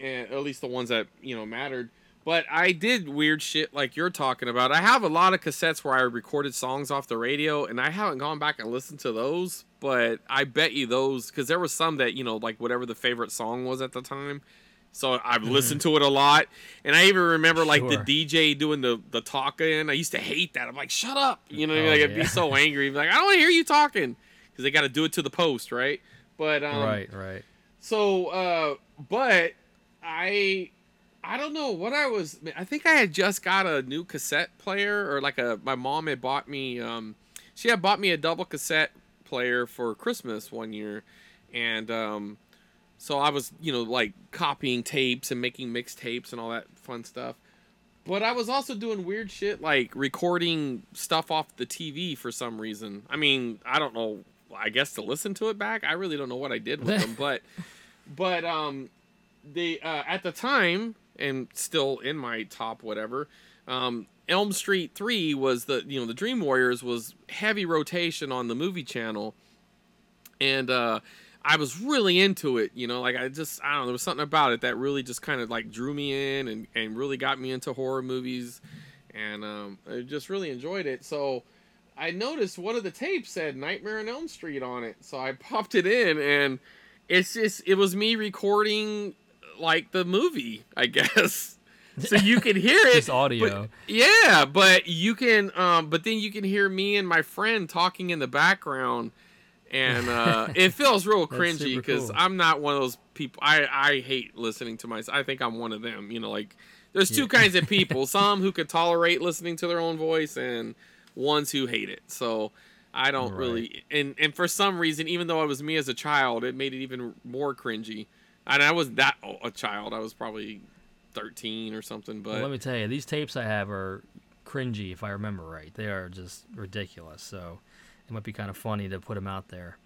and at least the ones that you know mattered. But I did weird shit like you're talking about. I have a lot of cassettes where I recorded songs off the radio, and I haven't gone back and listened to those. But I bet you those because there were some that you know like whatever the favorite song was at the time. So I've listened to it a lot, and I even remember like Sure. the DJ doing the the talking. I used to hate that. I'm like, shut up, you know? what I mean? Oh, like I'd be so angry. Like I don't want to hear you talking because they got to do it to the post, right? But um, right right so, uh, but I, I don't know what I was. I think I had just got a new cassette player, or like a. My mom had bought me. Um, she had bought me a double cassette player for Christmas one year, and um, so I was, you know, like copying tapes and making mixtapes and all that fun stuff. But I was also doing weird shit like recording stuff off the TV for some reason. I mean, I don't know. I guess to listen to it back. I really don't know what I did with them, but but um the uh, at the time and still in my top whatever um Elm Street 3 was the you know the Dream Warriors was heavy rotation on the movie channel and uh I was really into it, you know, like I just I don't know, there was something about it that really just kind of like drew me in and and really got me into horror movies and um I just really enjoyed it. So I noticed one of the tapes said Nightmare on Elm Street on it. So I popped it in and it's just it was me recording like the movie, I guess. So you can hear it. Just audio. but- yeah, but you can um but then you can hear me and my friend talking in the background and uh it feels real cringy because cool. I'm not one of those people I I hate listening to myself. I think I'm one of them, you know, like there's two kinds of people. Some who could tolerate listening to their own voice and ones who hate it. So I don't Right. really and and for some reason even though it was me as a child, it made it even more cringy. And I was that a child. I was probably 13 or something, but well, let me tell you these tapes I have are cringy if I remember right they are just ridiculous so it might be kind of funny to put him out there.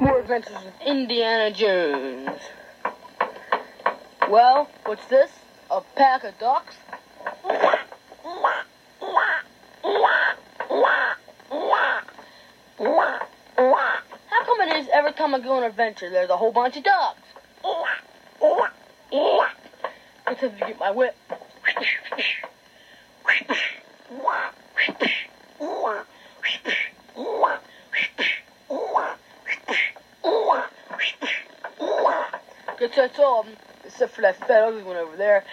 More adventures with Indiana Jones. Well, what's this? A pack of ducks? How come it is every time I go on an adventure, there's a whole bunch of ducks? Until you get my whip. Except for that fat ugly one over there.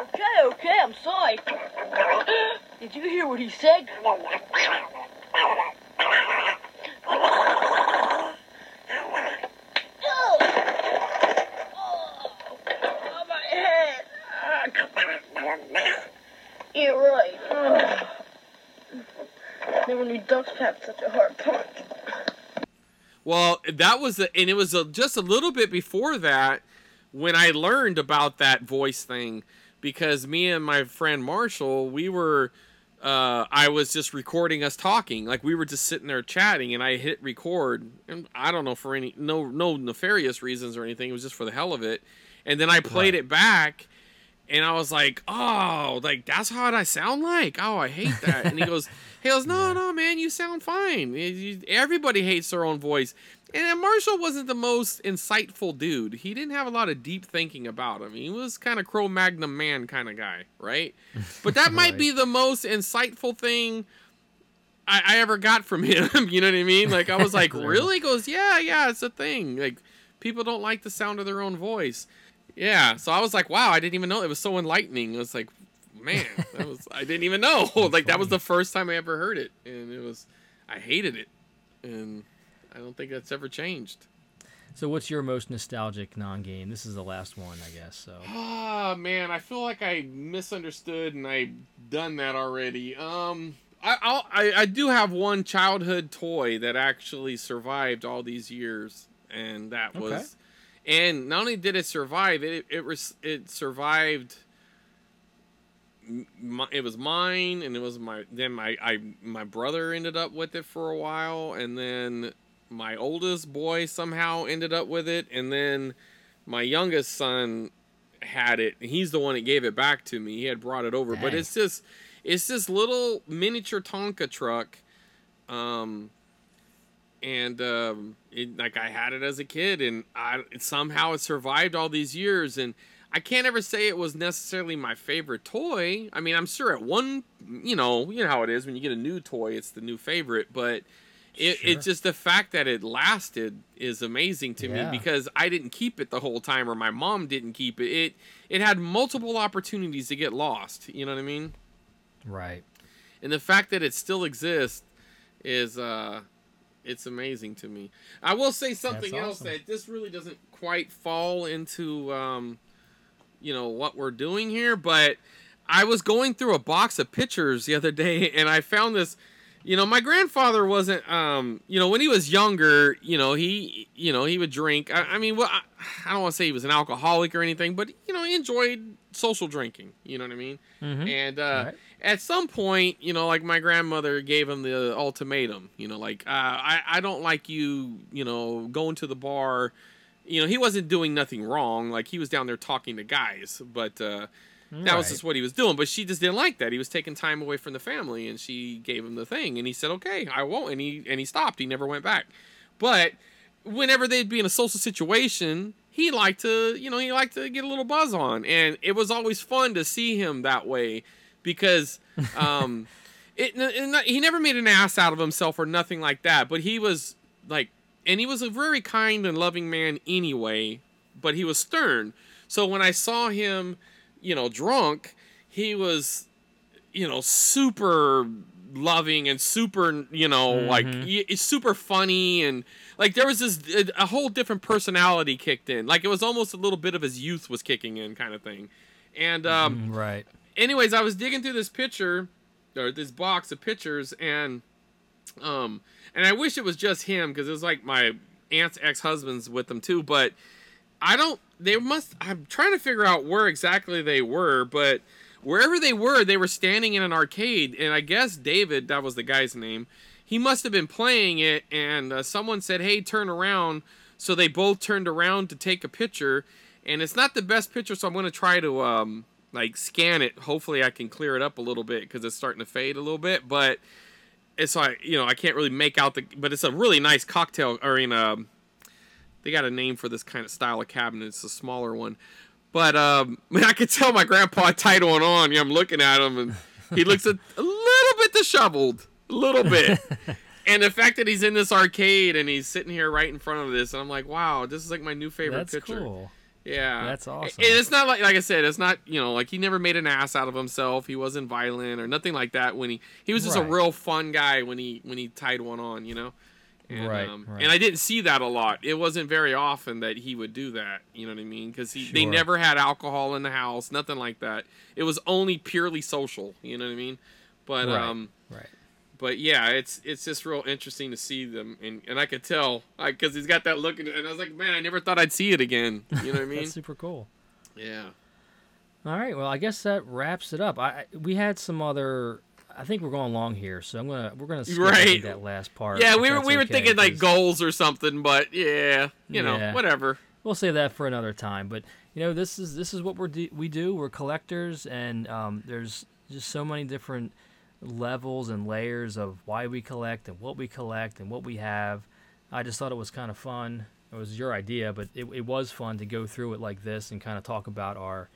Okay, okay, I'm sorry. Did you hear what he said? Oh, my head. Yeah, right. Never knew ducks had such a hard punch. Well, that was and it was a, just a little bit before that when I learned about that voice thing because me and my friend Marshall, we were uh, I was just recording us talking. Like we were just sitting there chatting and I hit record and I don't know for any no no nefarious reasons or anything. It was just for the hell of it. And then I played it back and I was like, "Oh, like that's how I sound like. Oh, I hate that." And he goes, "He goes, no, no, man, you sound fine. Everybody hates their own voice." And Marshall wasn't the most insightful dude. He didn't have a lot of deep thinking about him. He was kind of Cro-Magnon man kind of guy, right? But that might be the most insightful thing I, I ever got from him. you know what I mean? Like I was like, "Really?" He goes, "Yeah, yeah, it's a thing. Like people don't like the sound of their own voice." Yeah, so I was like, wow, I didn't even know it was so enlightening. It was like, man, that was I didn't even know. like that was the first time I ever heard it, and it was I hated it, and I don't think that's ever changed. So, what's your most nostalgic non-game? This is the last one, I guess. So, Ah, man, I feel like I misunderstood and I've done that already. Um, I I'll, I I do have one childhood toy that actually survived all these years, and that was, Okay. And not only did it survive, it it was it survived. My, it was mine, and it was my then my I my brother ended up with it for a while, and then my oldest boy somehow ended up with it, and then my youngest son had it. He's the one that gave it back to me. He had brought it over, but it's just it's this little miniature Tonka truck. Um and um it, like I had it as a kid and I somehow it survived all these years and I can't ever say it was necessarily my favorite toy. I mean, I'm sure at one, you know, you know how it is when you get a new toy, it's the new favorite, but it, Sure. it's just the fact that it lasted is amazing to Yeah. me because I didn't keep it the whole time or my mom didn't keep it. It it had multiple opportunities to get lost, you know what I mean? right. And the fact that it still exists is uh it's amazing to me. I will say something else that this really doesn't quite fall into um you know what we're doing here, but I was going through a box of pictures the other day and I found this you know, my grandfather wasn't, um, you know, when he was younger, you know, he, you know, he would drink. I, I mean, well, I, I don't want to say he was an alcoholic or anything, but you know, he enjoyed social drinking. You know what I mean? And uh. At some point, you know, like my grandmother gave him the ultimatum. You know, like uh, I, I don't like you, you know, going to the bar. You know, he wasn't doing nothing wrong. Like he was down there talking to guys, but. uh that was just what he was doing, but she just didn't like that. He was taking time away from the family, and she gave him the thing, and he said, "Okay, I won't," and he and he stopped. He never went back. But whenever they'd be in a social situation, he liked to, you know, he liked to get a little buzz on, and it was always fun to see him that way because, um, it, not- he never made an ass out of himself or nothing like that. But he was like, and he was a very kind and loving man anyway. But he was stern. So when I saw him, you know, drunk, he was, you know, super loving and super, you know, like y- it's super funny and like there was this a, a whole different personality kicked in. Like it was almost a little bit of his youth was kicking in, kind of thing. And um, Mm, Right. Anyways, I was digging through this picture or this box of pictures and um and I wish it was just him because it was like my aunt's ex-husband's with them too, but I don't they must I'm trying to figure out where exactly they were, but wherever they were, they were standing in an arcade and I guess David, that was the guy's name. He must have been playing it and uh, someone said, "Hey, turn around." So they both turned around to take a picture and it's not the best picture so I'm going to try to um like scan it. Hopefully I can clear it up a little bit cuz it's starting to fade a little bit, but it's like you know I can't really make out the, but it's a really nice cocktail. Or in a, they got a name for this kind of style of cabinet. It's a smaller one, but um, man, I could tell my grandpa tied one on. Yeah, I'm looking at him, and he looks a, a little bit disheveled, a little bit. and the fact that he's in this arcade and he's sitting here right in front of this, and I'm like, wow, this is like my new favorite That's picture. cool. Yeah, That's awesome. And it's not like like I said, it's not you know like he never made an ass out of himself. He wasn't violent or nothing like that. When he he was just a real fun guy when he when he tied one on, you know. And, Right, um, right. And I didn't see that a lot. It wasn't very often that he would do that. You know what I mean? Because he they never had alcohol in the house, nothing like that. It was only purely social. You know what I mean? But Right. um, Right. But yeah, it's it's just real interesting to see them, and, and I could tell because he's got that look, in it, and I was like, man, I never thought I'd see it again. You know what I mean? That's super cool. yeah. All right. Well, I guess that wraps it up. I we had some other. I think we're going long here, so I'm gonna we're gonna skip Right. that last part. Yeah, we were we were okay, thinking like goals or something, but yeah, you know, Yeah. whatever. We'll save that for another time. But you know, this is this is what we're do- we do. We're collectors, and um, there's just so many different levels and layers of why we collect and what we collect and what we have. I just thought it was kind of fun. It was your idea, but it, it was fun to go through it like this and kind of talk about our,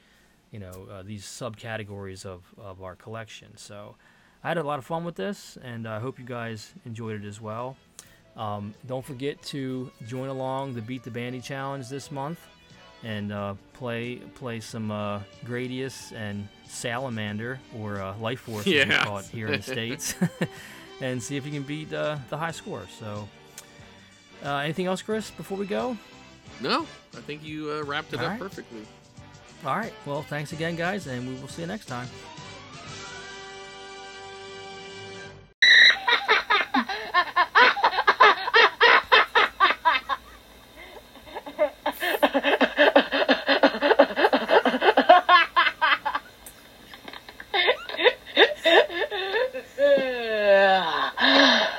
you know, uh, these subcategories of, of our collection. So I had a lot of fun with this, and I hope you guys enjoyed it as well. Um, don't forget to join along the Beat the Bandy Challenge this month and uh, play play some uh, Gradius and Salamander or uh, Life Force, as we call it here in the states, and see if you can beat uh, the high score. So, uh, anything else, Chris, before we go? No, I think you uh, wrapped it All up right. perfectly. All right. Well, thanks again, guys, and we will see you next time.